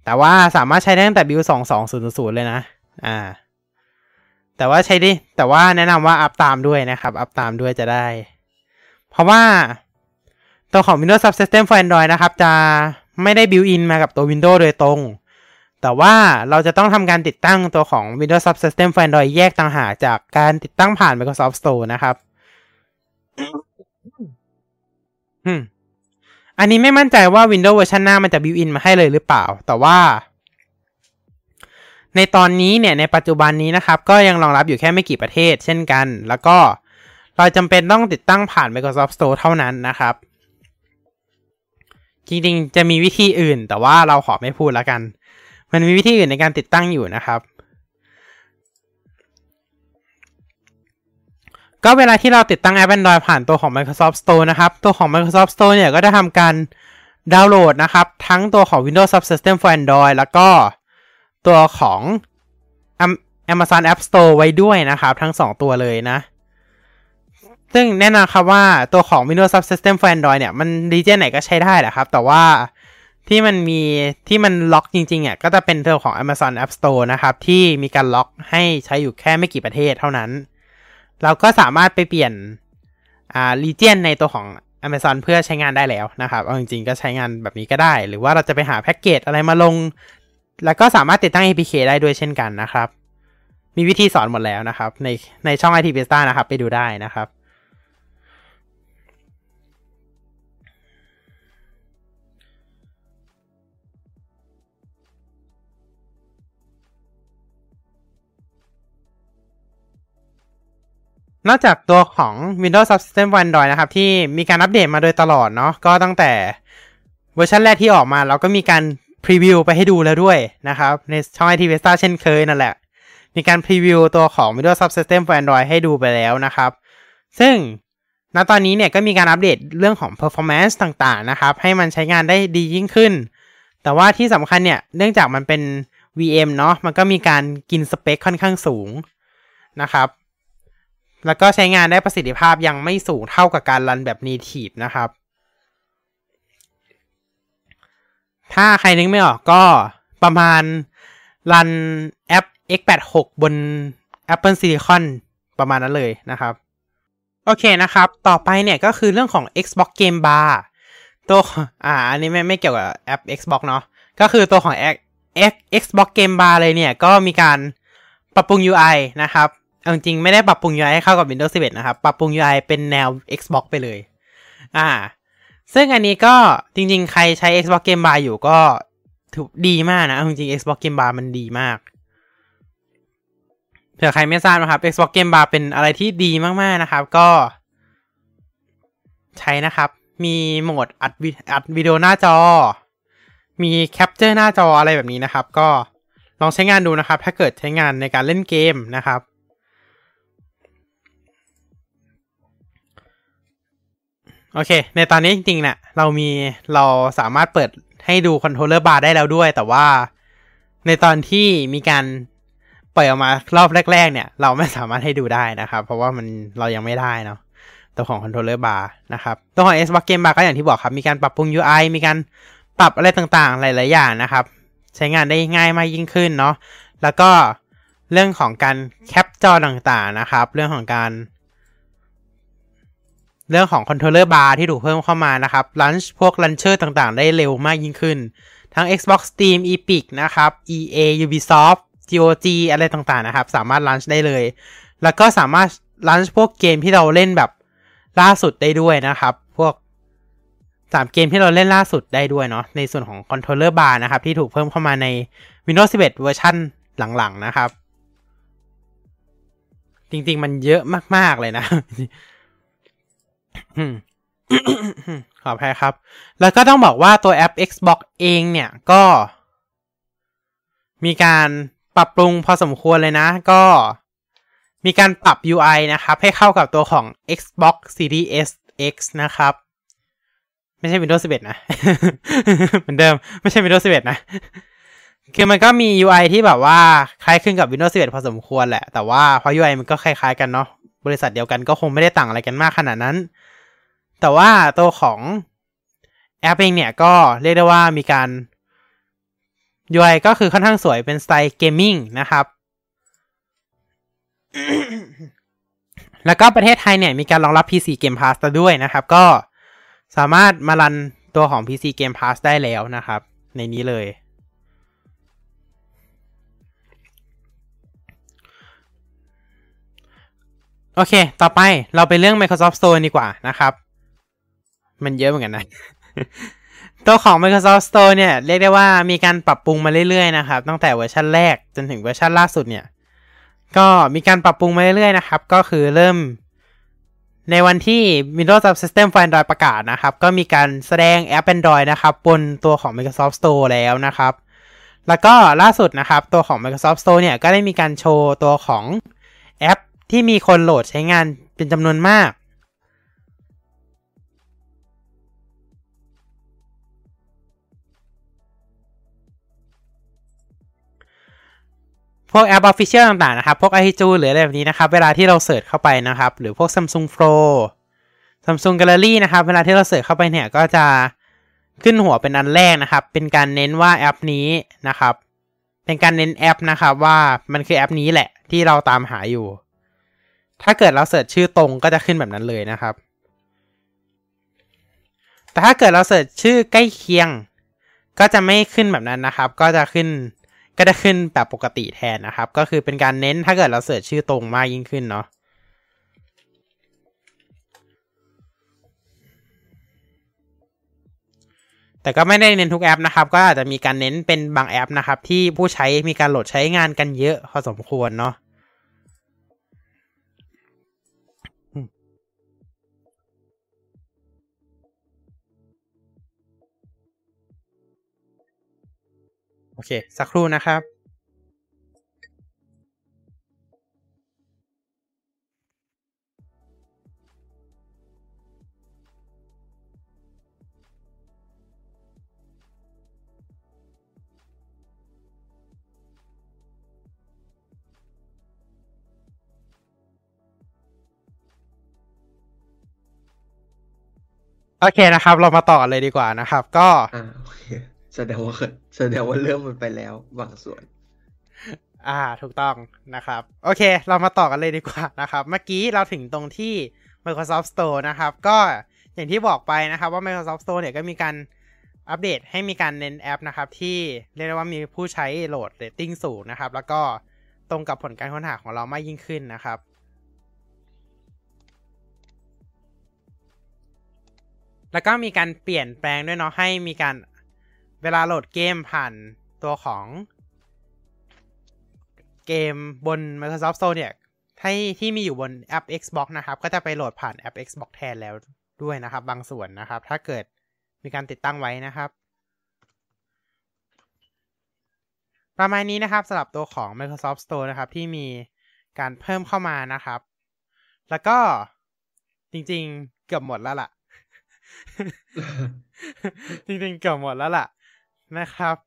แต่ว่าสามารถใช้ได้ตั้งแต่ build 2200เลยนะ อ่า แต่ว่าใช้ดิ แต่ว่าแนะนำว่าอัพตามด้วยนะครับ อัพตามด้วยจะได้ เพราะว่าตัวของ Windows Subsystem for Android นะครับ จะไม่ได้ built in มากับตัว Windows โดยตรง แต่ว่าเราจะต้องทำการติดตั้งตัวของ Windows Subsystem for Android แยกต่างหากจากการติดตั้งผ่าน Microsoft Store นะครับ อันนี้ไม่มั่นใจว่า Windows เวอร์ชันหน้ามันจะ built in มาให้เลยหรือเปล่า แต่ว่า ในตอนนี้เนี่ยในปัจจุบันนี้นะครับ ก็ยังรองรับอยู่แค่ไม่กี่ประเทศ เช่นกัน แล้วก็เราจำเป็นต้องติดตั้งผ่าน Microsoft Store เท่านั้นนะครับ จริงๆ จะมีวิธีอื่น แต่ว่าเราขอไม่พูดแล้วกัน มันมีวิธีอื่นในการติดตั้งอยู่นะครับ ก็เวลาที่เราติดตั้งแอป Android ผ่านตัวของ Microsoft Store นะครับ ตัวของ Microsoft Store เนี่ยก็จะทำการดาวน์โหลดนะครับ ทั้งตัวของ Windows Subsystem for Android แล้วก็ตัวของ Amazon App Store ไว้ด้วยนะครับ ทั้ง 2 ตัวเลยนะ ซึ่งแน่นอนครับว่าตัวของ Windows Subsystem for Android เนี่ย มันดีเจไหนก็ใช้ได้แหละครับ แต่ว่าที่มันมีที่มันล็อกจริงๆอะก็จะเป็นตัวของ Amazon App Store นะครับ ที่มีการล็อกให้ใช้อยู่แค่ไม่กี่ประเทศเท่านั้น เราก็สามารถไปเปลี่ยนอ่ารีเจนในตัวของ Amazon เพื่อใช้งานได้แล้วนะครับ เอาจริงๆก็ใช้งานแบบนี้ก็ได้ หรือว่าเราจะไปหาแพ็กเกจอะไรมาลง แล้วก็สามารถติดตั้ง APK ได้ด้วยเช่นกันนะครับ มีวิธีสอนหมดแล้วนะครับ ในในช่อง IT Beta นะครับ ไปดูได้นะครับ นอกจากตัวของ Windows Subsystem Android นะครับ ที่มีการอัปเดตมาโดยตลอดเนาะก็ตั้งแต่เวอร์ชันแรกที่ออกมา เราก็มีการพรีวิวไปให้ดูแล้วด้วยนะครับ ในช่อง IT Vesta เช่นเคยนั่นแหละ มีการพรีวิวตัวของ Windows Subsystem for Android ให้ดูไปแล้วนะครับ ซึ่งณตอนนี้เนี่ยก็มีการอัปเดตเรื่องของ performance ต่างๆนะครับ ให้มันใช้งานได้ดียิ่งขึ้น แต่ว่าที่สำคัญเนี่ยเนื่องจากมันเป็น VM เนาะมันก็มีการกินสเปคค่อนข้างสูงนะครับ แล้วก็ใช้งานได้ประสิทธิภาพยังไม่สูงเท่ากับการรันแบบ native นะครับ ถ้าใครนึกไม่ออกก็ประมาณรันแอป x86 บน Apple Silicon ประมาณนั้นเลยนะครับ โอเคนะครับ ต่อไปเนี่ยก็คือเรื่องของ Xbox Game Bar ตัวอ่า อันนี้ไม่ไม่เกี่ยวกับแอป Xbox เนาะ ก็คือตัวของ X Xbox Game Bar เลยเนี่ย ก็มีการปรับปรุง UI นะครับ จริงไม่ได้ปรับปรุง UI ให้เข้ากับ Windows 11 นะครับ ปรับปรุง UI เป็นแนว Xbox ไปเลย อ่า ซึ่งอันนี้ก็จริง ๆ ใครใช้ Xbox Game Bar อยู่ก็ถูกดีมากนะจริงๆ Xbox Game Bar มันดีมากเผื่อใครไม่ทราบนะครับ Xbox Game Bar เป็นอะไรที่ดีมากๆนะครับ ก็ ใช้นะครับ มีโหมดอัดอัดวิดีโอหน้าจอ มีแคปเจอร์หน้าจออะไรแบบนี้นะครับ ก็ลองใช้งานดูนะครับ ถ้าเกิดใช้งานในการเล่นเกมนะครับ โอเค ในตอนนี้จริงๆเนี่ยเรามีเราสามารถเปิดให้ดู Controller Bar ได้แล้วด้วย แต่ว่าในตอนที่มีการปล่อยออกมารอบแรก ๆ เนี่ย เราไม่สามารถให้ดูได้นะครับ เพราะว่ามันเรายังไม่ได้เนาะตัวของ Controller Bar นะครับ ตัวของ Xbox Game Bar ก็อย่างที่บอกครับ มีการปรับปรุง UI มีการปรับอะไรต่างๆ หลายๆอย่างนะครับ ใช้งานได้ง่ายมากยิ่งขึ้นเนาะแล้วก็เรื่องของการแคปจอต่างๆนะครับ เรื่องของการ เรื่องของ Controller Bar ที่ถูกเพิ่มเข้ามานะครับ launch พวก launcher ต่างๆ ได้เร็วมากยิ่งขึ้น ทั้ง Xbox Steam Epic นะครับ EA Ubisoft GOG อะไรต่างๆนะครับ สามารถ launch ได้เลย แล้วก็สามารถ launch พวกเกมที่เราเล่นแบบล่าสุดได้ด้วยนะครับ พวกสามเกมที่เราเล่นล่าสุดได้ด้วยเนาะในส่วนของ Controller Bar นะครับ ที่ถูกเพิ่มเข้ามาใน Windows 11 เวอร์ชันหลังๆนะครับ จริงๆมันเยอะมากๆเลยนะ ขออภัยครับ แล้วก็ต้องบอกว่าตัวแอป Xbox เองเนี่ยก็ มีการปรับปรุงพอสมควรเลยนะ ก็มีการปรับ UI นะครับ ให้เข้ากับตัวของ Xbox Series X นะครับ ไม่ใช่ Windows 11 นะ เหมือนเดิม ไม่ใช่ Windows 11 นะ คือมันก็มี UI ที่แบบว่า คล้ายคลึงกับ Windows 11 พอสมควรแหละ แต่ว่าพอ UI มันก็คล้ายๆกันเนาะ บริษัทเดียวกันก็คงไม่ได้ต่างอะไรกันมากขนาดนั้น แต่ว่าตัวของแอปเองเนี่ยก็เรียกได้ว่ามีการ UI ก็คือค่อนข้างสวยเป็นสไตล์เกมมิ่งนะครับ แล้วก็ประเทศไทยเนี่ยมีการรองรับ PC Game Pass ด้วยนะครับ ก็สามารถมารันตัวของ PC Game Pass ได้แล้วนะครับ ในนี้เลย โอเค ต่อไปเราไปเรื่อง Microsoft Store ดีกว่านะครับ มันเยอะเหมือนกันนะ ตัวของ Microsoft Store เนี่ย เรียกได้ว่ามีการปรับปรุงมาเรื่อยๆนะครับ ตั้งแต่เวอร์ชันแรกจนถึงเวอร์ชันล่าสุดเนี่ย ก็มีการปรับปรุงมาเรื่อยๆนะครับ ก็คือเริ่มในวันที่ Windows Subsystem for Android ประกาศนะครับ ก็มีการแสดงแอป Android นะครับ บนตัวของ Microsoft Store แล้วนะครับ แล้วก็ล่าสุดนะครับ ตัวของ Microsoft Store เนี่ย ก็ได้มีการโชว์ตัวของแอปที่มีคนโหลดใช้งานเป็นจำนวนมาก พวกแอป Official ต่างๆ นะครับ พวก i j u หรืออะไรแบบนี้นะครับ เวลาที่เราเสิร์ชเข้าไปนะครับ หรือพวก Samsung Flow Samsung Gallery นะครับ เวลาที่เรา search เข้าไปเนี่ย ก็จะขึ้นหัวเป็นอันแรกนะครับ เป็นการเน้นว่าแอปนี้นะครับ เป็นการเน้นแอปนะครับว่ามันคือแอปนี้แหละที่เราตามหาอยู่ ถ้าเกิดเรา search ชื่อตรงก็จะขึ้นแบบนั้นเลยนะครับ แต่ถ้าเกิดเรา search ชื่อใกล้เคียง ก็จะไม่ขึ้นแบบนั้นนะครับ ก็จะขึ้น ก็จะขึ้นแบบปกติแทนนะครับ ก็คือเป็นการเน้นถ้าเกิดเรา search ชื่อตรงมากยิ่งขึ้นเนาะแต่ก็ไม่ได้เน้นทุกแอปนะครับ ก็อาจจะมีการเน้นเป็นบางแอปนะครับ ที่ผู้ใช้มีการโหลดใช้งานกันเยอะพอสมควรเนาะ โอเค สักครู่นะครับโอเคนะครับ เรามาต่อเลยดีกว่านะครับ ก็ แสดงว่าแสดงว่าเรื่องมันไปแล้วบางส่วน อ่าถูกต้องนะครับ โอเค เรามาต่อกันเลยดีกว่านะครับ เมื่อกี้เราถึงตรงที่ Microsoft Store นะครับ ก็อย่างที่บอกไปนะครับว่า Microsoft Store เนี่ยก็มีการอัปเดตให้มีการเน้นแอปนะครับ ที่เรียกได้ว่ามีผู้ใช้โหลดเรตติ้งสูงนะครับ แล้วก็ตรงกับผลการค้นหาของเรามากยิ่งขึ้นนะครับ แล้วก็มีการเปลี่ยนแปลงด้วยเนาะให้มีการ วลาโหลดเกมผ่านตัวของเกมบน Microsoft Store เนี่ยให้ที่มีอยู่บนแอป Xbox นะครับ ก็จะไปโหลดผ่านแอป Xbox แทนแล้วด้วยนะครับ บางส่วนนะครับ ถ้าเกิดมีการติดตั้งไว้นะครับ ประมาณนี้นะครับสำหรับตัวของ Microsoft Store นะครับ ที่มีการเพิ่มเข้ามานะครับ แล้วก็จริงๆ เกือบหมดแล้วล่ะ จริงๆ เกือบหมดแล้วล่ะ นะครับ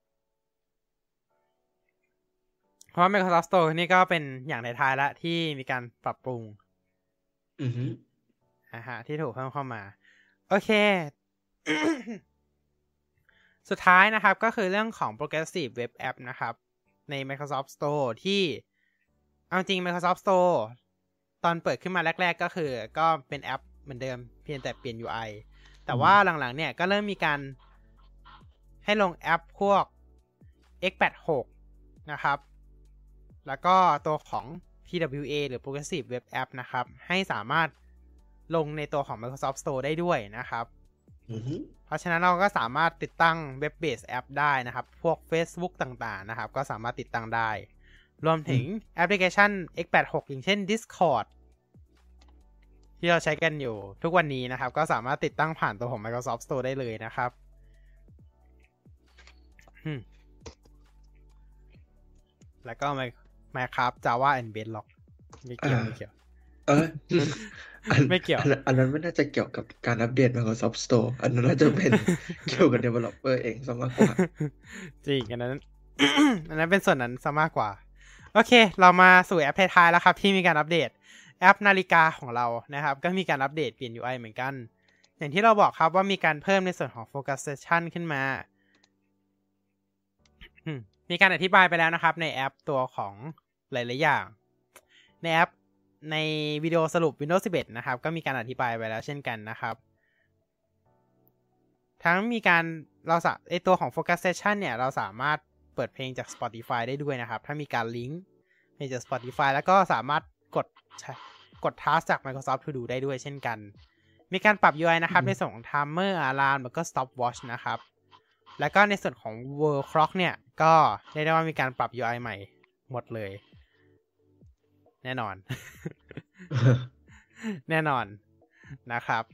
เพราะว่า Microsoft Store นี่ก็เป็นอย่างท้ายๆแล้วที่มีการปรับปรุง อือฮึนะฮะ ที่ถูกเพิ่มเข้ามา โอเค สุดท้ายนะครับก็คือเรื่องของ Progressive Web App นะครับ ใน Microsoft Store ที่เอาจริง Microsoft Store ตอนเปิดขึ้นมาแรก ๆ ก็คือ ก็เป็นแอปเหมือนเดิมเพียงแต่เปลี่ยน UI แต่ว่าหลังๆ เนี่ยก็เริ่มมีการ ให้ลงแอปพวก x86 นะครับ แล้วก็ตัวของ PWA หรือ Progressive Web App นะครับ ให้สามารถลงในตัวของ Microsoft Store ได้ด้วยนะครับอือฮึเพราะฉะนั้นเราก็สามารถติดตั้ง Web Based App ได้นะครับ พวก Facebook ต่างๆ นะครับ ก็สามารถติดตั้งได้ รวมถึงแอปพลิเคชัน x86 อย่างเช่น Discord ที่เราใช้กันอยู่ทุกวันนี้นะครับ ก็สามารถติดตั้งผ่านตัวของ Microsoft Store ได้เลยนะครับ อืมแล้วก็ Minecraft Java and Bedrock ไม่เกี่ยวไม่เกี่ยว เอออันไม่เกี่ยวอันอันนั้นไม่น่าจะเกี่ยวกับการอัปเดต Microsoft Store อันนั้นน่าจะเป็นเกี่ยวกับ developer เองซะมากกว่า จริง อันนั้น อันนั้นเป็นส่วนนั้นซะมากกว่า โอเค เรามาสู่แอปท้ายๆแล้วครับ ที่มีการอัปเดต แอปนาฬิกาของเรานะครับ ก็มีการอัปเดตเปลี่ยน UI เหมือนกัน อย่างที่เราบอกครับว่ามีการเพิ่มในส่วนของ Focus Session ขึ้นมาอื มมีการอธิบายไปแล้วนะครับ ในแอปตัวของหลายๆอย่าง ในแอปในวิดีโอสรุป Windows 11 นะครับ ก็มีการอธิบายไปแล้วเช่นกันนะครับ ทั้งมีการเราสาไอตัวของ Focus Session เนี่ย เราสามารถเปิดเพลงจาก Spotify ได้ด้วยนะครับ ถ้ามีการลิงก์เพลงจาก Spotify แล้วก็สามารถกดกด task จาก Microsoft To Do ได้ด้วยเช่นกัน มีการปรับ UI นะครับอืมในส่วนของ timer alarm แล้วก็ stopwatch นะครับ แล้วก็ในส่วนของ world clock เนี่ย ก็เรียกได้ว่ามีการปรับ UI ใหม่หมดเลย แน่นอน แน่นอนนะครับ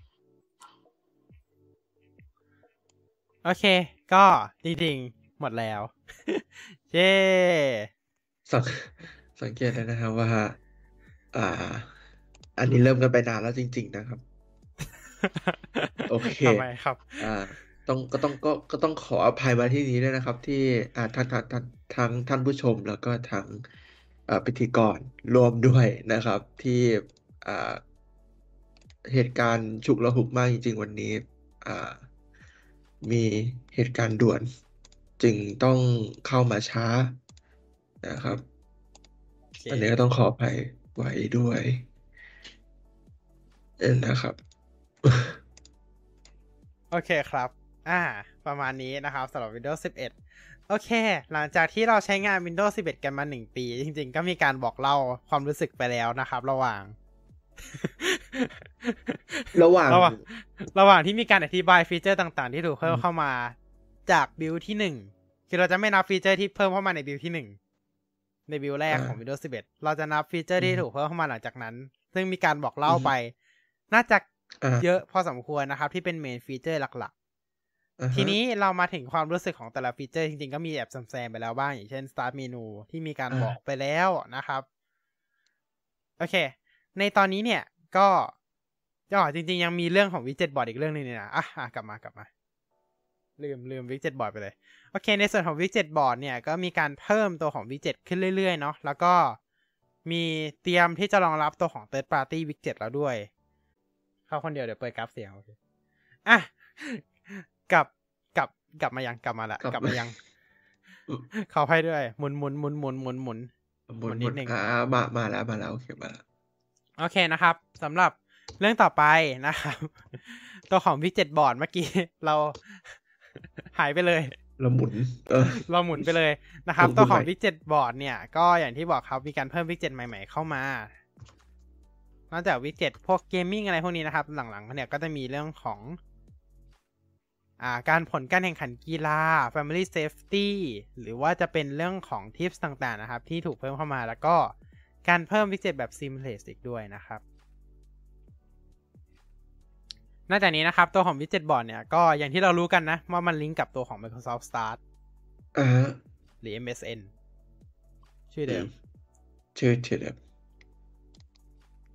โอเค ก็จริงๆ หมดแล้ว เย้สังสังเกตได้นะครับว่า อ่า อันนี้เริ่มกันไปนานแล้วจริง ๆ นะครับ โอเคทำไมครับ อ่า ต้องก็ต้องก็ก็ต้องขออภัยมาที่นี้ด้วยนะครับ ที่อ่าทั้งทั้งทั้งทั้งท่านผู้ชมแล้วก็ทั้งอ่าพิธีกรรวมด้วยนะครับ ที่อ่าเหตุการณ์ฉุกละหุกมากจริง ๆ วันนี้อ่ามีเหตุการณ์ด่วน จึงต้องเข้ามาช้านะครับโอเคอันนี้ก็ต้องขออภัยไว้ด้วยเออนะครับ โอเคครับ อ่า ประมาณนี้นะครับสำหรับ Windows 11 โอเค หลังจากที่เราใช้งาน Windows 11 กันมา 1 ปี จริง ๆ ก็มีการบอกเล่าความรู้สึกไปแล้วนะครับระหว่างระหว่าง ระหว่าง ระหว่างที่มีการอธิบายฟีเจอร์ต่าง ๆ ที่ถูกเพิ่มเข้ามาจาก build ที่หนึ่งคือเราจะไม่นับฟีเจอร์ที่เพิ่มเข้ามาใน build ที่หนึ่งใน build แรกของ Windows 11 เราจะนับฟีเจอร์ที่ถูกเพิ่มเข้ามาหลังจากนั้น ซึ่งมีการบอกเล่าไป น่าจะอ่าเยอะพอสมควรนะครับ ที่เป็น main feature หลักอ่าๆฮะ ทีนี้เรามาถึงความรู้สึกของแต่ละฟีเจอร์จริงๆ ก็มีแอบแซมๆไปแล้วบ้าง อย่างเช่น Start Menu ที่มีการบอกไปแล้วนะครับ โอเค ในตอนนี้เนี่ย ก็ก็จริง ๆ ยังมีเรื่องของ widget board อีกเรื่องหนึงเนี่ยนะอะอะกลับมากลับมา ลืมลืม widget board ไปเลย โอเค ในส่วนของ widget board เนี่ยก็มีการเพิ่มตัวของ widget ขึ้นเรื่อยๆ เนาะแล้วก็มีเตรียมที่จะรองรับตัวของ Third Party Widget แล้วด้วย เข้าคนเดียวเดี๋ยวเปิดกราฟเสียงโอเคอะ กลับกลับกลับมายังกลับมาละกลับมายังขออภัยด้วยหมุนหมุนหมุนหมุนหมุนหมุนหมุนหมุนหนิมุดนนึงอ่ามามาแล้วมาแล้วโอเคมาแล้วโอเคนะครับสำหรับเรื่องต่อไปนะครับ ตัวของวิดเจ็ตบอร์ดเมื่อกี้ เราหายไปเลย เราหมุนเออเราหมุนไปเลยนะครับหมุนตัวของไปวิดเจ็ตบอร์ดเนี่ย ก็อย่างที่บอกครับมีการเพิ่มวิดเจ็ตใหม่ ๆ เข้ามานอกจาก widget พวก gaming อะไรพวกนี้นะครับ หลังๆเนี่ยก็จะมีเรื่องของอ่า การผลการแข่งขันกีฬา Family Safety หรือว่าจะเป็นเรื่องของ tips ต่างๆนะครับ ที่ถูกเพิ่มเข้ามาแล้วก็การเพิ่ม widget แบบ Seamless อีกด้วยนะครับ นอกจากนี้นะครับ ตัวของ widget board เนี่ย ก็อย่างที่เรารู้กันนะ ว่ามันลิงก์กับตัวของ Microsoft Start อ่าฮะหรือ MSN ชื่อเดิม ชื่อชื่อเดิม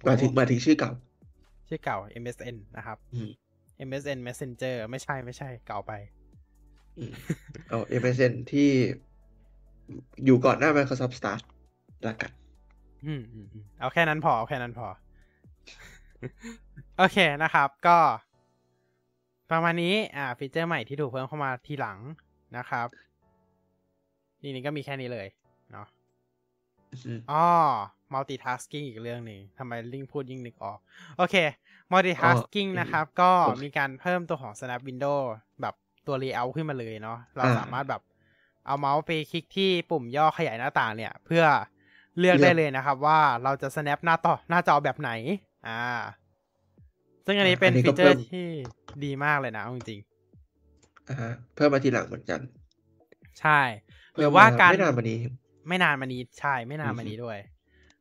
มาถึงมาถึงชื่อเก่า ชื่อเก่า MSN นะครับอืม MSN Messenger ไม่ใช่ไม่ใช่เก่าไปอืมเอา MSN ที่อยู่ก่อนหน้า Microsoft Start ละกันอืมอืมอืมเอาแค่นั้นพอ เอาแค่นั้นพอ โอเคนะครับ ก็ ประมาณนี้ อ่า ฟีเจอร์ใหม่ที่ถูกเพิ่มเข้ามาทีหลังนะครับ นี่นี่ก็มีแค่นี้เลย เนาะอืมอ๋อ multitasking อีกเรื่องหนึ่งทำไมลิงพูดยิ่งนึกออก โอเค multitasking อ๋อนะครับ ก็โอเคมีการเพิ่มตัวของ snap window แบบตัว layout ขึ้นมาเลยเนาะ เราอ่าสามารถแบบเอาเมาส์ไปคลิกที่ปุ่มย่อขยายหน้าต่างเนี่ย เพื่อเลือกเลือกได้เลยนะครับ ว่าเราจะ snap หน้าต่อหน้าจอแบบไหน อ่า ซึ่งอันนี้เป็นอันนี้ฟีก็เจอเพิ่ร์มที่ดีมากเลยนะเอาจริงอ่าฮะเพิ่มมาทีหลังเหมือนกันๆใช่หเพิ่รืมอว่ามาการไม่นานมานี้ ไม่นานมานี้ใช่ไม่นานมาอือฮึนี้ด้วย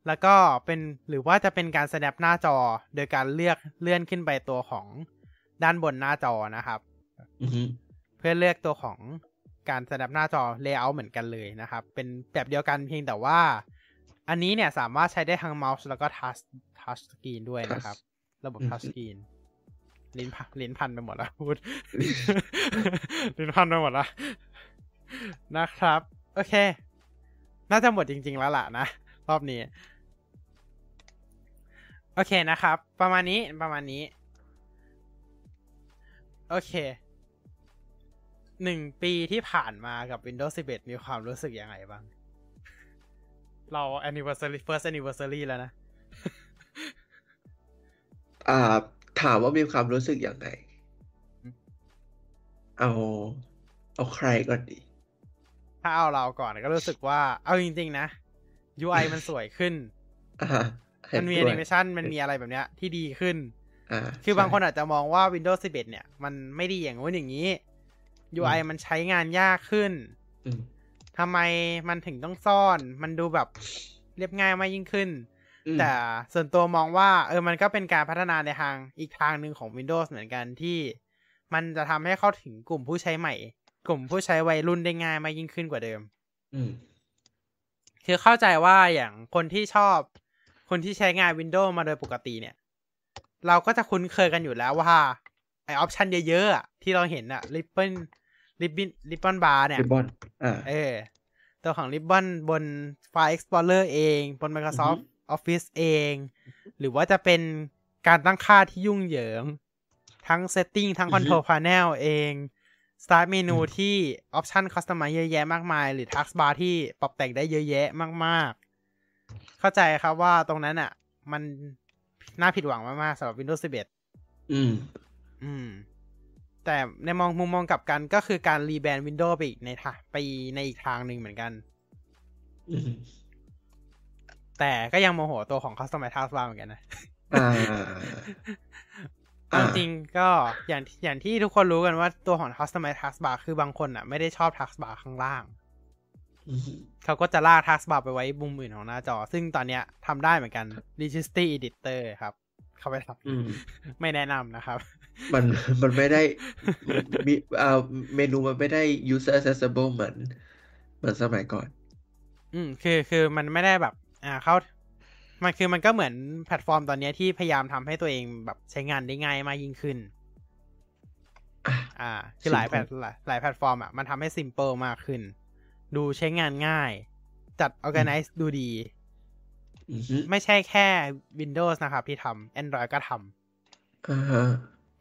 แล้วก็เป็นหรือว่าจะเป็นการ snap หน้าจอ โดยการเลือกเลื่อนขึ้นไปตัวของด้านบนหน้าจอนะครับอือฮึเพื่อเลือกตัวของการ snap หน้าจอ layout เหมือนกันเลยนะครับ เป็นแบบเดียวกันเพียงแต่ว่า อันนี้เนี่ยสามารถใช้ได้ทั้งเมาส์แล้วก็ touch touch screen ด้วยนะครับ ระบบ touch screen ลิ้นพันลิ้นพันไปหมดแล้วพูดลิ้นพันไปหมดแล้วนะครับ โอเค น่าจะหมดจริง ๆ แล้วล่ะนะ รอบนี้ โอเคนะครับ ประมาณนี้ประมาณนี้ โอเคหนึ่งปีที่ผ่านมากับ Windows 11 มีความรู้สึกยังไงบ้าง เรา anniversary first anniversary แล้วนะ อ่า ถามว่ามีความรู้สึกอย่างไง เอา เอาใครก่อนดี ถ้าเอาเราก่อนก็รู้สึกว่า เอาจริง ๆ นะ UI มันสวยขึ้นอ่าเห็มันมีด้แอวยนิเมชันมันมีอะไรแบบเนี้ยที่ดีขึ้นอ่าคือบางคนใช่อาจจะมองว่า Windows 11 เนี่ย มันไม่ดีอย่างงู้นอย่างนี้ UI อืมมันใช้งานยากขึ้นอืมทำไมมันถึงต้องซ่อน มันดูแบบเรียบง่ายมากยิ่งขึ้นอืมแต่ส่วนตัวมองว่าเออมันก็เป็นการพัฒนาในทางอีกทางหนึ่งของ Windows เหมือนกันที่ มันจะทำให้เข้าถึงกลุ่มผู้ใช้ใหม่ กลุ่มผู้ใช้วัยรุ่นได้ง่ายมากยิ่งขึ้นกว่าเดิมอืม คือเข้าใจว่าอย่างคนที่ชอบ คนที่ใช้งาน Windows มาโดยปกติเนี่ย เราก็จะคุ้นเคยกันอยู่แล้วว่าไอออปชันเยอะๆอะที่เราเห็นอะริบเบิลริบบินริบบอนบาร์เนี่ยริบบอนอ่าเออ ตัวของ Ribbon บน File Explorer เอง บน Microsoft อือฮึ Office เอง หรือว่าจะเป็นการตั้งค่าที่ยุ่งเหยิง ทั้ง Setting ทั้ง Control Panel เอง Start เมนูที่ Option Customize เยอะแยะมากมาย หรือ Taskbar ที่ปรับแต่งได้เยอะแยะมากๆ เข้าใจครับว่าตรงนั้นอะ มันน่าผิดหวังมาก ๆสำหรับ Windows 11 อืม อืม แต่ในมองมุมมองกลับกันก็คือการรีแบรนด์ Windows ไปอีกในทางไปในอีกทางหนึ่งเหมือนกันอืมแต่ก็ยังโมโหตัวของ Customize Taskbar เหมือนกันนะอ่าเอา จริงก็อย่างอย่างที่ทุกคนรู้กันว่าตัวของ Customize Taskbar คือบางคนอะ ไม่ได้ชอบ Taskbar ข้างล่างอืมเขาก็จะลาก Taskbar ไปไว้มุมอื่นของหน้าจอ ซึ่งตอนเนี้ยทำได้เหมือนกัน Registry Editor ครับ เข้าไปทอืมำไม่แนะนำนะครับ มันมันไม่ได้มีอ่าเมนูมันไม่ได้ user accessible เหมือน เหมือนสมัยก่อน อืมคือคือมันไม่ได้แบบ อ่าเข้า มันคือมันก็เหมือนแพลตฟอร์มตอนเนี้ยที่พยายามทำให้ตัวเองแบบใช้งานได้ง่ายมากยิ่งขึ้น อะอ่าคือหลายแพลต Simple หลายหลายแพลตฟอร์มอะมันทำให้ simple มากขึ้น ดูใช้งานง่าย จัด organize ดูดีอือฮึไม่ใช่แค่ Windows นะครับ ที่ทำ Android ก็ทำอ่าฮะ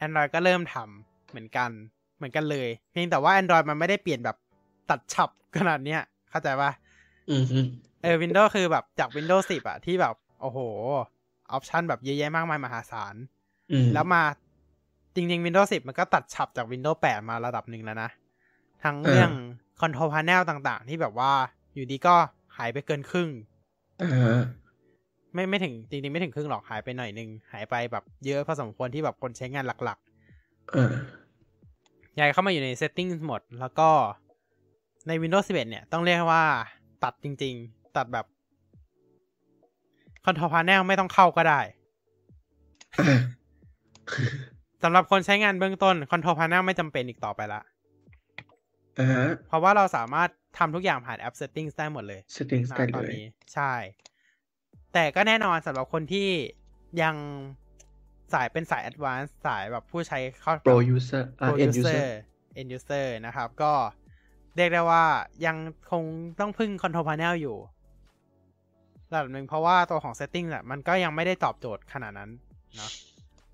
Android ก็เริ่มทำเหมือนกัน เหมือนกันเลย เพียงแต่ว่า Android มันไม่ได้เปลี่ยนแบบตัดฉับขนาดเนี้ย เข้าใจปะอือฮึเออ Windows คือแบบจาก Windows 10อะที่แบบ โอ้โห option แบบเยอะแยะมากมายมหาศาลอืมแล้วมาจริงๆ Windows 10 มันก็ตัดฉับจาก Windows 8 มาระดับหนึ่งแล้วนะ ทั้งเรื่อง Control Panel ต่างๆ ที่แบบว่าอยู่ดีก็หายไปเกินครึ่งอ่าฮะไม่ไม่ถึงจริงๆ ไม่ถึงครึ่งหรอกหายไปหน่อยนึง หายไปแบบเยอะพอสมควรที่แบบคนใช้งานหลักอ่าๆย้ายเข้ามาอยู่ใน Settings หมด แล้วก็ใน Windows 11 เนี่ย ต้องเรียกว่าตัดจริง ๆ ตัดแบบ Control Panel ไม่ต้องเข้าก็ได้อ่าสำหรับคนใช้งานเบื้องต้น Control Panel ไม่จำเป็นอีกต่อไปละอ่าฮะเพราะว่าเราสามารถทำทุกอย่างผ่านแอป Settings ได้หมดเลย settings ณได้ตอนเลยนี้ใช่ แต่ก็แน่นอนสำหรับคนที่ยังสายเป็นสาย Advanced สายแบบผู้ใช้เข้า pro user อ่า Pro end user user end user นะครับ ก็เรียกได้ว่ายังคงต้องพึ่ง Control Panel อยู่ ระดับหนึ่งเพราะว่าตัวของ Settings อะมันก็ยังไม่ได้ตอบโจทย์ขนาดนั้นเนาะ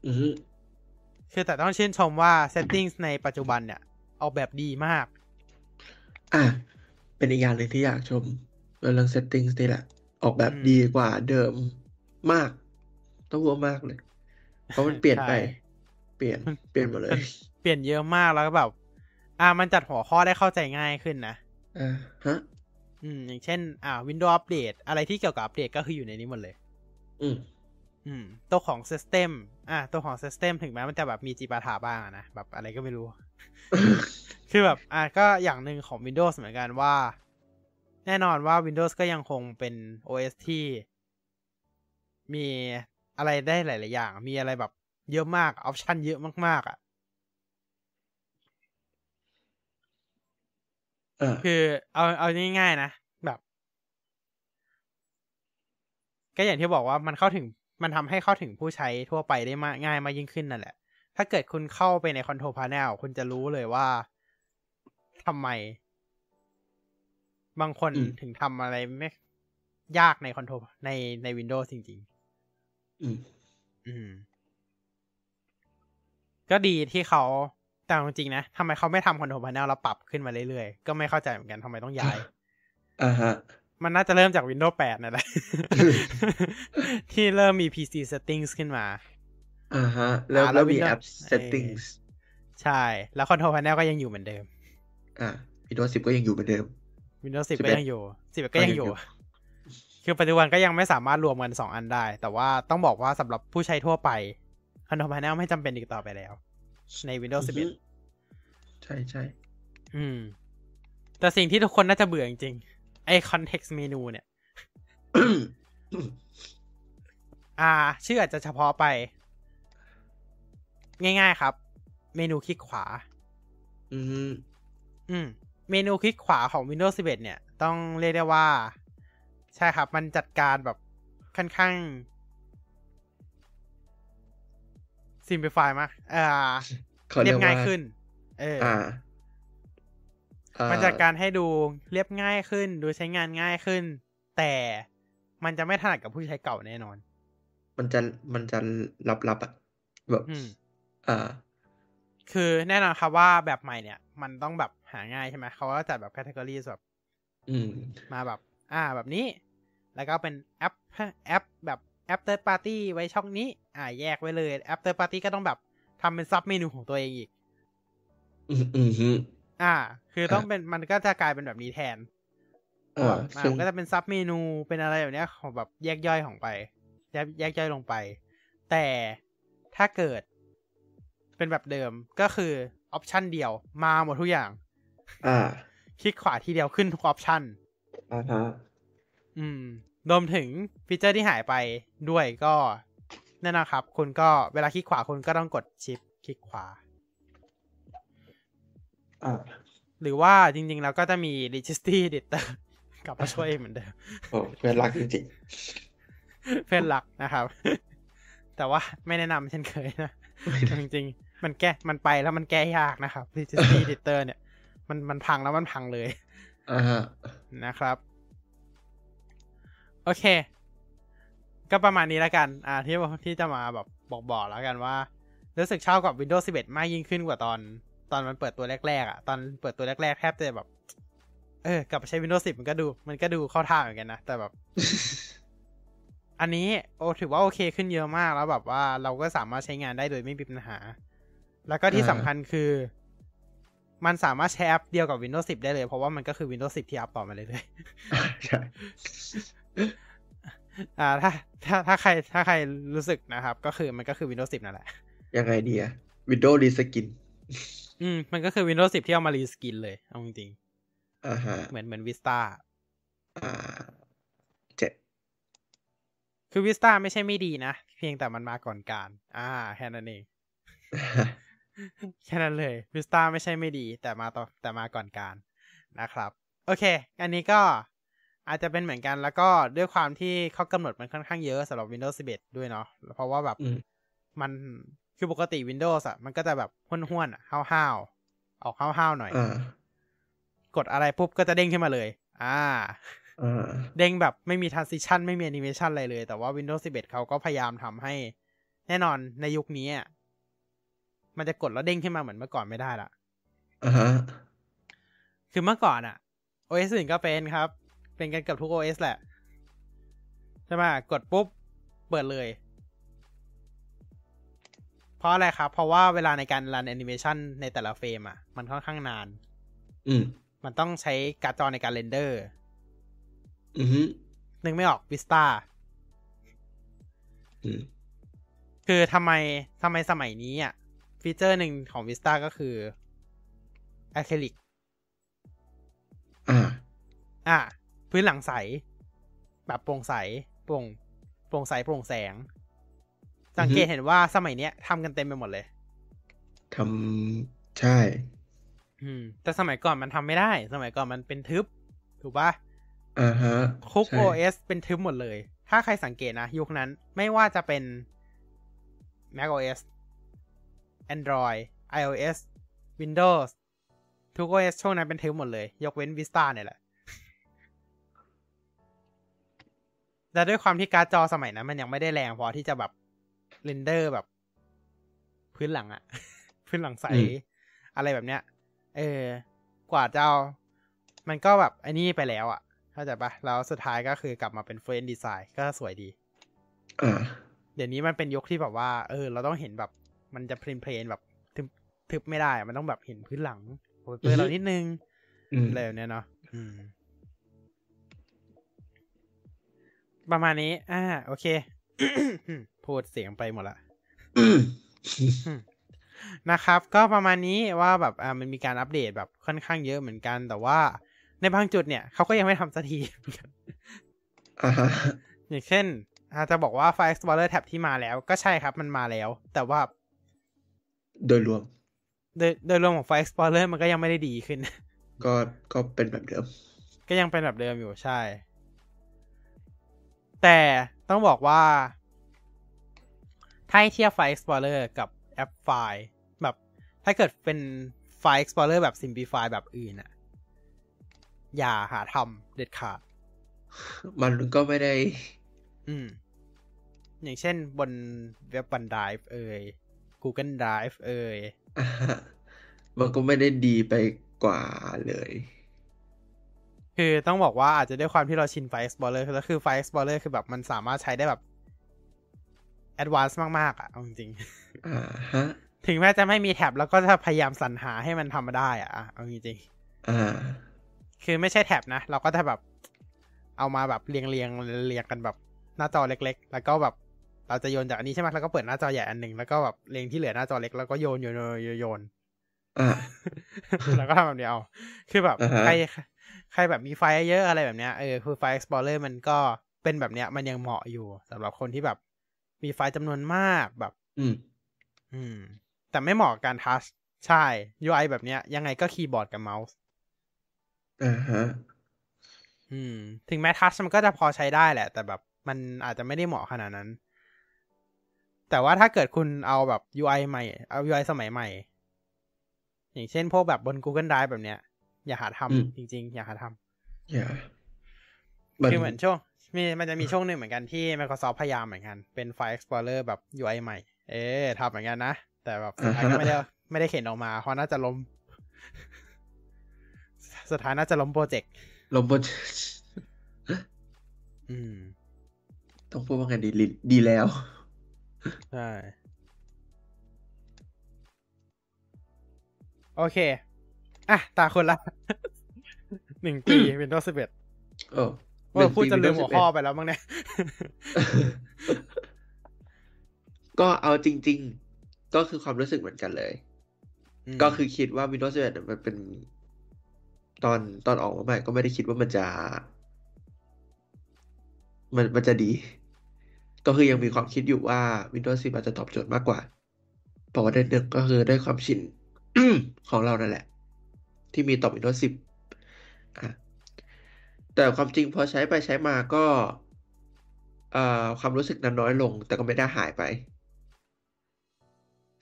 อือฮึคือแต่ต้องชื่นชมว่า Settings ในปัจจุบันเนี่ย ออกแบบดีมาก อะ เป็นอีกอย่างหนึ่งที่อยากชมเรื่อง settings นี่แหละ ออกแบบอืมดีกว่าเดิมมาก ต้องว่ามากเลย เพราะมันเปลี่ยนไปใช่เปลี่ยนเปลี่ยนหมดเลย เปลี่ยนเยอะมากแล้วก็แบบ อ่ามันจัดหัวข้อได้เข้าใจง่ายขึ้นนะอ่าฮะ อืมอย่างเช่น อ่า Windows Update อะไรที่เกี่ยวกับอัปเดตก็คืออยู่ในนี้หมดเลย อืม อืม ตัวของ System อ่าตัวของ System ถึงแม้มันจะแบบมีจีปาถาบ้างอะนะ แบบอะไรก็ไม่รู้ คือแบบ อ่าก็อย่างหนึ่งของ Windows เหมือนกันว่า แน่นอนว่า Windows ก็ยังคงเป็น OS ที่ มีอะไรได้หลาย ๆ อย่าง มีอะไรแบบเยอะมาก ออปชันเยอะมาก ๆ อะ อ่า คือเอาเอาง่ายๆนะแบบ ก็อย่างที่บอกว่ามันเข้าถึงมันทำให้เข้าถึงผู้ใช้ทั่วไปได้มากง่ายมากยิ่งขึ้นนั่นแหละ ถ้าเกิดคุณเข้าไปใน Control Panel คุณจะรู้เลยว่าทำไม บางคนอืมถึงทำอะไรไม่ยากใน Control ในใน Windows จริงอืมๆอืม ก็ดีที่เขา แต่จริงๆนะทำไมเขาไม่ทำ Control Panel แล้วปรับขึ้นมาเรื่อยๆ ก็ไม่เข้าใจเหมือนกันทำไมต้องย้ายอ่าฮะมันน่าจะเริ่มจาก Windows 8นั่นแหละที่เริ่มมี PC settings ขึ้นมาอ่าฮะ แล้วอ่าแล้แล้ววมี Windows แอป settings ใช่ แล้วคอนโทรลพาเนลก็ยังอยู่เหมือนเดิม อ่า Windows 10 ก็ยังอยู่เหมือนเดิม Windows 10 11ก็ยังอยู่ 11ก็ยังอยู่ก็ยังอยู่ คือปัจจุบันก็ยังไม่สามารถรวมกันสองอันได้ แต่ว่าต้องบอกว่าสำหรับผู้ใช้ทั่วไปคอนโทรลพาเนลไม่จำเป็นอีกต่อไปแล้ว ใน Windows อือฮึ11 ใช่ใช่อืม แต่สิ่งที่ทุกคนน่าจะเบื่อจริงๆไอ้ context menu เนี่ย อ่า ชื่ออาจจะเฉพาะไป ง่ายๆครับ เมนูคลิกขวา อืมอืม เมนูคลิกขวาของ Windows 11 เนี่ย ต้องเรียกได้ว่า ใช่ครับ มันจัดการแบบค่อนข้าง simplify มากอ่าเขาเรีเรียยบกง่ายว่าขึ้น เอออ่าอ่ามันจัดการให้ดูเรียบง่ายขึ้น ดูใช้งานง่ายขึ้น แต่มันจะไม่ถนัดกับผู้ใช้เก่าแน่นอน มันจะมันจะลับลับๆอะแบบอืมอ่าคือแน่นอนครับว่าแบบใหม่เนี่ย มันต้องแบบหาง่ายใช่ไหมเขาก็จัดแบบ category แบบอืมมาแบบ อ่าแบบนี้ แล้วก็เป็นแอปแอปแบบ แอป third party ไว้ช่องนี้ อ่าแยกไว้เลยแอป third party ก็ต้องแบบทำเป็น sub menu ของตัวเองอีก อืมอืมฮึอ่า คือต้องอะเป็นมันก็จะกลายเป็นแบบนี้แทนอ่าแบบอ่าซึ่งมันก็จะเป็น sub menu เป็นอะไรแบบเนี้ยของแบบแยกย่อยของไป แยกแยกย่อยลงไป แต่ถ้าเกิด เป็นแบบเดิมก็คือ option เดียวมาหมดทุกอย่าง อ่า คลิกขวาทีเดียวขึ้นทุก option อ่าฮะอืม รวมถึงฟีเจอร์ที่หายไปด้วยก็นั่นนะครับ คุณก็เวลาคลิกขวาคุณก็ต้องกด Shift คลิกขวาอ่าหรือว่าจริงๆแล้วก็จะมี Registry Editor กลับมาช่วยเหมือนเดิมโอ้เพื่อนรักจริงเพื่อนหลักนะครับ แต่ว่าไม่แนะนำเช่นเคยนะ จริงๆ มันแก้มันไปแล้วมันแก้ยากนะครับ Registry Editor เนี่ย มันมันพังแล้วมันพังเลยๆอ่าฮะนะครับ โอเค ก็ประมาณนี้แล้วกัน อ่าที่ที่จะมาแบบบอกบอกแล้วกันว่า รู้สึกชอบกับ Windows 11 มากยิ่งขึ้นกว่าตอน ตอนมันเปิดตัวแรกๆอะ ตอนเปิดตัวแรกๆ แทบจะแบบ เออกลับไปใช้ Windows 10 มันก็ดู มันก็ดูเข้าท่าเหมือนกันนะ แต่แบบ อันนี้โอถือว่าโอเคขึ้นเยอะมากแล้วแบบว่าเราก็สามารถใช้งานได้โดยไม่มีปัญหา แล้วก็ที่อ่าสำคัญคือ มันสามารถใช้แอปเดียวกับ Windows 10 ได้เลย เพราะว่ามันก็คือ Windows 10 ที่อัพต่อมาเลยเลยใช่ อ่าถ้าถ้าถ้าใครถ้าใครรู้สึกนะครับ ก็คือมันก็คือ Windows 10 นั่นแหละ ยังไงดีอะ Windows Reskin อืม มันก็คือ Windows 10 ที่เอามารีสกินเลย เอาจริงอ่าฮะๆเหมือนเหมือน Vista อ่าเจ็ดคือ Vista ไม่ใช่ไม่ดีนะ เพียงแต่มันมาก่อนการ อ่า แค่นั้นเอง แค่นั้นเลย Vista ไม่ใช่ไม่ดี แต่มาต่อแต่มาก่อนการนะครับ โอเค อันนี้ก็ อาจจะเป็นเหมือนกันแล้วก็ด้วยความที่เขากำหนดมันค่อนข้างเยอะสำหรับ Windows 11 ด้วยเนาะเพราะว่าแบบอืมมันคือปกติ Windows อะมันก็จะแบบห้วนๆอะห้าวๆออกห้าวๆหน่อยอ่ากดอะไรปุ๊บก็จะเด้งขึ้นมาเลย อ่าอ่าเด้งแบบไม่มี transition ไม่มี animation อะไรเลย แต่ว่า Windows 11 เขาก็พยายามทำให้ แน่นอนในยุคนี้อะมันจะกดแล้วเด้งขึ้นมาเหมือนเมื่อก่อนไม่ได้ละอ่าฮะคือเมื่อก่อนอะ OS อื่นก็เป็นครับ เป็นกันเกับทุก OS แหละ ใช่ไหมกดปุ๊บ เปิดเลย เพราะอะไรครับ เพราะว่าเวลาในการ run animation ในแต่ละ frame อะมันค่อนข้างนาน อืม มันต้องใช้การ์ดจอในการ render อือฮึนึกไม่ออก Vista อืมคือทำไมทำไมสมัยนี้อะ ฟีเจอร์หนึ่งของ Vista ก็คืออะคริลิกอ่า อะ พื้นหลังใส แบบโปร่งใสโปร่งโปร่งใสโปร่งแสง สังเกตอือฮึเห็นว่าสมัยเนี้ยทำกันเต็มไปหมดเลยทำใช่ อืม แต่สมัยก่อนมันทำไม่ได้ สมัยก่อนมันเป็นทึบ ถูกปะอ่าฮะทุกใช่ OS เป็นทึบหมดเลย ถ้าใครสังเกตนะ ยุคนั้นไม่ว่าจะเป็น Mac OS Android iOS Windows ทุก OS ช่วงนั้นเป็นทึบหมดเลย ยกเว้น Vista เนี่ยแหละ และด้วยความที่การ์ดจอสมัยนั้นมันยังไม่ได้แรงพอที่จะแบบ render แบบ พื้นหลังอะ พื้นหลังใสอืมอะไรแบบเนี้ย เออ กว่าจะเอามันก็แบบไอ้นี่ไปแล้วอะเข้าใจปะแล้วสุดท้ายก็คือกลับมาเป็น Fluent Design ก็สวยดีอ่าเดี๋ยวนี้มันเป็นยุคที่แบบว่า เออ เราต้องเห็นแบบ มันจะ plain plain ๆแบบทึบไม่ได้อะมันต้องแบบเห็นพื้นหลังวอลเปเปอร์เรานิดนึงอืมอะไรแบบเนี้ยเนาะ ประมาณนี้ อ่า โอเค พูดเสียงไปหมดละนะครับ ก็ประมาณนี้ว่าแบบอ่ามันมีการอัปเดตแบบค่อนข้างเยอะเหมือนกัน แต่ว่าในบางจุดเนี่ยเขาก็ยังไม่ทำสักทีเหมือนกันอ่าฮะอย่างเช่น อาจจะบอกว่า Fire Explorer แท็บที่มาแล้วก็ใช่ครับมันมาแล้ว แต่ว่า โดยรวม โดยโดยรวมของ Fire Explorer มันก็ยังไม่ได้ดีขึ้น ก็ก็เป็นแบบเดิม ก็ยังเป็นแบบเดิมอยู่ใช่ แต่ต้องบอกว่า ถ้าให้เทียบ File Explorer กับแอปไฟล์แบบถ้าเกิดเป็น File Explorer แบบ Simplify แบบอื่นอะอย่าหาทำเด็ดขาด มันก็ไม่ได้ อืม อย่างเช่นบนเว็บ OneDrive เอ่ย Google Drive เอ่ยอ่าฮะมันก็ไม่ได้ดีไปกว่าเลย คือต้องบอกว่าอาจจะด้วยความที่เราชิน File Explorer แล้วคือ File Explorer คือแบบมันสามารถใช้ได้แบบ advanced มาก ๆ อะเอาจริงๆอ่าฮะถึงแม้จะไม่มีแท็บแล้วก็จะพยายามสรรหาให้มันทำมาได้อะอะเอาจริงอ่าๆคือไม่ใช่แท็บนะ เราก็จะแบบเอามาแบบเรียงเรียงเรียงกันแบบหน้าจอเล็ก ๆ แล้วก็แบบเราจะโยนจากอันนี้ใช่ไหมแล้วก็เปิดหน้าจอใหญ่อันหนึ่งแล้วก็แบบเรียงที่เหลือหน้าจอเล็กแล้วก็โยนโยนโยนโยนโยนอ่าแล้วก็ทำแบบนี้เอา คือแบบอ่าฮะใคร ใครแบบมีไฟล์เยอะอะไรแบบเนี้ยเออคือไฟล์ Explorer มันก็เป็นแบบเนี้ย มันยังเหมาะอยู่สำหรับคนที่แบบมีไฟล์จำนวนมากแบบ อืม อืม แต่ไม่เหมาะกับการทัชใช่ UI แบบเนี้ย ยังไงก็คีย์บอร์ดกับเมาส์อ่าฮะอืม ถึงแม้ทัชมันก็จะพอใช้ได้แหละ แต่แบบมันอาจจะไม่ได้เหมาะขนาดนั้น แต่ว่าถ้าเกิดคุณเอาแบบ UI ใหม่ เอา UI สมัยใหม่ อย่างเช่นพวกแบบบน Google Drive แบบเนี้ย อย่าหาทอืมำจริง ๆ อย่าหาทอย่าำคือเหมือนช่วงมีมันจะมีช่วงหนึ่งเหมือนกันที่ Microsoft พยายามเหมือนกัน เป็น File Explorer แบบ UI ใหม่ เอ๊ะทำเหมือนกันนะ แต่แบบสุดท้ายก็ไม่ได้ไม่ได้เข็นออกมา เพราะน่าจะล้ม สุดท้ายน่าจะล้มโปรเจกต์ลมบนอืมต้องพูดว่าไงดีลิดีแล้ว ใช่ โอเค อะ ตาคนละหนึ่งปี Windows 11โอ้ว่าพูดจะลืม Windows หัวข้อไปแล้วมั้งเนี่ย ก็เอาจริง ๆ ก็คือความรู้สึกเหมือนกันเลย ก็คือคิดว่า Windows 11เนี่ยมันเป็น ตอนตอนออกมาใหม่ก็ไม่ได้คิดว่ามันจะ มันมันจะดี ก็คือยังมีความคิดอยู่ว่า Windows 10อาจจะตอบโจทย์มากกว่าเพราะว่าได้หนึ่งก็คือได้ความชินของเรานั่นแหละ ที่มีต่อ Windows 10อะแต่ความจริงพอใช้ไปใช้มาก็ความรู้สึกนั้นน้อยลง แต่ก็ไม่ได้หายไป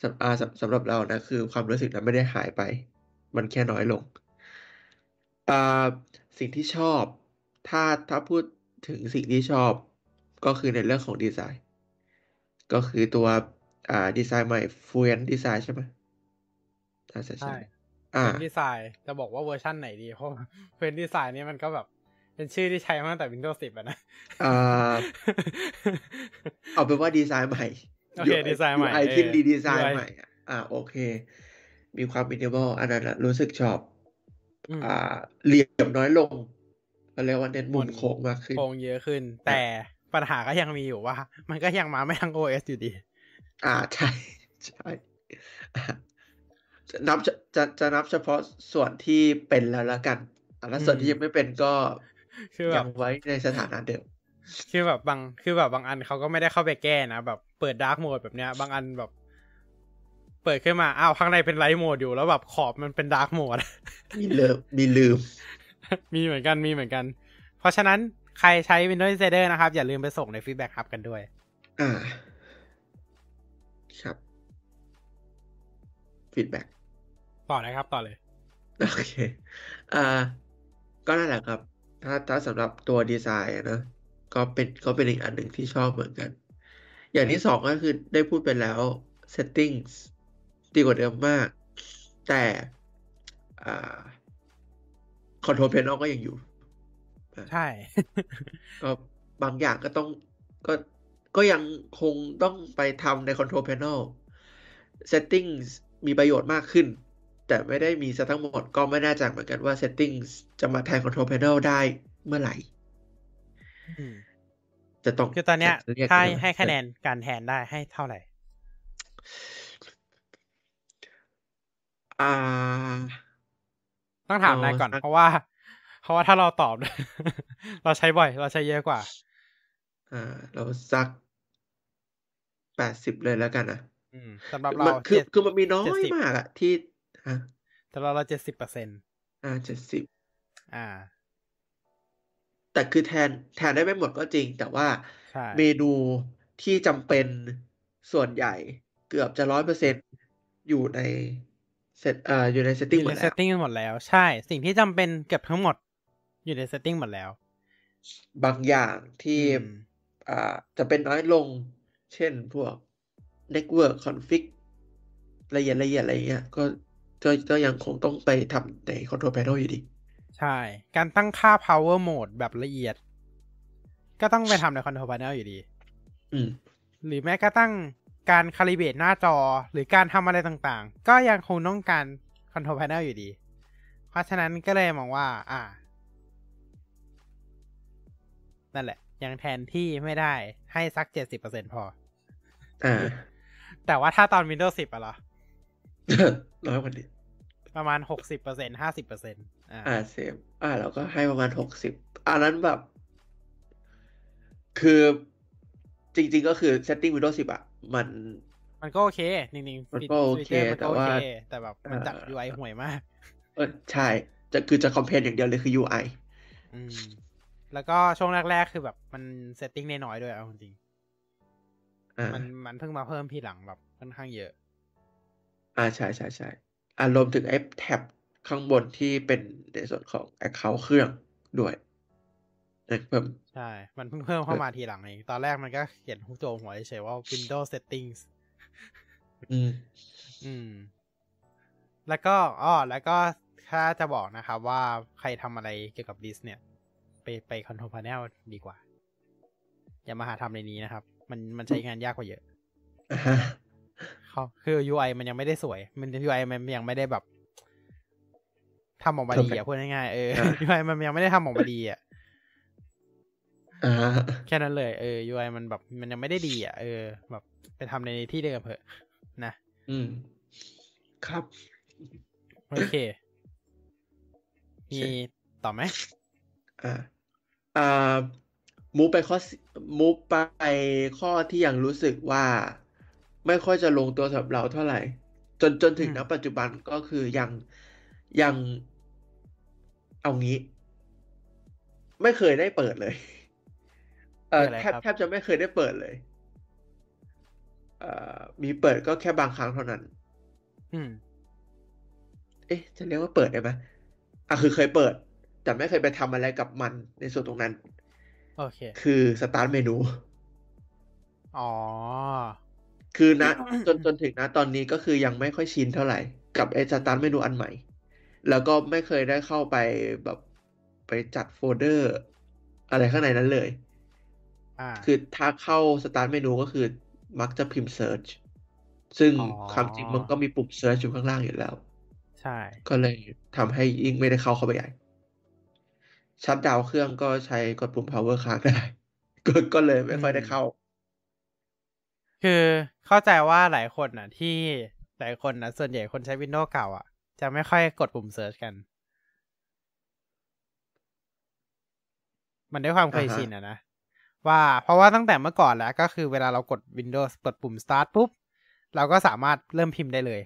สำสำสำหรับเรานะคือความรู้สึกนั้นไม่ได้หายไป มันแค่น้อยลง สิ่งที่ชอบ ถ้าถ้าพูดถึงสิ่งที่ชอบก็คือในเรื่องของดีไซน์ ก็คือตัวดีไซน์ใหม่ Fluent Design ใช่ไหมใช่ใช่ Fluent Designซน์จะบอกว่าเวอร์ชั่นไหนดี เพราะ Fluent Design เนี่ยมันก็แบบ เป็นชื่อที่ใช้มาตั้งแต่ Windows 10อะนะอ่าเอาเป็นว่าดีไซน์ใหม่โอเค UI ดีไซน์ใหม่ UI เออที่ดีดีไซน์ UI ใหม่อะอ่าโอเค มีความมินิมอลอันนั้นอะรู้สึกชอบอืมอ่าเหลี่ยมน้อยลงก็เรียกว่าเน้นมุมโค้งมากขึ้นโครงเยอะขึ้น แต่ปัญหาก็ยังมีอยู่ว่า มันก็ยังมาไม่ทั้ง OS อยู่ดี อ่าใช่ ใช่อะจะ นับจะจะจะนับเฉพาะส่วนที่เป็นแล้วละกันอะแล้วส่วนที่ยังไม่เป็นก็คือแบยับงไว้ในสถานะเดิมคือแบบบางคือแบบบางอันเขาก็ไม่ได้เข้าไปแก้นะแบบเปิดดาร์กโหมดแบบเนี้ย บางอันแบบ เปิดขึ้นมาอ้าวข้างในเป็น light mode อยู่แล้วแบบขอบมันเป็น dark modeมีลืมมีลืม มีเหมือนกันมีเหมือนกัน เพราะฉะนั้นใครใช้ Windows Insider นะครับ อย่าลืมไปส่งใน Feedback Hub กันด้วย อ่า ครับ feedback ต่อนะครับต่อเลย โอเค อ่า ก็นั่นแหละครับ ถ้าถ้าสำหรับตัวดีไซน์อะนะ ก็เป็นก็เป็นอีกอันหนึ่งที่ชอบเหมือนกัน อย่างที่สองก็คือได้พูดไปแล้ว settings ดีกว่าเดิมมาก แต่อ่า control panel ก็ยังอยู่ ใช่ ก็บางอย่างก็ต้องก็ก็ยังคงต้องไปทำใน control panel settings มีประโยชน์มากขึ้น แต่ไม่ได้มีซะทั้งหมดก็ไม่แน่ใจเหมือนกันว่า settings จะมาแทน control panel ได้เมื่อไหร่อืมจะต้องคือตอนเนี้ยจะเรียกถ้าไงวให้คะแนนการแทนได้ให้เท่าไหร่ อ่า ต้องถามนายก่อนเออสักเพราะว่า เพราะว่าถ้าเราตอบ เราใช้บ่อย เราใช้เยอะกว่า อ่า เราสักแปดสิบเลยแล้วกันนะอืมสำหรับเรามันคือเจ็ดคือมันมีน้อย70มากอะที่ฮะสำหรับเราเจ็ดสิบเปอร์เซ็นอ่าเจ็ดสิบอ่า แต่คือแทนแทนได้ไม่หมดก็จริง แต่ว่าใช่เมนูที่จำเป็นส่วนใหญ่เกือบจะร้อยเปอร์เซ็นอยู่ในเซตเอ่ออยู่ในเซตอติ้งยู่หมในดเซแล้ตวติ้งหมดแล้วใช่ สิ่งที่จำเป็นเกือบทั้งหมด อยู่ในเซตติ้งหมดแล้ว บางอย่างที่อืมอ่าจะเป็นน้อยลง เช่นพวก network config ละเอียดละเอียดอะไรเงี้ย ก็ ก็ก็ยังคงต้องไปทำใน control panel อยู่ดี ใช่ การตั้งค่า power mode แบบละเอียด ก็ต้องไปทำใน control panel อยู่ดี อืม หรือแม้กระทั่งการคาลิเบตหน้าจอหรือการทำอะไรต่างๆ ก็ยังคงต้องการ control panel อยู่ดี เพราะฉะนั้นก็เลยมองว่า อ่า นั่นแหละ ยังแทนที่ไม่ได้ให้สักเจ็ดสิบเปอร์เซ็นพอ อ่า แต่ว่าถ้าตอน Windows 10อะเหรอน้อยกว่านี้ ประมาณหกสิบเปอร์เซ็นห้าสิบเปอร์เซ็นอ่าอ่าเซฟอ่าเราก็ให้ประมาณหกสิบอันนั้นแบบ คือจริง ๆ ก็คือ setting Windows 10 อะ มัน มันก็โอเคจริงๆมันฟีก็โอเคฟีจร์มันแต่ก็โอว่าเคแต่แบบมันจัดเอ่อ UI ห่วยมาก เออใช่ จะคือจะคอมเพลนอย่างเดียวเลยคือ UI อืม แล้วก็ช่วงแรก ๆ คือแบบมันเซตติ้งน้อยๆด้วยเอาจริงอ่าๆมันมันเพิ่งมาเพิ่มทีหลังแบบค่อนข้างเยอะ อ่าใช่ใช่ใช่ อารวมถึงไอ้แท็บข้างบนที่เป็นในส่วนของ Account เครื่องด้วยนะเพิ่มใช่ มันเพิ่งเพิ่มเข้ามาทีหลังเอง ตอนแรกมันก็เขียนหัวโจหัวเฉยๆว่า Windows Settings อืม อืม แล้วก็อ้อแล้วก็ถ้าจะบอกนะครับว่าใครทำอะไรเกี่ยวกับดิสเนี่ย ไปไป Control Panel ดีกว่า อย่ามาหาทำในนี้นะครับ มันมันใช้งานยากกว่าเยอะอ่าฮะ เขาคือ UI มันยังไม่ได้สวย มัน UI มันยังไม่ได้แบบทำออกมาดีอะพูดง่ายๆเออ UI มันยังไม่ได้ทำออกมาดีอะอ่าฮะแค่นั้นเลยเออ UI มันแบบ มันยังไม่ได้ดีอะเออ แบบไปทำในที่เดิมเถอะนะอืม ครับโอเค มีต่อไหมอ่าอ่ามูฟไปข้อมูฟไปข้อที่ยังรู้สึกว่า ไม่ค่อยจะลงตัวสำหรับเราเท่าไหร่ จนจนถึงอืมณปัจจุบันก็คือยังยังเอางี้ ไม่เคยได้เปิดเลย เออคืออะไรแทบครับแทบจะไม่เคยได้เปิดเลย เอ่อมีเปิดก็แค่บางครั้งเท่านั้น อืม เอ๊ะ จะเรียกว่าเปิดได้ไหมอะคือเคยเปิด แต่ไม่เคยไปทำอะไรกับมันในส่วนตรงนั้น โอเค คือสตาร์ทเมนู อ๋อ คือนะจนจนถึงนะตอนนี้ก็คือยังไม่ค่อยชินเท่าไหร่ กับไอ้สตาร์ทเมนูอันใหม่ แล้วก็ไม่เคยได้เข้าไปแบบไปจัดโฟลเดอร์ อะไรข้างในนั้นเลยอ่าคือถ้าเข้า Start Menu ก็คือมักจะพิมพ์ Search ซึ่งอ๋อความจริงมันก็มีปุ่ม Search อยู่ข้างล่างอยู่แล้ว ใช่ ก็เลยทำให้ยิ่งไม่ได้เข้าเข้าไปใหญ่ shutdown เครื่องก็ใช้กดปุ่ม power ค้างได้ก็ก็เลยไม่ค่อยได้เข้า คือเข้าใจว่าหลายคนน่ะ ที่หลายคนนะส่วนใหญ่คนใช้ Windows เก่าอะ จะไม่ค่อยกดปุ่ม Search กัน มันด้วยความเคยอ่าฮะชินอะนะ ว่าเพราะว่าตั้งแต่เมื่อก่อนแล้ว ก็คือเวลาเรากด Windows กดปุ่ม Start ปุ๊บ เราก็สามารถเริ่มพิมพ์ได้เลย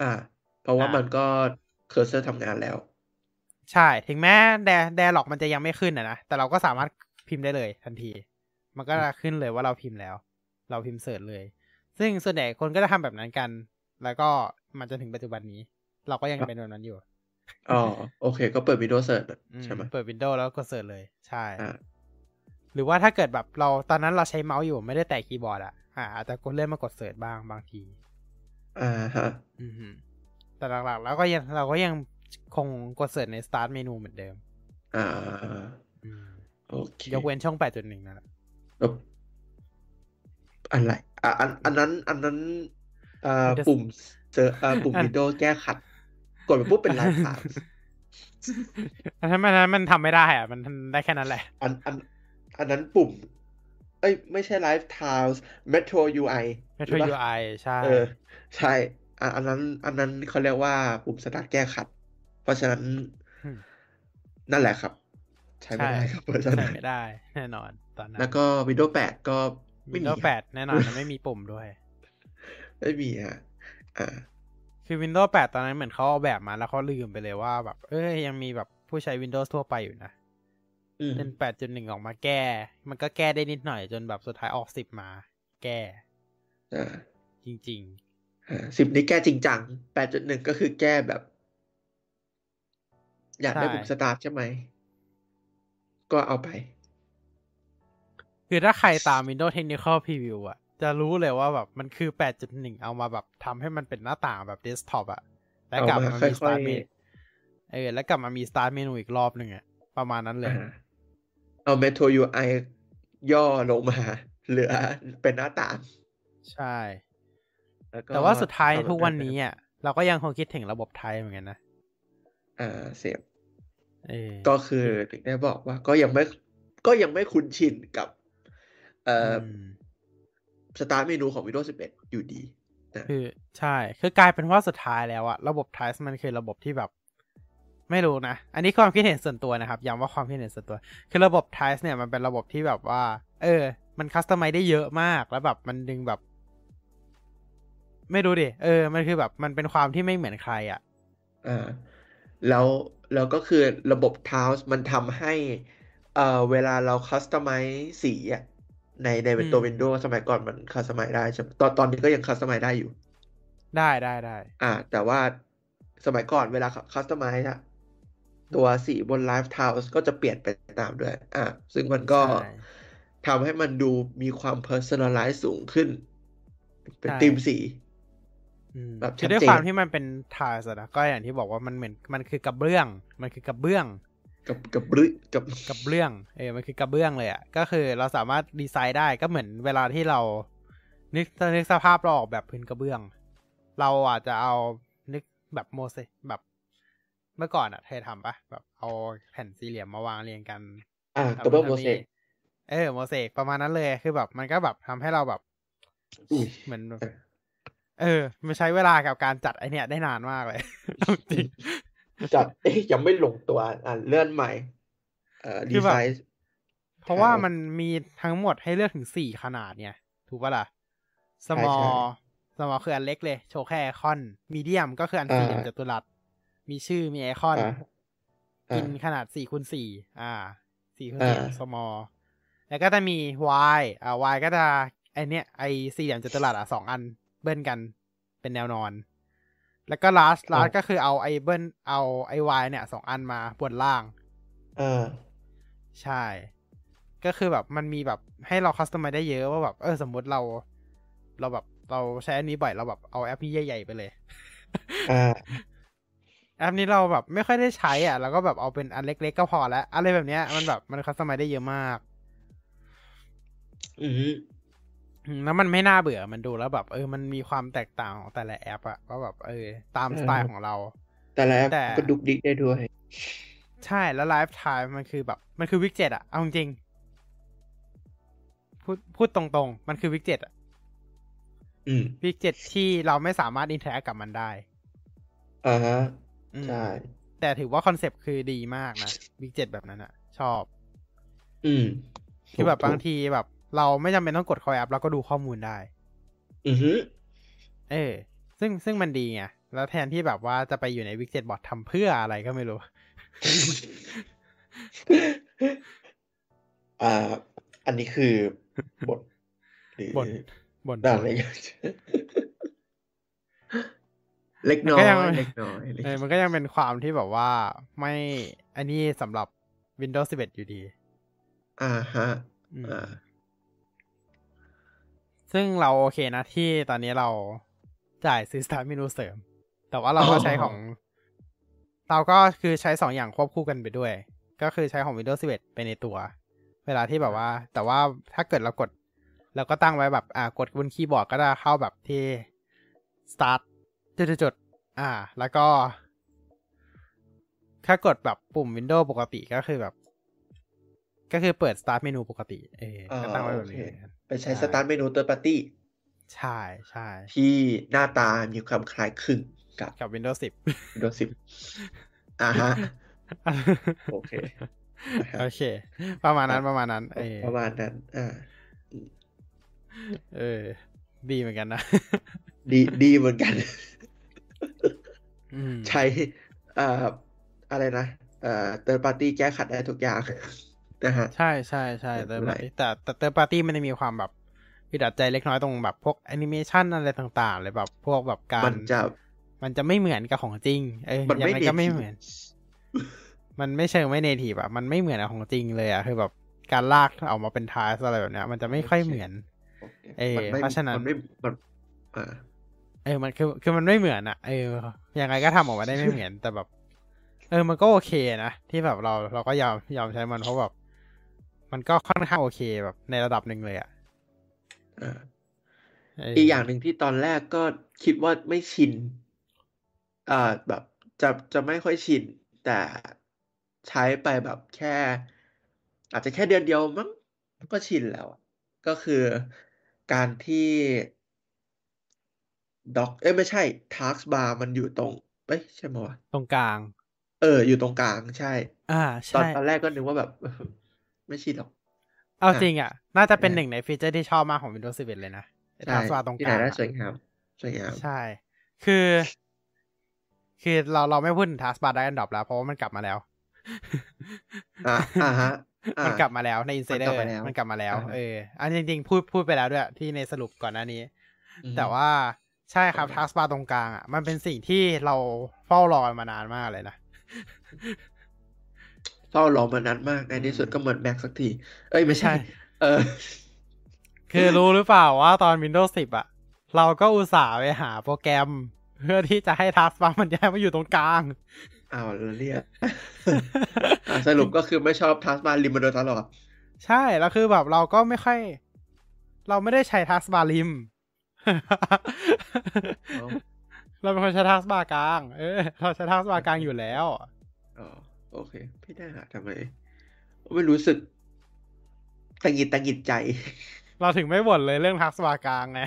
อ่า เพราะว่าอ่ามัมันก็เคอร์เซอร์ทำงานแล้ว ใช่ ถึงแม้แดแดล็อกมันจะยังไม่ขึ้นอะนะ แต่เราก็สามารถพิมพ์ได้เลยทันที มันก็จะขึ้นเลยว่าเราพิมพ์แล้ว เราพิมพ์ search เลย ซึ่งส่วนใหญ่คนก็จะทำแบบนั้นกัน แล้วก็มันจะถึงปัจจุบันนี้ เราก็ยังเป็นแบบนั้นอยู่อ๋อโอเค ก็เปิด Windows Search อืมใช่ไหมเปิด Windows แล้วก็ search เลยใช่อ่าหรือว่าถ้าเกิดแบบเราตอนนั้นเราใช้เมาส์อยู่ไม่ได้แตะคีย์บอร์ดอะอ่าอาจจะกดเลื่อนมากด search บ้างบางทีอ่าฮะอือหือแต่หลักๆแล้วก็ยังเราก็ยังคงกด search ใน start เมนูเหมือนเดิม อ่าอืมโอเค ยกเว้นช่อง8.1นั่นแหละ แล้วอะไรอะอันอันนั้น อันนั้นอ่า Windows ปุ่มเจออ่าปุ่มอัน Windows แก้ขัด กดไปปุ๊บเป็นไลฟ์ไทม์อันนั้นมันมันทำไม่ได้อะมันทำได้แค่นั้นแหละ อันอันอันนั้นปุ่ม เอ้ย ไม่ใช่ไลฟ์ไทม์ Metro UI ห Metro รือปะ UI ใช่ เออ ใช่อะอันนั้น อันนั้นเขาเรียกว่าปุ่มสตาร์ทแก้ขัด เพราะฉะนั้นอืมนั่นแหละครับ ใช้ไม่ใช่ได้ครับเวอร์ชันใช่นั้นไม่ได้ แน่นอน ตอนนั้นแล้วก็ Windows 8 ก็ไม่มี Windows ครับ8แน่นอนมันไม่มีปุ่มด้วย ไม่มีฮะอ่าคือ Windows 8 ตอนนั้นเหมือนเขาเอาแบบมาแล้วเขาลืมไปเลยว่าแบบ เอ้ยยังมีแบบผู้ใช้ Windows ทั่วไปอยู่นะอืมเป็น8.1ออกมาแก้ มันก็แก้ได้นิดหน่อยจนแบบสุดท้ายออก10มา แก้อ่าจริงสิบนี้แก้จริงจังแปดจุดหนึ่งก็คือแก้แบบ อยากได้ใช่ปุ่มสตาร์ทใช่ไหม ก็เอาไปๆ คือถ้าใครตาม Windows Technical Preview อะจะรู้เลยว่าแบบมันคือ 8.1 เอามาแบบทำให้มันเป็นหน้าต่างแบบเดสก์ท็อปอะแล้วกลับเอามามามีค่อย Start ๆ Menu เออ แล้วกลับมามี Start Menu อีกรอบหนึ่งอะประมาณนั้นเลยอ่าเอา Metro UI ย่อลงมา เหลือเป็นหน้าต่าง ใช่แล้วก็แต่ว่าสุดท้ายทำแบบทุกวันนี้อะเราก็ยังคงคิดถึงระบบไทยเหมือนกันนะ อ่าเสียบเออก็คือถึงได้บอกว่าก็ยังไม่ก็ยังไม่คุ้นชินกับ เอ่ออมสตาร์ทเมนูของ Windows 11 อยู่ดีนะคือใช่ คือกลายเป็นว่าสุดท้ายแล้วอะระบบไทส์มันคือระบบที่แบบ ไม่รู้นะ อันนี้ความคิดเห็นส่วนตัวนะครับ ย้ำว่าความคิดเห็นส่วนตัว คือระบบ Tiles เนี่ยมันเป็นระบบที่แบบว่า เออ มัน customize ได้เยอะมาก แล้วแบบมันดึงแบบ ไม่รู้ดิ เออ มันคือแบบมันเป็นความที่ไม่เหมือนใครอะอ่าแล้วแล้วก็คือระบบ Tiles มันทำให้ เอ่อ เวลาเรา customize สีอะ ในในเป็นตัว Windows สมัยก่อนมัน customize ได้ใช่ไหมตอนตอนนี้ก็ยัง customize ได้อยู่ ได้ได้ได้อ่า แต่ว่าสมัยก่อนเวลา customize อะตัวสีบน Live Tiles ก็จะเปลี่ยนไปตามด้วย อ่าซึ่งมันก็ใช่ทำให้มันดูมีความ personalize สูงขึ้น เป็นใช่ธีมสีอืมแบบคือด้วยชัดเจนความที่มันเป็นไทส์อะนะก็อย่างที่บอกว่ามันเหมือนมันคือกระเบื้อง มันคือกระเบื้อง กับกับรึกับกระเบื้องเออมันคือกระเบื้องเลยอะ่ะก็คือเราสามารถดีไซน์ได้ก็เหมือนเวลาที่เรา นึกนึกสภาพเราออกแบบพื้นกระเบื้อง เราอาจจะเอานึกแบบโมเสกแบบเมื่อก่อนอะ่ะเธอทำปะแบบเอาแผ่นสี่เหลี่ยมมาวางเรียงกัน อ่าทำกับเบิลทำโมนี่เสกเออโมเสกประมาณนั้นเลยคือแบบมันก็แบบทำให้เราแบบอุ้ยเหมือนแบบเออเออมันใช้เวลากับการจัดไอเนี้ยได้นานมากเลยจริง จัดเอ๊ยยังไม่ลงตัว อ่าเลื่อนใหม่เอ่อคืดีอแบไซบน์เพราะว่า Tiles มันมีทั้งหมดให้เลือกถึงสี่ขนาดเนี่ย ถูกปะล่ะใช่ small ใช่ small คืออันเล็กเลย โชว์แค่ไอคอน medium ก็คืออันอ่าสี่เหลี่ยมจัตุรัส มีชื่อมีไอคอนอ่ากินอ่าขนาดสี่คูณสี่อ่าสี่คูณอ่าสี่ small แล้วก็จะมี y อ่า y ก็จะไอเนี้ยไอสี่เหลี่ยมจัตุรัสอะสองอันเบิ้ลกันเป็นแนวนอน แล้วก็ large large ก็คือเอาไอเบิ้ลเอาไอ y เนี่ยสองอันมาบนล่างอ่าใช่ ก็คือแบบมันมีแบบให้เรา customize ได้เยอะว่าแบบเออสมมุติเรา เราแบบเราใช้อันนี้บ่อยเราแบบเอาแอปนี้ใหญ่ๆไปเลยอ่าแอปนี้เราแบบไม่ค่อยได้ใช้อะเราก็แบบเอาเป็นอันเล็กๆก็พอแล้วอะไรแบบเนี้ย มันแบบมัน customize ได้เยอะมาก อืมอืม แล้วมันไม่น่าเบื่อมันดูแล้วแบบ เออ มันมีความแตกต่างของแต่ละแอปอะว่าแบบ เออ ตามสไตล์ของเรา แต่ละแอปแต่ก็ดุกดิกได้ด้วย ใช่แล้ว live tile มันคือแบบ มันคือวิกเจ็ตอะเอาจริงๆพูดพูดตรงๆ มันคือวิกเจ็ตอะอืมวิกเจ็ตที่เราไม่สามารถ interact กับมันได้อ่าฮะอืมใช่ แต่ถือว่า concept คือดีมากนะวิกเจ็ตแบบนั้นอะชอบ อืมคือแบบถูกบางทีแบบ เราไม่จำเป็นต้องกดคอยแอปเราก็ดูข้อมูลได้ อือฮึเออ ซึ่งซึ่งมันดีไง แล้วแทนที่แบบว่าจะไปอยู่ในวิกเจ็ตบอททำเพื่ออะไรก็ไม่รู้ อ่า อันนี้คือบทหรือบ่นบ่นอะไรอย่างเงี้ยเล็กน้อมันก็ยยังเล็กน้อยเล็กเออมันก็ยังเป็นความที่แบบว่าไม่อันนี้สำหรับ Windows 11 อยู่ดี อ่าฮะอืมอ่า ซึ่งเราโอเคนะที่ตอนนี้เราจ่ายซื้อ Start Menu เสริม แต่ว่าเราก็ใช้ของ เราก็คือใช้สองอย่างควบคู่กันไปด้วย ก็คือใช้ของ Windows 11 ไปในตัว เวลาที่แบบว่า แต่ว่าถ้าเกิดเรากดเราก็ตั้งไว้แบบ อ่ากดบนคีย์บอร์ดก็ได้เข้าแบบที่ start จุดๆๆอ่า แล้วก็ ถ้ากดแบบปุ่ม Windows ปกติก็คือแบบ ก็คือเปิด start เมนูปกติ เอออ่าก็ตั้งไว้แบโอบเคนี้เหมือนกัน ไปใช้ใช่สตาร์ทเมนู third party ใช่ใช่ที่หน้าตามีความคล้ายคลึงกับกับ Windows 10 Windows 10อ่าฮะโอเคนะครับโอเค ประมาณนั้นประมาณนั้นเออประมาณนั้น อ่าเออ ดีเหมือนกันนะ ดีดีเหมือนกันอืมใช้เอ่ออะไรนะเอ่อ third party แก้ขัดได้ทุกอย่าง นะฮะ ใช่ใช่ใช่ไม่เติเป็นร์ไรปาร์ตี้แต่แต่เติร์ปาร์ตี้มันจะมีความแบบวิดัดใจเล็กน้อยตรงแบบพวกแอนิเมชันอะไรต่างๆเลยแบบพวกแบบการมันจะมันจะไม่เหมือนกับของจริง เอ้ยมันยังไม่ไงก็ไม่ native เหมือน มันไม่เชิงไม่เนทีฟอะมันไม่เหมือนกับของจริงเลยอะคือแบบการลากออกมาเป็นทาสอะไรแบบเนี้ย มันจะไม่ค่อยเหมือนโอเคเออมันไม่เพราะฉะนั้นมันไม่มันอ่าเออ มันคือคือมันไม่เหมือนอะเออยังไงก็ทำออกมาได้ไม่เหมือนแต่แบบ เออ มันก็โอเคนะที่แบบเราเราก็ยอมยอมใช้มันเพราะแบบ มันก็ค่อนข้างโอเคแบบในระดับหนึ่งเลยอะอ่าเอีกอย่างหนึ่งที่ตอนแรกก็คิดว่าไม่ชินอ่าแบบจะจะไม่ค่อยชิน แต่ใช้ไปแบบแค่ อาจจะแค่เดือนเดียวมั้งก็ชินแล้วอะก็คือการที่ด็อกเอ้ยไม่ใช่ task bar มันอยู่ตรงเอ้ยใช่ไหมวะตรงกลาง เออ อยู่ตรงกลางใช่ อ่าตอนใช่ตอนแรกก็นึกว่าแบบ ไม่ชินหรอก เอาอะจริงอะ น่าจะเป็นใช่หนึ่งในฟีเจอร์ที่ชอบมากของ Windows 11 เลยนะใช่ทัสวาตรงที่กไหนลางได้อะสวยงามสวยงามใช่ คือ คือเราเราไม่พูดถึงทัสบาร์ได้อันดับแล้ว เพราะว่ามันกลับมาแล้วอ่าอ่าฮะอ่ามันกลับมาแล้วในอินไซเดอมันกลับร์มาแล้วมันกลับมาแล้วอ่าฮะเออ อันจริง ๆ พูดพูดไปแล้วด้วย ที่ในสรุปก่อนหน้านี้อืมแต่ว่าใช่ครับอ่าทัสบาร์ตรงกลางอะ มันเป็นสิ่งที่เราเฝ้ารอมานานมากเลยนะ เฝ้ารอมานานมากในที่สุดก็เหมือนแม็กสักที เอ้ยไม่ใช่ไม่ใช่ เออคือรู้หรือเปล่าว่าตอน Windows 10 อะ เราก็อุตส่าห์ไปหาโปรแกรม เพื่อที่จะให้ทัสบาร์มันย้ายมาอยู่ตรงกลางอ้าวแล้วเนี่ยอะสรุปก็คือไม่ชอบทัสมาริมมาโดยตลอด ใช่ แล้วคือแบบเราก็ไม่ค่อย เราไม่ได้ใช้ทัสบาร์ริมเอ้าเราเป็นคนใช้ทัสบาร์กลาง เออ เราใช้ทัสบาร์กลางอยู่แล้วอ๋อ โอเคพี่ได้หาทำไมไม่รู้สึกตังหงิดตังหงิดใจ เราถึงไม่บ่นเลยเรื่องทัสบาร์กลางไง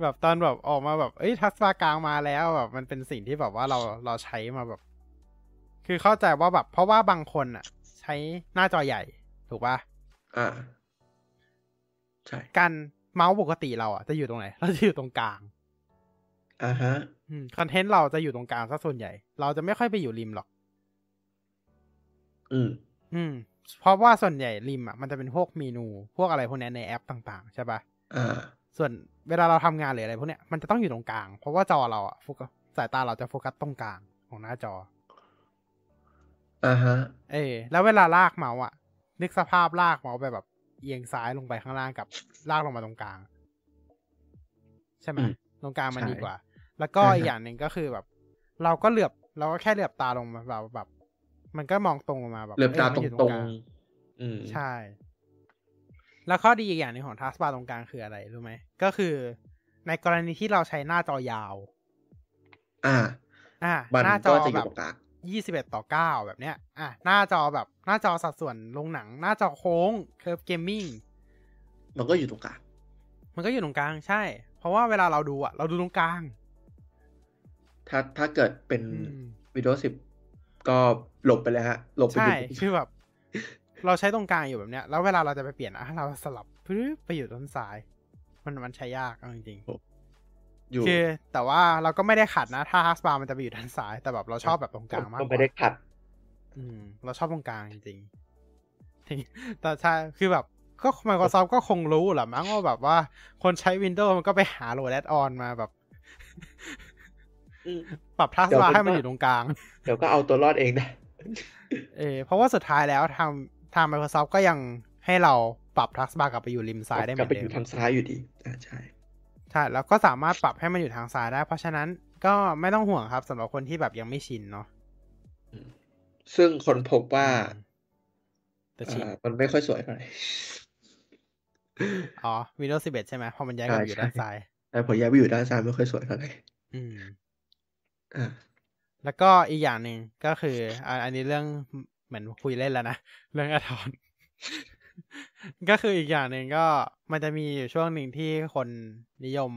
แบบตอนแบบออกมาแบบ เอ้ยทัสบาร์กลางมาแล้วแบบมันเป็นสิ่งที่แบบว่าเราเราใช้มาแบบ คือเข้าใจว่าแบบ เพราะว่าบางคนอะ ใช้หน้าจอใหญ่ ถูกปะอ่าใช่การเมาส์ปกติเราอะจะอยู่ตรงไหน เราจะอยู่ตรงกลางอ่าฮะ คอนเทนต์เราจะอยู่ตรงกลางซะส่วนใหญ่ เราจะไม่ค่อยไปอยู่ริมหรอก อืม อืม เพราะว่าส่วนใหญ่ริมอะมันจะเป็นพวกเมนู พวกอะไรพวกนี้ในแอปต่าง ๆ ใช่ปะอ่าส่วนเวลาเราทำงานหรืออะไรพวกเนี้ยมันจะต้องอยู่ตรงกลาง เพราะว่าจอเราอะโฟกัสสายตาเราจะโฟกัสตรงกลางของหน้าจออ่าฮะ เออแล้วเวลาลากเมาส์อะนึกสภาพลากเมาส์ไปแบบเอียงซ้ายลงไปข้างล่างกับลากลงมาตรงกลาง ใช่ไหมอืมตรงกลางมันใช่ดีกว่า แล้วก็อ่าฮะอีกอย่างหนึ่งก็คือแบบ เราก็เหลือบเราก็แค่เหลือบตาลงมาแบบแบบ มันก็มองตรงลงมาแบบเหลือบตาอ้ยตมันอยู่รงกลางๆอืมใช่ แล้วข้อดีอีกอย่างหนึ่งของ taskbar ตรงกลางคืออะไรรู้ไหมก็คือในกรณีที่เราใช้หน้าจอยาว อ่า อ่ามันหน้าจก็อจะอแบยู่บตรงกลางยี่สิบเอ็ดต่อเก้าแบบเนี้ย อะ หน้าจอแบบ หน้าจอสัดส่วนโรงหนัง หน้าจอโค้ง curved gaming มันก็อยู่ตรงกลาง มันก็อยู่ตรงกลางใช่ เพราะว่าเวลาเราดูอะ เราดูตรงกลาง ถ้าถ้าเกิดเป็นอืม Windows 10ก็หลบไปเลยฮะ หลบไปใช่อยู่คือแบบเราใช้ตรงกลางอยู่แบบเนี้ย แล้วเวลาเราจะไปเปลี่ยนอะเราสลับปึ๊บไปอยู่ต้นซ้าย มันมันใช้ยากเอาจริงๆอยู่คือแต่ว่าเราก็ไม่ได้ขัดนะ ถ้าฮัสบาร์มันจะไปอยู่ด้านซ้าย แต่แบบเราชอบแบบตรงกลางมากกก็ว่าไม่ได้ขัด อืม เราชอบตรงกลางจริงๆที่แต่ใช่คือแบบก็ Microsoft ก็คงรู้แหละมั้งว่าแบบว่า คนใช้ Windows มันก็ไปหาโหลดแอดออนมาแบบอืม ปรับทัสเดี๋ยวบาร์เป็นให้มันว่าอยู่ตรงกลาง เดี๋ยวก็เอาตัวรอดเองนะเออเพราะว่าสุดท้ายแล้วทางทาง Microsoft ก็ยังให้เราปรับทัสบาร์กลับไปอยู่ริมซ้ายได้เหกมืลัอบนไปเดิอยู่มทางซ้ายอยู่ดีอ่าใช่ใช่แล้วก็สามารถปรับให้มันอยู่ทางซ้ายได้ เพราะฉะนั้นก็ไม่ต้องห่วงครับสำหรับคนที่แบบยังไม่ชินเนาะซึ่งคนพบว่าแต่ชินอ่ามันไม่ค่อยสวยเท่าไหร่อ๋อ Windows 11 ใช่ไหมพอมันย้ายกลับใช่อยู่ใช่ด้านซ้ายแต่พอย้ายไปอยู่ด้านซ้ายไม่ค่อยสวยเท่าไหร่อืมอ่า แล้วก็อีกอย่างหนึ่งก็คืออ่าอันนี้เรื่องเหมือนคุยเล่นแล้วนะ เรื่องอทอนก็คืออีกอย่างหนึ่งก็มันจะมีอยู่ช่วงหนึ่งที่คนนิยม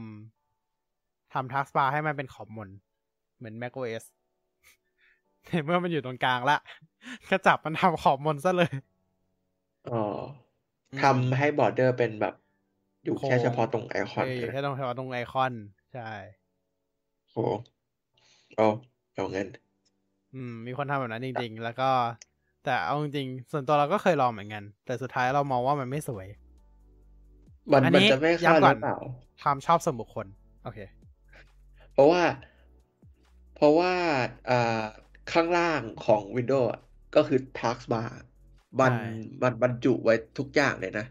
ทำทัก b บาร์ให้มันเป็นขอบมน เหมือน macOS แต่เมื่อมันอยู่ตรงกลางละ ก็จับมันทำขอบมนซะเลยอ๋ออืมทำให้บอร์เดอร์เป็นแบบ อยู่แค่โค้งเฉพาะตรงไอคอนเออใช่ไหมแค่ตรงแถวตรงไอคอนใช่โอ้ เอาเอางั้น อืม มีคนทำแบบนั้นจริง ๆ แล้วก็ แต่เอาจริงๆส่วนตัวเราก็เคยลองเหมือนกัน แต่สุดท้ายเรามองว่ามันไม่สวย มันอันมันนี้จะไม่เข้าย้ำหก่อรืนอเปล่าความชอบส่วนบุคคล โอเค เพราะว่า เพราะว่าอ่าข้างล่างของ Windows อะก็คือ Taskbar มันใช่มันบรรจุไว้ทุกอย่างเลยนะ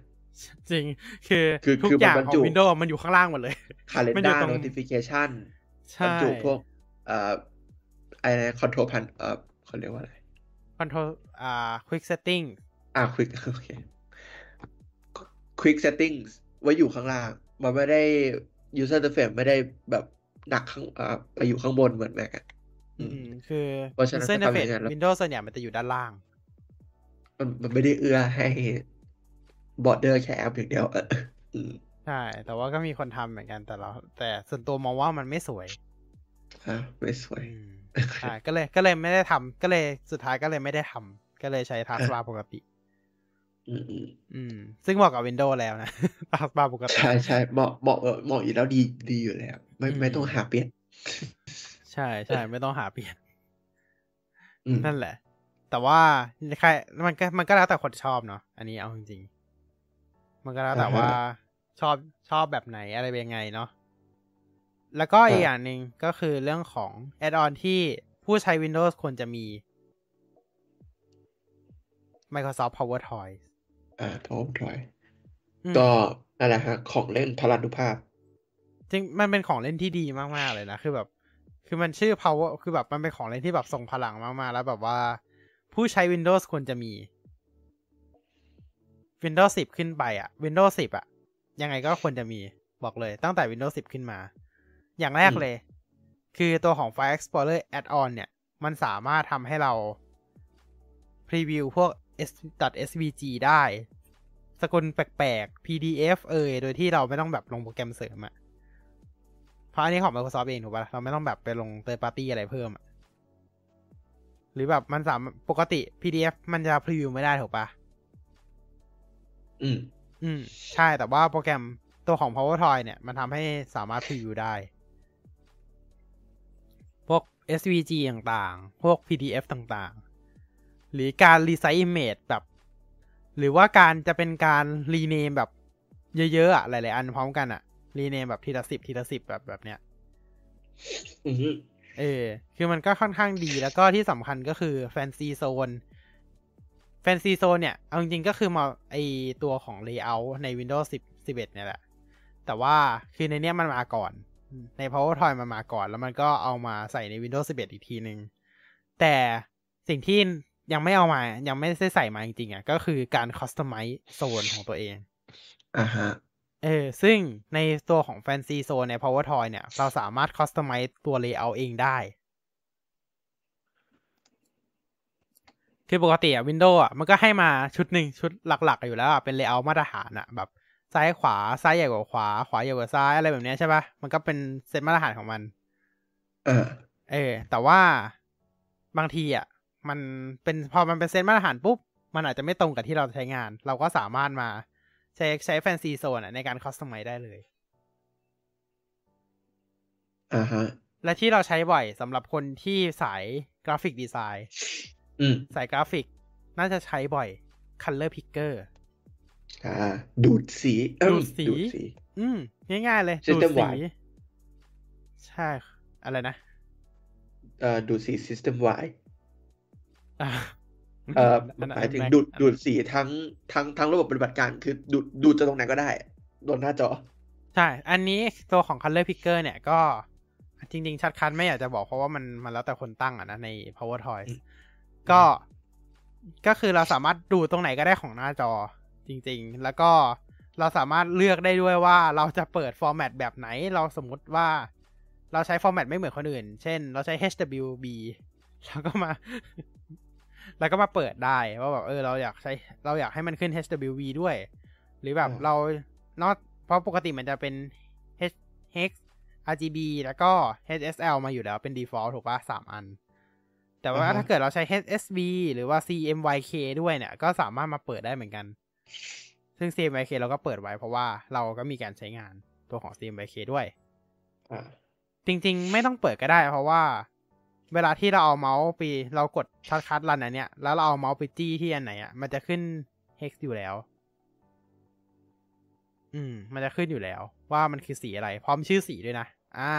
จริง คือคือทุกคืออย่างมันบรรขอจุง Windows มันอยู่ข้างล่างหมดเลยมันอยู่ Calendar ตรง Notification บรใช่รจุพวก เอ่ออะไร Control พันเอ่อเขาเรียกว่าอะไร control อ่า quick setting อ่า Quick โอเค Quick Settings ไว้อยู่ข้างล่าง มันไม่ได้ User Interface ไม่ได้แบบหนักข้างอ่าไปอยู่ข้างบนเหมือน Mac อะอือืมมคือเพราะฉะนั้น user ถ้าทำอย่าง interface นั้นแล้ว Windows ส่วนใหญ่มันจะอยู่ด้านล่าง มันมันไม่ได้เอื้อให้บอร์เดอร์แค่แอปอย่างเดียวเอออืมใช่ แต่ว่าก็มีคนทำเหมือนกันแต่เรา แต่ส่วนตัวมองว่ามันไม่สวย ฮะไม่สวยอืมใช่ก็เลยก็เลยไม่ได้ทำก็เลยสุดท้ายก็เลยไม่ได้ทำก็เลยใช้ taskbar ปกติอืมอืมอืม ซึ่งเหมาะกับ Windows แล้วนะ taskbar ปกติ ใช่ใช่เหมาะเหมาะเออเหมาะอยู่แล้วดีดีอยู่แล้ว ไม่อืมไม่ต้องหาเปลี่ยน ใช่ใช่ไม่ต้องหาเปลี่ยนอืมนั่นแหละ แต่ว่าใครมันก็มันก็แล้วแต่คนชอบเนาะอันนี้เอาจริงๆมันก็แล้วแต่ว่าชอบชอบแบบไหนอะไรเป็นยังไงเนาะ แล้วก็อีกอย่างหนึ่งก็คือเรื่องของแอดออนที่ผู้ใช้ Windows ควรจะมี Microsoft Power Toys อ่าพร้อมทอยอืมก็นั่นแหละฮะ ของเล่นพลานุภาพ จริง มันเป็นของเล่นที่ดีมาก ๆ เลยนะ คือแบบ คือมันชื่อ power คือแบบมันเป็นของเล่นที่แบบส่งพลังมาก ๆ แล้วแบบว่า ผู้ใช้ Windows ควรจะมี Windows 10 ขึ้นไปอะ Windows 10 อะ ยังไงก็ควรจะมี บอกเลย ตั้งแต่ Windows 10 ขึ้นมา อย่างแรกอืมเลย คือตัวของ File Explorer Add-on เนี่ย มันสามารถทำให้เรา พรีวิวพวก S.svg ได้ สกุลแปลกๆ PDF เอยโดยที่เราไม่ต้องแบบลงโปรแกรมเสริมอะเพราะอันนี้ของ Microsoft เองถูกปะเราไม่ต้องแบบไปลง third party อะไรเพิ่มอะหรือแบบมันสามารถปกติ PDF มันจะพรีวิวไม่ได้ถูกปะอืม อืม ใช่แต่ว่าโปรแกรมตัวของ PowerToy เนี่ย มันทำให้สามารถ preview ได้ พวก SVG ต่างๆ พวก PDF ต่างๆ หรือการ resize image แบบ หรือว่าการจะเป็นการ rename แบบเยอะๆอะหลายๆ อันพร้อมกันอะ rename แบบทีละสิบทีละสิบแบบแบบเนี้ยอืมเออ คือมันก็ค่อนข้างดีแล้วก็ที่สำคัญก็คือ FancyZones FancyZones เนี่ย เอาจริงๆก็คือมาไอตัวของ Layout ใน Windows 10 11เนี่ยแหละ แต่ว่าคือในเนี้ยมันมาก่อน ใน PowerToy มันมาก่อน แล้วมันก็เอามาใส่ใน Windows 11 อีกทีนึงแต่สิ่งที่ยังไม่เอามา ยังไม่ได้ใส่มาจริงๆอะก็คือการ Customize โซนของตัวเองอ่าฮะเออ ซึ่งในตัวของ Fancy Zone ใน PowerToy เนี่ย เราสามารถ customize ตัว layout เองได้ คือปกติอะ Windows อะมันก็ให้มาชุดหนึ่งชุดหลัก ๆ อยู่แล้วอะเป็น layout มาตรฐานอะแบบ ซ้ายขวาซ้ายใหญ่กว่าขวา ขวาใหญ่กว่าซ้ายอะไรแบบเนี้ยใช่ปะมันก็เป็นเซตมาตรฐานของมันอ่าเออ แต่ว่าบางทีอะ มันเป็นพอมันเป็นเซตมาตรฐานปุ๊บ มันอาจจะไม่ตรงกับที่เราใช้งาน เราก็สามารถมาใช้ใช้แฟนซีโซนในการคอสตอมไมได้เลยอ่าฮะ และที่เราใช้บ่อยสำหรับคนที่สายกราฟิกดีไซน์อืมสายกราฟิกน่าจะใช้บ่อย Color Picker อ่าดูดสีเอิ่มดูดสีดูดสี อืม ง่ายๆ เลย System ดูดสี wide ใช่ อะไรนะเอ่อดูดสี System Y อ่าเอ่ออันนั้นหมายถึง Mac ดูดดูดสีทั้งทั้งทั้งระบบปฏิบัติการคือดูดดูดจากตรงไหนก็ได้บนหน้าจอ ใช่ อันนี้ตัวของ Color Picker เนี่ยก็ จริง ๆ ชัดคันไม่อยากจะบอกเพราะว่ามันมันแล้วแต่คนตั้งอะนะใน Power Toys อืมก็ก็คือเราสามารถดูตรงไหนก็ได้ของหน้าจอ จริงๆ แล้วก็เราสามารถเลือกได้ด้วยว่าเราจะเปิดฟอร์แมตแบบไหน เราสมมุติว่าเราใช้ฟอร์แมตไม่เหมือนคนอื่น เช่น เราใช้ HWB แล้วก็มา แล้วก็มาเปิดได้ว่าแบบเออเราอยากใช้เราอยากให้มันขึ้น HWB ด้วย หรือแบบอ่าเรานอกเพราะปกติมันจะเป็น H Hex RGB แล้วก็ HSL มาอยู่แล้วเป็น default ถูกปะสามอัน แต่ว่าอ่าฮะถ้าเกิดเราใช้ HSB หรือว่า CMYK ด้วยเนี่ย ก็สามารถมาเปิดได้เหมือนกัน ซึ่ง CMYK เราก็เปิดไว้เพราะว่าเราก็มีการใช้งานตัวของ CMYK ด้วยอ่าจริงๆ ไม่ต้องเปิดก็ได้เพราะว่า เวลาที่เราเอาเมาส์ไปเรากดชัดคัดรันอันเนี้ยแล้วเราเอาเมาส์ไปจี้ที่อันไหนอะมันจะขึ้น hex อยู่แล้ว อืม มันจะขึ้นอยู่แล้ว ว่ามันคือสีอะไร พร้อมชื่อสีด้วยนะ อ่า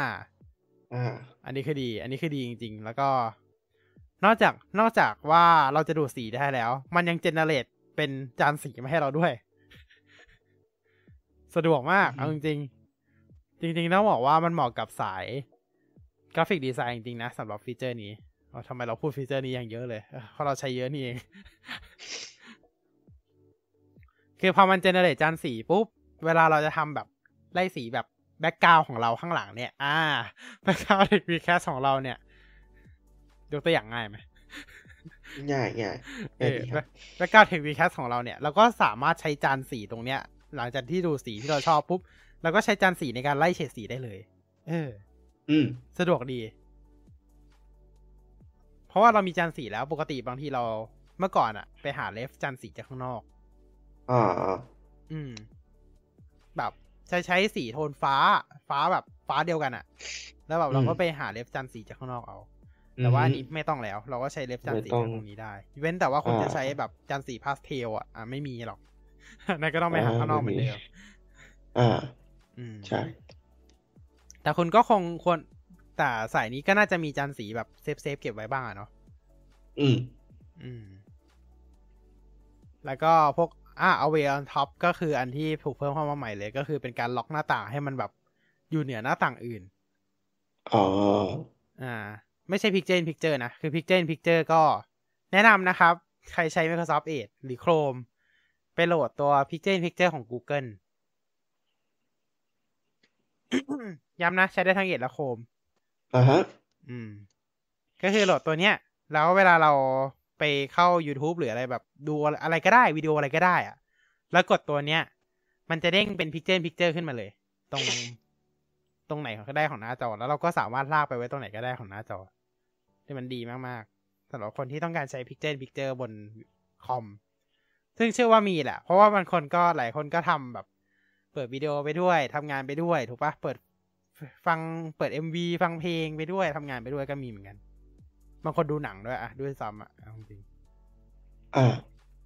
อ่า อันนี้คือดี อันนี้คือดีจริง ๆ แล้วก็ นอกจากนอกจากว่าเราจะดูดสีได้แล้ว มันยังเจเนเรต เป็นจานสีมาให้เราด้วย สะดวกมากอือฮึเอาจริงๆจริงๆต้องบอกว่ามันเหมาะกับสายgraphic design จริงๆนะสำหรับฟีเจอร์นี้เอาทำไมเราพูดฟีเจอร์นี้อย่างเยอะเลยเออเพราะเราใช้เยอะนี่เอง คือพอมัน generate จานสีปุ๊บ เวลาเราจะทำแบบไล่สีแบบ background ของเราข้างหลังเนี่ย อ่า background TechWeCast ของเราเนี่ย ยกตัวอย่างง่ายไหม ง่ายง่ายเอง่ายอดีครับ background TechWeCast ของเราเนี่ย เราก็สามารถใช้จานสีตรงเนี้ย หลังจากที่ดูสีที่เราชอบปุ๊บเราก็ใช้จานสีในการไล่เฉดสีได้เลย เออ อืม สะดวกดี เพราะว่าเรามีจานสีแล้วปกติบางทีเราเมื่อก่อนอะไปหาเลฟจานสีจากข้างนอก อ่าอ่าอืม แบบใช้ใช้สีโทนฟ้า ฟ้าแบบฟ้าเดียวกันอะแล้วแบบเราก็ไปหาเลฟจานสีจากข้างนอกเอา แต่ว่าอันนี้ไม่ต้องแล้ว เราก็ใช้เล็บจานสีไม่ต้องจากตรงนี้ได้ เว้นแต่ว่าคุณอ่าจะใช้แบบจานสีพาสเทลอะอะไม่มีหรอกนั่นก็ต้องไปหาข้างนอกเหมือนเดิมอ่าอืมใช่ แต่คุณก็คงควรแต่สายนี้ก็น่าจะมีจานสีแบบ save save เก็บไว้บ้างอะเนาะอืม อืม แล้วก็พวกอ่า Always on Top ก็คืออันที่ถูกเพิ่มเข้ามาใหม่เลยก็คือเป็นการล็อกหน้าต่างให้มันแบบอยู่เหนือหน้าต่างอื่น อ๋อ อ่า ไม่ใช่ Picture in Picture นะ คือ Picture in Picture ก็แนะนำนะครับ ใครใช้ Microsoft Edge หรือ Chrome ไปโหลดตัว Picture in Picture ของ Google ย้ำนะ ใช้ได้ทั้ง Edge และ Chrome อ่าฮะ อืม ก็คือโหลดตัวเนี้ย แล้วเวลาเราไปเข้า YouTube หรืออะไรแบบดูอะไรก็ได้ วิดีโออะไรก็ได้อะแล้วกดตัวเนี้ย มันจะเด้งเป็น Picture in Picture ขึ้นมาเลย ตรง ตรงไหนก็ได้ของหน้าจอ แล้วเราก็สามารถลากไปไว้ตรงไหนก็ได้ของหน้าจอ ที่มันดีมากๆสำหรับคนที่ต้องการใช้ Picture in Picture บนคอม ซึ่งเชื่อว่ามีแหละ เพราะว่าบางคนก็หลายคนก็ทำแบบ เปิดวิดีโอไปด้วยทำงานไปด้วย ถูกปะเปิดฟังเปิด MV ฟังเพลงไปด้วยทำงานไปด้วยก็มีเหมือนกัน บางคนดูหนังด้วยอะด้วยซ้ำอะเอาจริงอ่า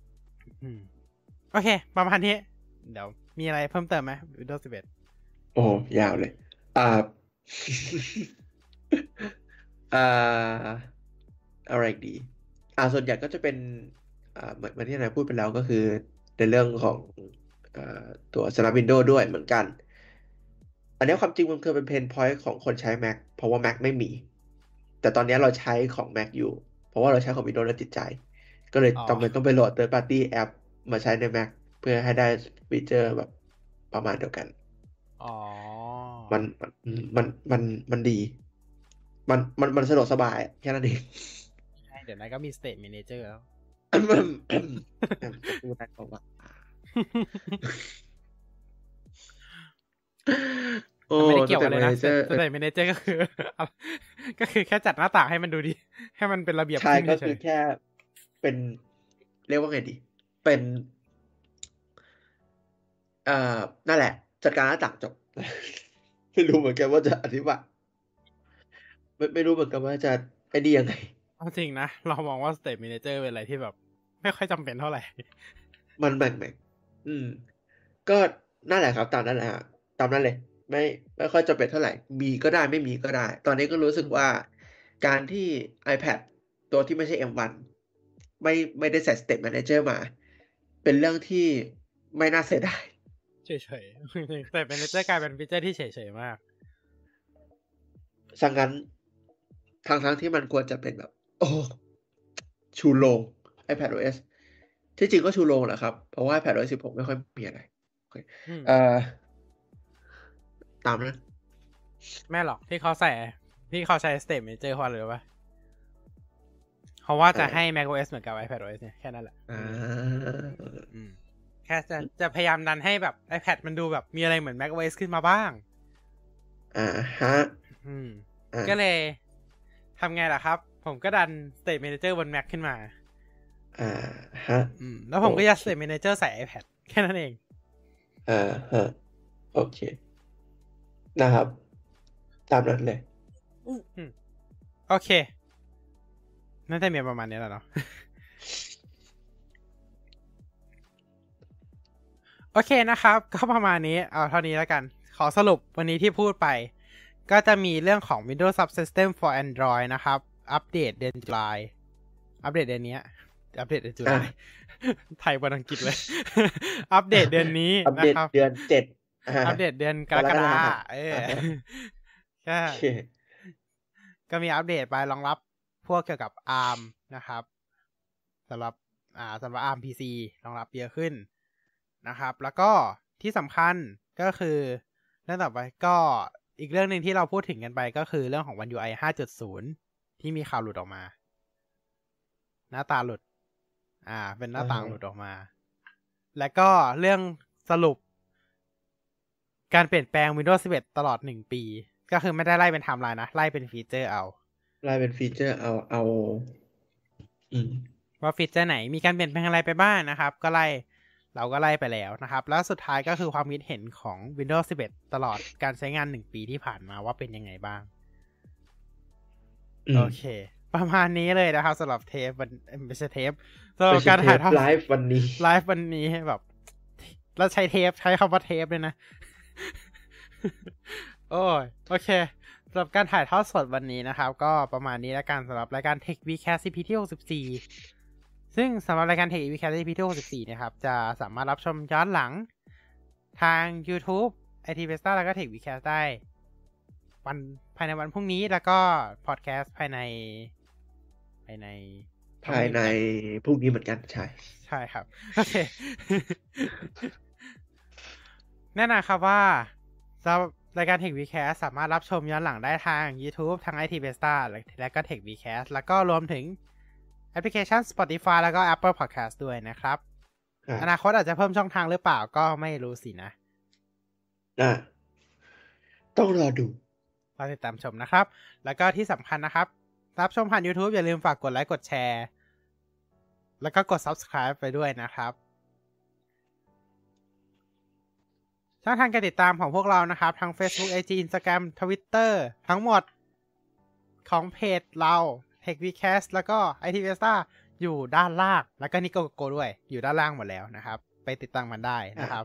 ๆอืมโอเค ประมาณนี้ เดี๋ยว มีอะไรเพิ่มเติมไหม Windows 11 โอ้ยาวเลย อ่า อ่าอะไรอีกดี อ่าส่วนใหญ่ก็จะเป็นอ่าเหมือนเหมือนที่นายพูดไปแล้วก็คือในเรื่องของอ่าตัวสำหรับ Windows ด้วยเหมือนกัน อันนี้ความจริงมันเคยเป็นเพนพอยต์ของคนใช้ Mac เพราะว่า Mac ไม่มี แต่ตอนนี้เราใช้ของ Mac อยู่ เพราะว่าเราใช้ของ Windows แล้วติดใจ ก็เลยอ๋อจำเป็นต้องไปโหลด third party app มาใช้ใน Mac เพื่อให้ได้ฟีเจอร์แบบประมาณเดียวกัน อ๋อ มันมันมันมันมันดี มันมันมันสะดวกสบายแค่นั้นเองใช่เดี๋ยวนั้นก็มี State Manager แล้วพูดได้ก็ว่าโอ้ไม่ได้เกี่ยวกันเลยนะแต่ manager State Manager ก็คือ ก็คือแค่จัดหน้าต่างให้มันดูดี ให้มันเป็นระเบียบใช่ขึ้นก็เฉคืยอแค่เป็นเรียกว่าไงดี เป็น เอ่อนั่นแหละ จัดการหน้าต่างจบไม่รู้เหมือนกันว่าจะอธิบาย ไม่ไม่รู้เหมือนกันว่าจะไอ้ดียังไงๆเอาจริงนะ เรามองว่า State Manager เป็นอะไรที่แบบ ไม่ค่อยจำเป็นเท่าไหร่ มันแบ่งแบ่งอืม ก็นั่นแหละครับ ตามนั้นแหละฮะตามนั้นเลย ไม่ไม่ค่อยจะเป็นเท่าไหร่ มีก็ได้ไม่มีก็ได้ ตอนนี้ก็รู้สึกว่า การที่ iPad ตัวที่ไม่ใช่ M1 ไม่ไม่ได้ใส่ Stage Manager มา เป็นเรื่องที่ไม่น่าเสียดายเฉยๆแต่เป็นเจอร์กลายเป็นฟีเจอร์ที่เฉยๆมากสังงั้น ทั้งทั้งที่มันควรจะเป็นแบบ โอ้ชูโรง iPad OS ที่จริงก็ชูโรงแหละครับ เพราะว่า iPad OS 16 ไม่ค่อยมีอะไรเคอืมเอ่อตามนั้นแม่หรอกที่เขาใส่ที่เขาใช้ State Manager เพราะอะไรรู้ปะเพราะว่าจะให้ macOS เหมือนกับ iPadOS เนี่ยแค่นั้นแหละอ่าอืมแค่จะจะพยายามดันให้แบบ iPad มันดูแบบมีอะไรเหมือน macOS ขึ้นมาบ้าง อ่าฮะอืมอ่าก็เลย ทำไงล่ะครับ ผมก็ดัน State Manager บน Mac ขึ้นมา อ่าฮะอืมแล้วผมก็โอเคยัด State Manager ใส่ iPad แค่นั้นเอง อ่าฮะ โอเค นะครับ ตามนั้นเลยโอเค น่าจะมีประมาณนี้แหละเนาะโอเคนะครับ ก็ประมาณนี้ เอาเท่านี้แล้วกัน ขอสรุปวันนี้ที่พูดไป ก็จะมีเรื่องของ Windows Subsystem for Android นะครับ อัปเดตเดือนจุลายอัปเดตเดือนนี้อัปเดตเดือนจุลายอะไทยบนอังกฤษเลย อัปเดตเดือนนี้อัปนะเดตครับ เดือนเจ็ดาอัปเดตเดือนกรกฎาคมเอออ่าฮะก็โอเคก็มีอัปเดตไปรองรับพวกเกี่ยวกับ ARM นะครับสำหรับอ่าสำหรับ ARM PC รองรับเยอะขึ้นนะครับ แล้วก็ที่สำคัญก็คือเรื่องต่อไปก็ อีกเรื่องหนึ่งที่เราพูดถึงกันไปก็คือเรื่องของ One UI 5.0 ที่มีข่าวหลุดออกมา หน้าตาหลุด อ่า เป็นหน้าต่างอ่าฮะหลุดออกมา แล้วก็เรื่องสรุป การเปลี่ยนแปลง Windows 11 ตลอดหนึ่งปี ก็คือไม่ได้ไล่เป็นไทม์ไลน์นะ ไล่เป็นฟีเจอร์เอาไล่เป็นฟีเจอร์เอาเอาอืมว่าฟีเจอร์ไหนมีการเปลี่ยนแปลงอะไรไปบ้างนะครับ ก็ไล่ เราก็ไล่ไปแล้วนะครับ แล้วสุดท้ายก็คือความคิดเห็นของ Windows 11 ตลอดการใช้งานหนึ่งปีที่ผ่านมาว่าเป็นยังไงบ้างอืมโอเค ประมาณนี้เลยนะครับสำหรับเทปวันเอ้ยไม่ใช่เทปสำหรับไม่ใช่การถ่ายทอดไลฟ์วันนี้ไลฟ์วันนี้แบบแล้วใช้เทปใช้คำว่าเทปเลยนะ โอ้ยโอเคสำหรับการถ่ายทอดสดวันนี้นะครับ ก็ประมาณนี้แล้วกันสำหรับรายการ Tech Vcast CP ที่64 ซึ่งสำหรับรายการ Tech Vcast CP ที่64นะครับ จะสามารถรับชมย้อนหลังทาง YouTube IT v e s t a แล้วก็ Tech Vcast ได้ วันภายในวันพรุ่งนี้แล้วก็พอดแคสต์ภายใน ภายใน ภายในพรุ่งนี้เหมือนกันใช่ ใช่ครับ โอเค แน่นอนครับว่าสำหรับรายการ Tech Vcast สามารถรับชมย้อนหลังได้ทาง YouTube ทาง IT Besta และก็ Tech Vcast แล้วก็รวมถึง แอปพลิเคชัน Spotify แล้วก็ Apple Podcast ด้วยนะครับครับ อนาคตอาจจะเพิ่มช่องทางหรือเปล่าก็ไม่รู้สินะอะต้องรอดูรอติดตามชมนะครับ แล้วก็ที่สำคัญนะครับ รับชมผ่าน YouTube อย่าลืมฝากกดไลค์กดแชร์ แล้วก็กด Subscribe ไปด้วยนะครับช่องทางการติดตามของพวกเรานะครับ ทั้ง Facebook IG Instagram Twitter ทั้งหมดของเพจเรา TechVcast แล้วก็ IT v e s t a อยู่ด้านล่าง แล้วก็นิโกโกด้วย อยู่ด้านล่างหมดแล้วนะครับ ไปติดตามมันได้นะครับ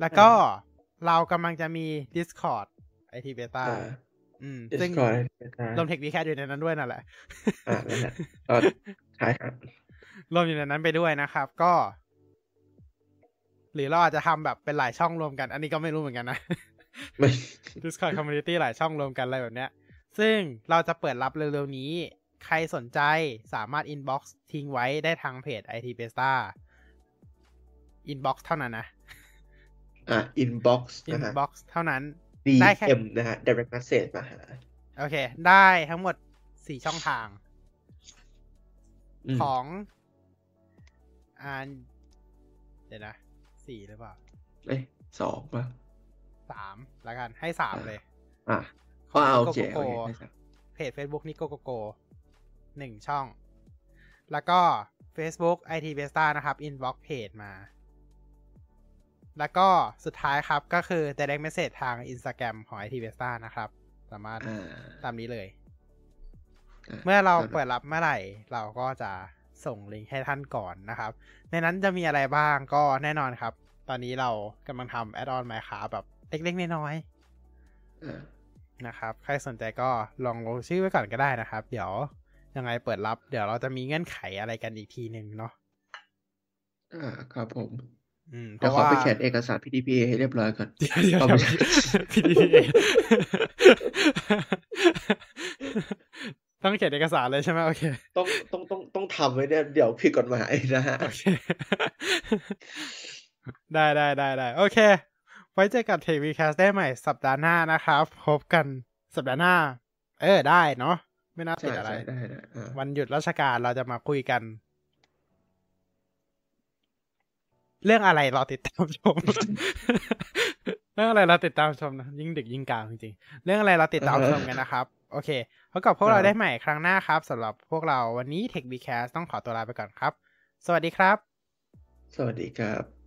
แล้วก็เรากำลังจะมี Discord IT Beta อ่าอืมดิสซึ่งคอร์ดรวม Tech Vcast อยู่ในนั้นด้วยนั่นแหละอ่านั่นแหละก็ใช่ครับรวมอยู่ในนั้นไปด้วยนะครับ ก็ หรือเราอาจจะทำแบบเป็นหลายช่องรวมกัน อันนี้ก็ไม่รู้เหมือนกันนะไม่ Discord Community หลายช่องรวมกันอะไรแบบเนี้ย ซึ่งเราจะเปิดรับเร็วๆนี้ ใครสนใจสามารถ inbox ทิ้งไว้ได้ทางเพจ IT Besta inbox เท่านั้นนะ อ่า inbox นะฮะ inbox เท่านั้น ได้แค่ DM นะฮะ direct message มาหาโอเค ได้ทั้งหมดสี่ช่องทางอืมของอ่านเดี๋ยวนะสี่หรือเปล่า เอ้ยสองป่ะสามแล้วกันให้สามเลย อะอ๋อโอเคโกโอโกเคโกได้ครับเพจ Facebook นิโกโกโก หนึ่งช่อง แล้วก็ Facebook IT Besta นะครับ inbox page มา แล้วก็สุดท้ายครับก็คือ direct message ทาง Instagram ของ IT Besta นะครับ สามารถอ่าตามนี้เลยอะเมื่อเราเปิดรับเมื่อไหร่ เราก็จะส่งลิงก์ให้ท่านก่อนนะครับ ในนั้นจะมีอะไรบ้างก็แน่นอนครับ ตอนนี้เรากำลังทำแอดออนไมค์คาแบบเล็กๆน้อยอ่าๆนะครับ ใครสนใจก็ลองลงชื่อไว้ก่อนก็ได้นะครับ เดี๋ยว ยังไงเปิดรับ เดี๋ยวเราจะมีเงื่อนไขอะไรกันอีกทีหนึ่งเนาะอ่าครับผม อืมเพเดี๋ยวราะขอว่าไปเขียนเอกสาร PDPA ให้เรียบร้อยก่อนเดี๋ยวเดี๋ยวเอาไม่ใช่พี่ PDPA ต้องเขียนเอกสารเลยใช่ไหมโอเค ต้องต้องต้องต้องทำไว้เนี่ยเดี๋ยวผิดกฎหมายนะฮะโอเคได้ได้ได้ได้โอเค ไว้เจอกับเทวีแคสได้ใหม่สัปดาห์หน้านะครับ พบกันสัปดาห์หน้า เออได้เนาะ ไม่น่าติใช่ดอะไรใช่ได้ได้อ่าวันหยุดราชการเราจะมาคุยกัน เรื่องอะไรเราติดตามชม เรื่องอะไรเราติดตามชมนะยิ่งดึกยิ่งกลางจริงๆเรื่องอะไรเราติดตามชมกันนะครับ โอเคพบกับพวกเราได้ใหม่ครั้งหน้าครับสำหรับพวกเราวันนี้ Tech b c a s ต้องขอตัวลาไปก่อนครับ สวัสดีครับ สวัสดีครับ